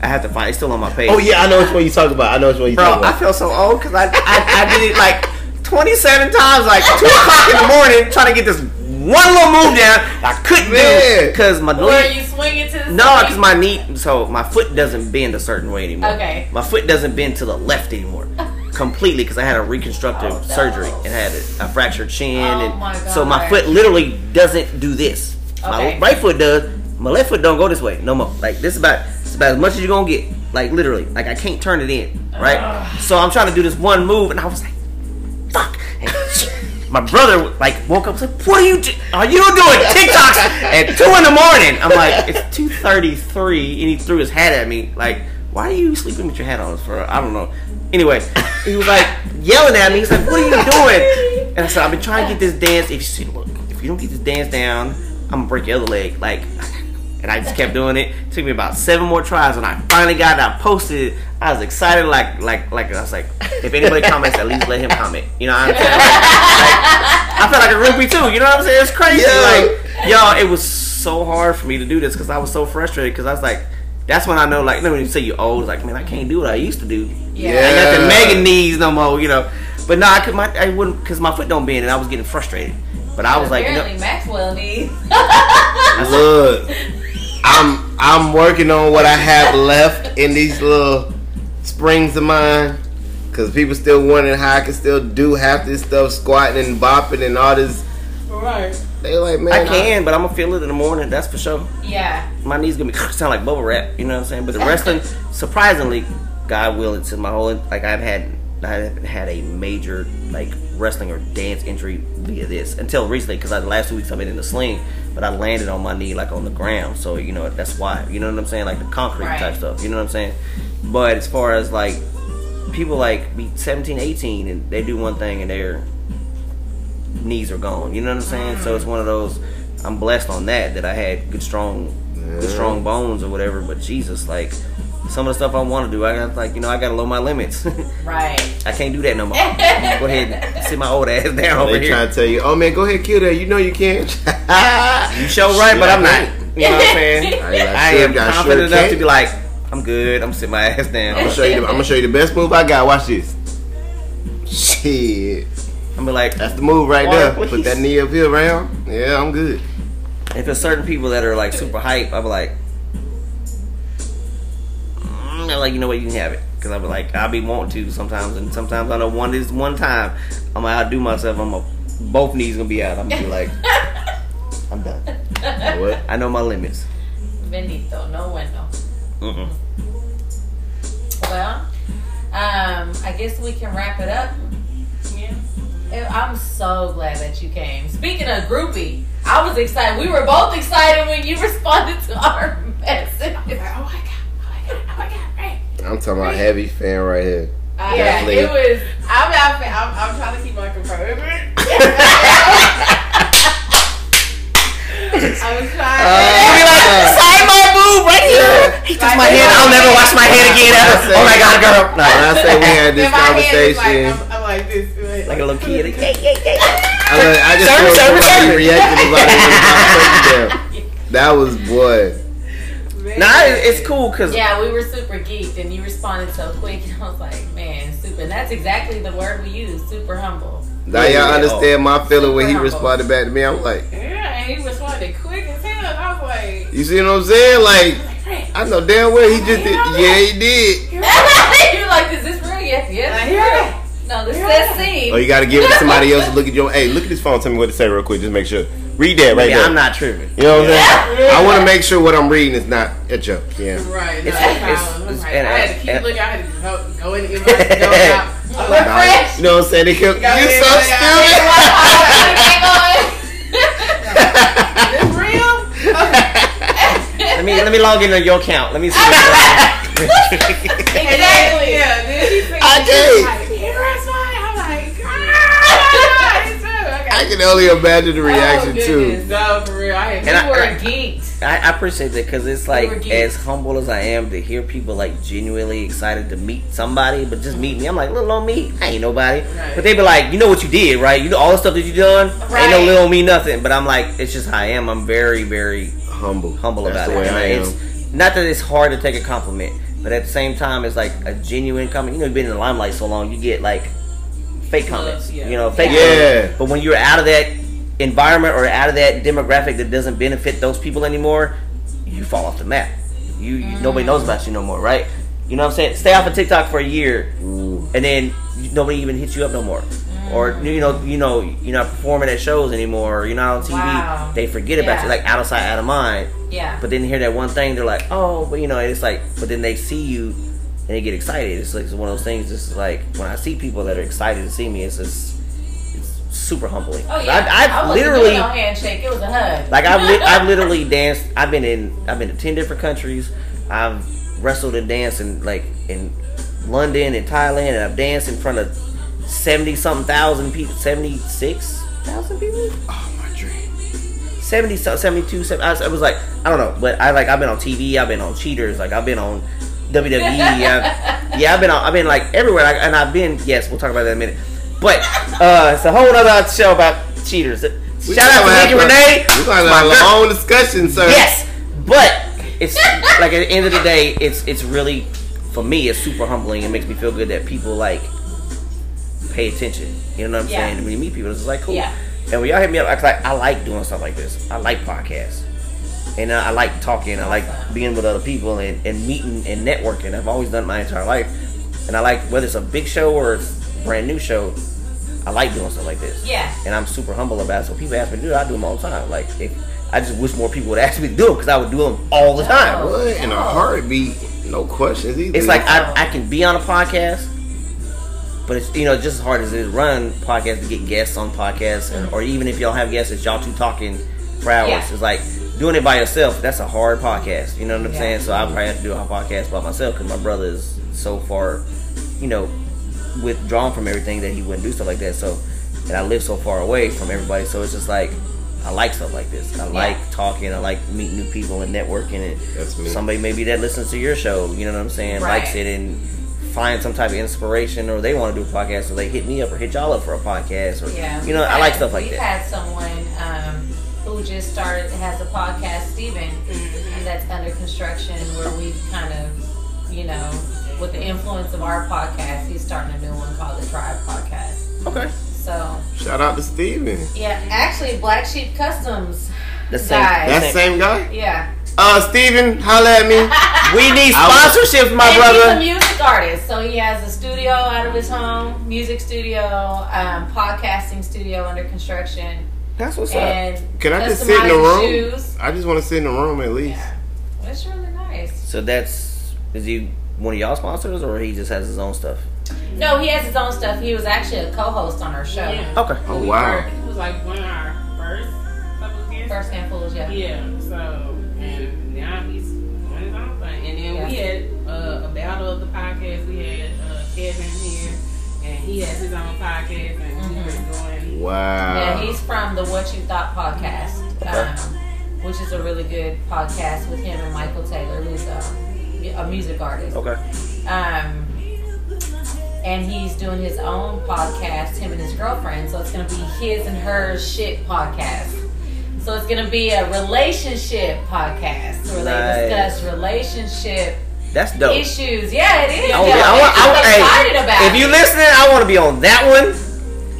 I have to find it's still on my page.
Oh yeah, I know which one you talk about. I know which one you
bro,
talk about.
Bro, I feel so old because I, I I did it like 27 times, like two o'clock in the morning, trying to get this one little move down. I couldn't do
Man.
it because my
Or
leg.
you swing it to the
No, because my knee, so my foot doesn't bend a certain way anymore.
Okay.
My foot doesn't bend to the left anymore, (laughs) completely, because I had a reconstructive
Oh, no.
surgery and had a, a fractured chin,
Oh,
and
my
so my
God.
foot literally doesn't do this.
Okay.
My right foot does. My left foot don't go this way no more. Like this is about it's about as much as you're gonna get. Like literally, like I can't turn it in, right? Ah. So I'm trying to do this one move, and I was like, "Fuck!" (laughs) My brother like woke up, was like, "What are you? Do- are you doing TikToks at two in the morning?" I'm like, "It's two thirty three, and he threw his hat at me. Like, why are you sleeping with your hat on? For I don't know. Anyway, he was like yelling at me. He's like, "What are you doing?" And I said, "I've been trying to get this dance. If you see, look, if you don't get this dance down, I'm gonna break your other leg." Like. And I just kept doing it. Took me about seven more tries. When I finally got it, I posted. it. I was excited, like, like, like. I was like, if anybody comments, at least let him comment. You know what I'm saying? Like, I felt like a groupie too. You know what I'm saying? It's crazy.
Yeah.
Like, y'all, it was so hard for me to do this because I was so frustrated. Because I was like, that's when I know, like, you know, when you say you're old, it's like, man, I can't do what I used to do.
Yeah.
I got the
mega
Megan knees no more. You know. But no, I could. My, I wouldn't because my foot don't bend, and I was getting frustrated. But I was like, you know,
Apparently Maxwell needs. (laughs)
Look, I'm I'm working on what I have left in these little springs of mine. Cause people still wondering how I can still do half this stuff, squatting and bopping and all this.
Right.
They like, man,
I can, but I'm gonna feel it in the morning. That's for sure.
yeah.
my knees gonna be (laughs) sound like bubble wrap. You know what I'm saying? But the wrestling, (laughs) surprisingly, God willing, to my whole like I've had I haven't had a major like wrestling or dance injury via this until recently because the last two weeks I've been in the sling, but I landed on my knee like on the ground. So you know that's why. You know what I'm saying? Like the concrete
Right.
type stuff. You know what I'm saying? But as far as like people like be 17, 18 and they do one thing and their knees are gone. You know what I'm saying? So it's mm. one of those. I'm blessed on that that I had good strong, good strong bones or whatever. But Jesus, like some of the stuff I want to do, I got like you know I got to lower my limits. (laughs)
Right.
I can't do that no more. (laughs) Go ahead and sit my old ass down over
They
here.
trying to tell you, oh man, go ahead, kill that. You know you can't. (laughs)
You show right, but I'm not. You know what I'm saying?
I, I
I
sure-
am
I sure
confident enough
can't.
to be like, I'm good. I'm sitting my ass down.
I'm gonna show you. The, I'm gonna show you the best move I got. Watch this. Shit,
I'm be like,
that's the move right
Water,
there.
please.
Put that knee up here around. Yeah, I'm good.
if there's certain people that are like super hype, I'm like, I'm like, you know what, you can have it. Because I'll be like, I'll be wanting to sometimes, and sometimes I know one is one time, I'm gonna outdo myself. I'm gonna both knees gonna be out. I'm gonna be like, (laughs) I'm done.
What?
I know my limits.
Benito, no bueno.
Mm-mm.
Well, um, I guess we can wrap it up.
Yeah.
I'm so glad that you came. Speaking of groupie, I was excited. We were both excited when you (laughs) responded to our
talking about heavy fan right here.
Uh,
Yeah,
it was. I'm out. I'm, I'm trying to keep my composure. (laughs) (laughs) I was trying.
Uh,
Side my boob right here. He touched my head. I'll never wash my head again.
Say-
Oh my god, girl.
When I say we had this (laughs)
Then my hand is
conversation,
Like, I'm, I'm like this. Like,
Like a little kid.
I, like, I just
Service,
saw
service,
somebody reacting about it. when I touched them. That was boy.
Man.
Nah, it's cool because
Yeah, we were super geeked, and you responded so quick, (laughs) and I was like, man, super. And that's exactly the word we use, super humble.
Now
Yeah,
y'all
yeah.
understand my feeling when he
humble.
responded back to me. I'm like,
Yeah, and he responded quick as hell. And I was like,
you see what I'm saying? Like,
Frank,
I know damn well he just did. Yeah, he did. (laughs)
You're like, is this real? Yes, yes.
I hear it.
No, this
Yeah.
says scene.
Oh, you gotta give it to somebody else to look at your. Hey, look at this phone. Tell me what to say real quick. Just make sure. Read that right
yeah,
there.
I'm not tripping.
You know what I'm saying? I want to make sure what I'm reading is not a joke. Yeah.
Right. No,
It's-
it's,
it's-
I,
it's-
like,
and-
I had to keep
and-
looking. I had to go, go in the inbox, go (laughs) out. I was
Nah,
Fresh.
you know what I'm saying? They kept,
Go
you
ahead,
so (laughs) oh,
go ahead.
stupid.
This real? (laughs)
Let me let me log into your account. Let me see.
exactly.
Yeah. Then he said,
I did. I can only imagine the oh, reaction
oh,
too.
No, for real. I had
And I-
You were geeked.
I, I appreciate that because it's like as humble as I am to hear people like genuinely excited to meet somebody, but just meet me. I'm like little old me, I ain't nobody.
Right.
But they be like, you know what you did, right? You know all the stuff that you done. Ain't no
Right.
little me nothing. But I'm like, it's just how I am. I'm very very
Humble.
humble
That's
about
the
it.
way
And
I am.
It's not that it's hard to take a compliment, but at the same time, it's like a genuine comment. You know, you've been in the limelight so long, you get like fake comments.
yeah.
You know, fake.
Yeah.
comments. But when you're out of that environment or out of that demographic that doesn't benefit those people anymore, you fall off the map. You, you nobody knows about you no more, right? You know what I'm saying? Stay off of TikTok for a year, and then nobody even hits you up no more. Or mm. you know, you know, you're not performing at shows anymore. Or you're not on TV.
Wow.
They forget about
Yeah.
you, like out of sight, out of mind.
Yeah.
But then hear that one thing, they're like, oh, but you know, it's like, but then they see you and they get excited. It's like it's one of those things. It's like when I see people that are excited to see me, it's just it's super humbling.
Oh yeah.
I, I've
I wasn't
literally
doing no handshake. It was a hug.
like I've li- I've (laughs) literally danced. I've been in I've been to ten different countries. I've wrestled and danced in like in London and Thailand, and I've danced in front of seventy something thousand people, seventy six thousand people.
Oh, my dream.
70 so- 72 70, I was like I don't know but I like I've been on TV I've been on cheaters like I've been on WWE I've, yeah. I've been I've been like everywhere like, and I've been yes we'll talk about that in a minute. But uh it's a whole other show about cheaters.
We
shout out
gonna
to
have
Nikki Renee.
We're going to have a long discussion, sir.
yes but it's like at the end of the day it's it's really for me it's super humbling. It makes me feel good that people like pay attention. You know what I'm
Yeah.
saying? When you meet people it's like cool.
Yeah.
and when y'all hit me up I, like, I like doing stuff like this. I like podcasts and uh, I like talking I like being with other people and, and meeting and networking I've always done it my entire life and I like whether it's a big show or it's a brand new show I like doing stuff like this
Yeah.
and I'm super humble about it. So people ask me to do it, I do them all the time. Like if I just wish more people would ask me to do them because I would do them all the time.
What? In a heartbeat. No questions either.
It's like I, I can be on a podcast, but it's you know just as hard as it is run podcasts to get guests on podcasts, and, or even if y'all have guests, it's y'all two talking for hours.
Yeah.
It's like doing it by yourself. That's a hard podcast. You know what I'm
Yeah.
saying? So I probably have to do a podcast by myself because my brother is so far, you know, withdrawn from everything that he wouldn't do stuff like that. So, and I live so far away from everybody. So it's just like. I like stuff like this. I like talking. I like meeting new people and networking. And
That's me.
somebody maybe that listens to your show, you know what I'm saying,
Right.
likes it and find some type of inspiration, or they want to do a podcast, so they hit me up or hit y'all up for a podcast, or
Yeah.
you know,
we've
I like stuff like
we've
that.
had someone um, who just started has a podcast, Steven, and that's under construction where we kind of, you know, with the influence of our podcast, he's starting a new one called the Tribe Podcast.
Okay,
So
Shout out to Steven.
yeah, actually, Black Sheep Customs.
the same.
Guys.
the
That
same-
same guy?
Yeah,
Uh, Steven, holla at me. (laughs)
We need
I was-
sponsorships, my
and
brother.
he's a music artist, so he has a studio out of his home, music studio, um, podcasting studio under construction,
That's what's up.
Can I just sit in the room?
Shoes.
I just want to sit in the room at least.
Yeah, it's really nice.
So that's is he one of y'all sponsors, or he just has his own stuff?
No, he has his own stuff. He was actually a co-host on our show.
Yeah.
Okay.
Oh,
We
wow.
He was like one of our first couple of guests.
First handfuls, yeah.
Yeah, so and now he's doing his own thing. And then we had uh, a battle of the podcast. We had uh, Kevin here, and he has his own podcast, and
Mhm.
we've been doing.
Wow.
Yeah, he's from the What You Thought podcast, um, which is a really good podcast with him and Michael Taylor, who's um, a music artist.
Okay.
Um, and he's doing his own podcast, him and his girlfriend. So it's going to be his and her shit podcast. So it's going to be a relationship podcast where
Nice.
they discuss relationship
That's dope.
issues. Yeah, it is.
I wanna
yo.
be- I want- I
I'm
want- hey,
about
If you listening, I want to be on that one.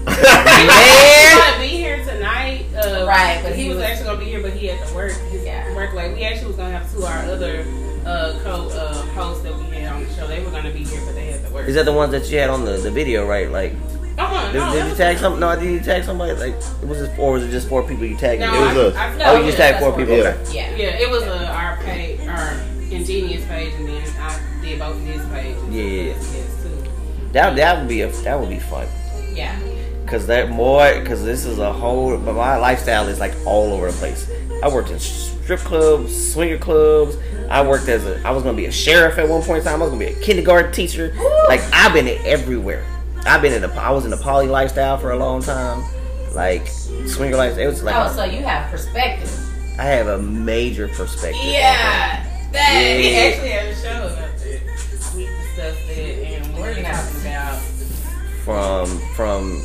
He (laughs)
Man,
was gonna be here tonight, uh,
Right, but
he,
he
was,
was-
actually gonna be here, but he had to work. His
Yeah.
work like we actually was gonna have two of our other uh, co uh, hosts that we had on the show. They were gonna be here, but they had to work.
is that the ones that you had on the, the video, right? Like,
Uh-huh,
did,
no,
did you tag some? No, did you tag somebody? Like, was it or was it just four people you tagged?
No,
It was
I,
us.
I,
No,
oh, you just tagged four people.
Yeah.
Okay.
Yeah.
Yeah, it was uh, our page, our ingenious page, and then I did both his pages.
Yeah, yeah, yeah.
Yes, yes, too.
That that would be a that would be fun.
Yeah.
Cause that more, cause this is a whole. But my lifestyle is like all over the place. I worked in strip clubs, swinger clubs. I worked as a. I was gonna be a sheriff at one point in time. I was gonna be a kindergarten teacher. Like I've been everywhere. I've been in the. I was in the poly lifestyle for a long time. Like swinger life. It was like
Oh, so you have perspective.
I have a major perspective.
Yeah, that we actually had a show about that. We discussed it, and we're talking about
From from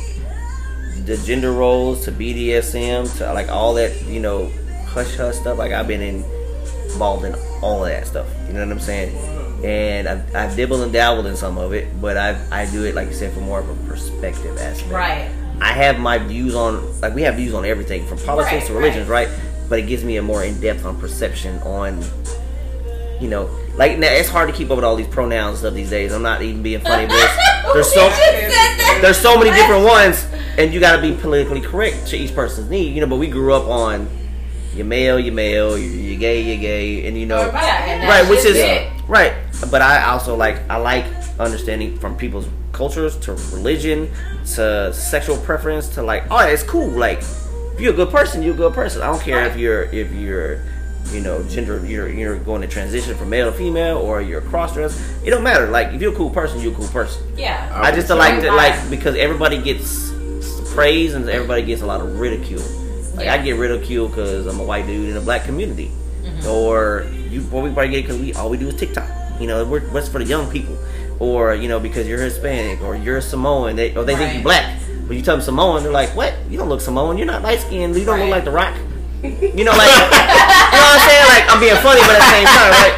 the gender roles to BDSM to like all that, you know, hush hush stuff. Like I've been involved in all of that stuff. You know what I'm saying? And I've, I've dibbled and dabbled in some of it, but I I do it like you said for more of a perspective aspect.
Right.
I have my views on like we have views on everything from politics
Right,
to religions, right. But it gives me a more in depth on perception on you know like now it's hard to keep up with all these pronouns stuff these days. I'm not even being funny, but (laughs) there's so there's so many different ones, and you got to be politically correct to each person's need. You know, but we grew up on you're male, you're male, you're, you're gay, you're gay, and you know
Or bi-
Yeah, and
right which is
it.
right. But i also like i like understanding from people's cultures to religion to sexual preference to like oh it's cool. Like if you're a good person you're a good person. I don't care if you're if you're you know gender you're you're going to transition from male to female or you're cross dress it don't matter like if you're a cool person you're a cool person
Yeah.
i just like
say-
to like because everybody gets praise and everybody gets a lot of ridicule like
Yeah.
i get ridiculed because i'm a white dude in a black community
Mm-hmm.
or you what we probably get because we all we do is TikTok. You know, we're, what's for the young people, or you know because you're Hispanic or you're a Samoan, they or they think you're black. But you tell them Samoan, they're like, "What? You don't look Samoan. You're not light skinned. You don't
Right.
look like The Rock." You know, like you know what I'm saying? Like I'm being funny, but at the same time, like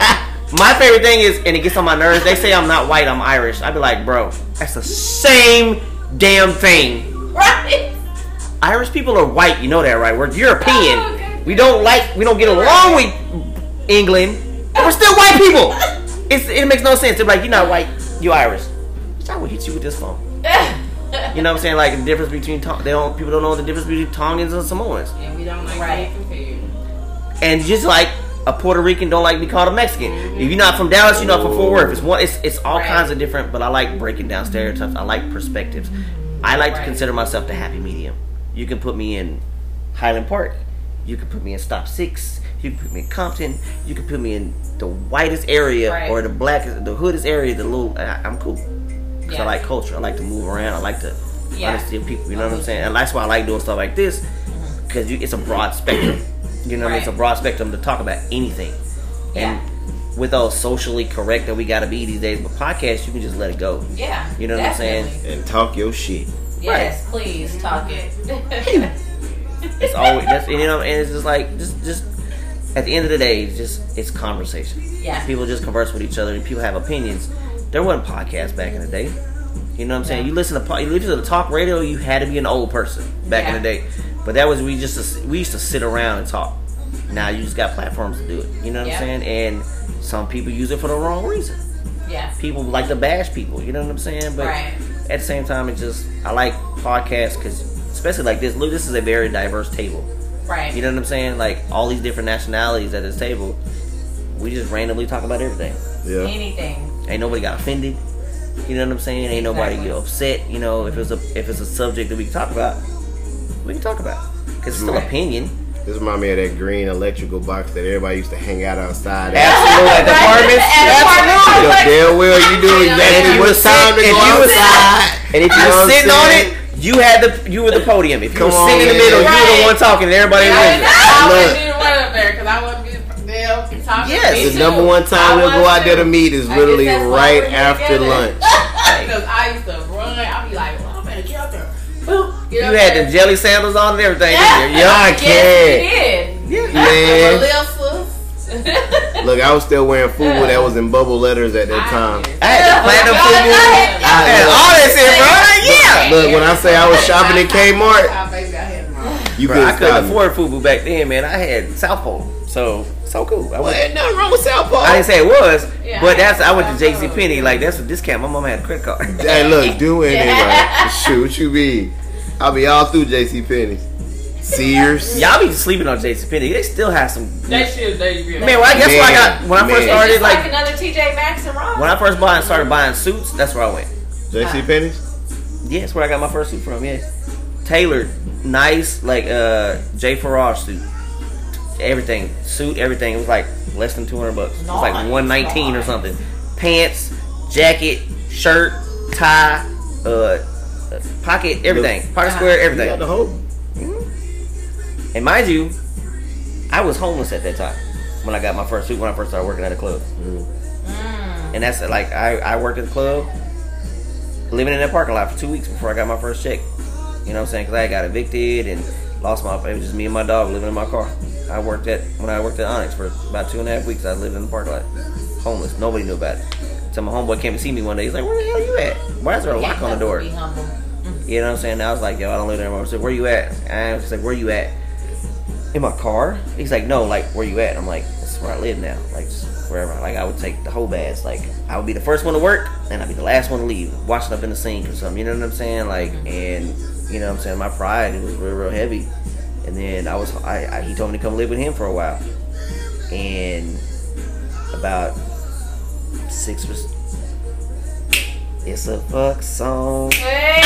my favorite thing is, and it gets on my nerves. They say I'm not white, I'm Irish. I'd be like, bro, that's the same damn thing.
Right.
Irish people are white, you know that, right? We're European.
Oh, okay.
We don't like, we don't get along with England, but we're still white people. It's, it makes no sense. They're like, you're not white, you're Irish. I will hit you with this phone. (laughs) You know what I'm saying? Like the difference between Tong- they don't people don't know the difference between Tongans and Samoans.
and we don't like
Right.
compared.
And just like a Puerto Rican don't like to be called a Mexican. Mm-hmm. If you're not from Dallas, you're not from Fort Worth. It's one. It's it's all
Right.
kinds of different. But I like breaking down stereotypes. I like perspectives. I like to consider myself the happy medium. You can put me in Highland Park. You can put me in Stop Six. You can put me in Compton. You can put me in the whitest area
Right.
or the blackest, the hoodest area. The little. I, I'm cool. 'Cause
Yeah.
I like culture. I like to move around. I like to
Yeah.
understand people. You know what I'm saying? And that's why I like doing stuff like this mm-hmm. because it's a broad spectrum. You know, what I mean? it's a broad spectrum to talk about anything. And with all socially correct that we gotta be these days, but podcasts you can just let it go.
Yeah.
You know what I'm saying?
and talk your shit.
Yes, please talk it. (laughs)
It's always that's you know, and it's just like just just at the end of the day, it's just it's conversation.
Yeah.
People just converse with each other and people have opinions. There wasn't podcasts back in the day. You know what I'm saying?
Yeah.
You listen to you listen to the talk radio, you had to be an old person back in the day. But that was we just we used to sit around and talk. Now you just got platforms to do it. You know what
Yeah.
I'm saying? And some people use it for the wrong reason.
yeah.
people like to bash people. You know what I'm saying? But
Right.
at the same time, it's just I like podcasts because especially like this. Look, this is a very diverse table.
Right.
You know what I'm saying? Like all these different nationalities at this table, we just randomly talk about everything.
Yeah.
Anything.
Ain't nobody got offended. You know what I'm saying? Ain't nobody
Exactly.
get upset. You know, if it's a if it's a subject that we can talk about, we can talk about because it's still
Right.
opinion.
This reminds me of that green electrical box that everybody used to hang out outside. at.
Absolutely, at the
Right.
apartments.
At apartments.
You know damn well you do
And
exactly
you
what
was
time to go
and you was-
outside.
And if you
You
were
what I'm
sitting on it, you had the you were the podium. If you
Come
were sitting in the middle,
man.
you were the one talking. and Everybody
I,
was
I
Look.
wouldn't even run up there because I wasn't getting damn talking.
Yes.
Me
The
too.
number one time
I
we'll go out there to meet is literally
guess that's why
right after
together.
lunch. (laughs)
Because I used to run. I'd be like, well, I'm gonna get up there. Boop, get
You
up
had
there.
the jelly sandals on and everything.
Yeah. (laughs)
Yeah.
I
Yes,
can't.
we did. (laughs)
Man, look, I was still wearing FUBU that was in bubble letters at that time.
I had the platinum
Yeah.
fubu. I had all that shit, bro. Yeah.
Look, when I say I was shopping at Kmart,
baby, I had them all.
you
Bro, I
couldn't
couldn't afford fubu back then, man. I had South Pole, so so cool. I
Well,
went.
ain't nothing wrong with South Pole.
I didn't say it was,
Yeah,
but
I
that's I went to JC Penney. Like that's a discount. My mom had a credit card. (laughs)
Hey, look, doing it
Yeah.
right. Shoot, what you mean? I'll be all through JC Penney. Sears. (laughs)
Y'all be sleeping on JC Penney. They still have some.
That shit, they real.
Man, well, I guess when I got when I
Man.
first
It's
started,
just like,
like
another TJ Maxx and Ross.
when I first bought started buying suits, that's where I went.
JC Penney's?
Yeah, that's where I got my first suit from. Yes, tailored, nice, like uh J Ferrar suit. Everything, suit, everything. It was like less than two hundred bucks. It was like
Nice,
one nineteen or something. Pants, jacket, shirt, tie, uh, uh, pocket, everything, pocket square,
You got
everything.
the whole.
And mind you, I was homeless at that time when I got my first suit when I first started working at a club. And that's like I, I worked at the club, living in that parking lot for two weeks before I got my first check. You know what I'm saying? Because I got evicted and lost my. It was just me and my dog living in my car. I worked at when I worked at Onyx for about two and a half weeks. I lived in the parking lot, homeless. Nobody knew about it. So my homeboy came to see me one day. He's like, "Where the hell you at? Why is there a lock on the door?" You know what I'm saying? I was like, yo, I don't live there anymore. I said, where you at? And I was like, where you at? In my car? He's like, no, like, where you at? I'm like, this is where I live now. Like, just wherever. Like, I would take the whole bass. Like, I would be the first one to work, and I'd be the last one to leave. Washing up in the sink or something. You know what I'm saying? Like, and, you know what I'm saying? My pride, it was real, real heavy. And then I was, I, I he told me to come live with him for a while. And about six was, it's a fuck song.
I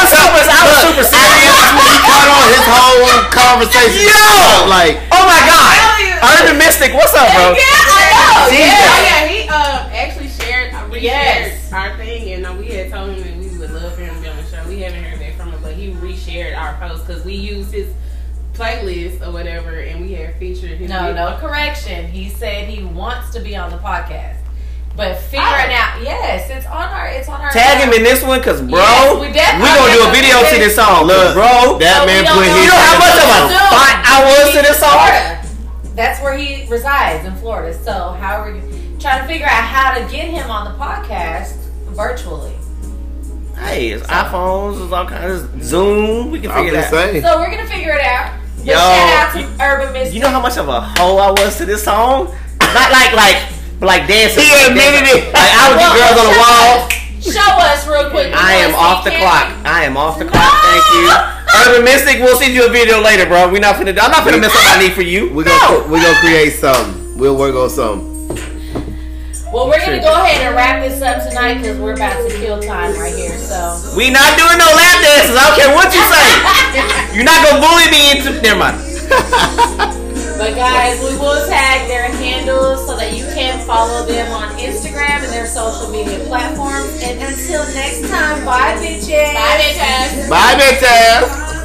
was super, I was super serious when he cut on his whole conversation.
Yo!
like
Oh my god! Urban Mystic, what's up, bro?
Yeah, I know.
Jesus.
Yeah, oh, yeah. He uh actually shared, uh, reshared
Yes.
Our thing, and uh, we had told him that we would love for him to be on the show. We haven't heard back from him, but he reshared our post because we used his playlist or whatever, and we had featured his.
No,
video.
no correction. He said he wants to be on the podcast, but figuring out yes, it's on our it's on our
Tag him in this one, cause bro,
Yes, we
we, gonna do a video to this song,
Look,
bro.
that
So
man put
know-
his.
You know how much of a fight I was to this song?
Florida. That's where he resides in Florida. So how are we trying to figure out how to get him on the podcast virtually?
Hey, it's iPhones, it's all kinds of Zoom. We can figure it
just
out.
saying.
So we're gonna figure it out. But
Yo,
shout out to Urban Mystic.
You know how much of a hoe I was to this song? Not like like like dancing.
He
like
admitted
dancing.
it.
Like I would
Well,
get girls on the wall.
us- Show us real quick.
I am off the
Ken.
clock. I am off the
No!
clock. Thank you. (laughs) Urban Mystic, we'll send you a video later, bro. We're not finna. I'm not finna miss what I need for you.
We
no.
gonna we gonna create something. We'll work on something.
Well, we're gonna go ahead and wrap this up tonight because we're about to kill time right here. So.
We not doing no lap dances. I don't care what you say. (laughs) You're not gonna bully me into. Never mind. (laughs)
But guys, we will tag their handles so that you can follow them on Instagram and their social media platforms. And until next time, bye bitches.
Bye, bitches.
Bye, bitches.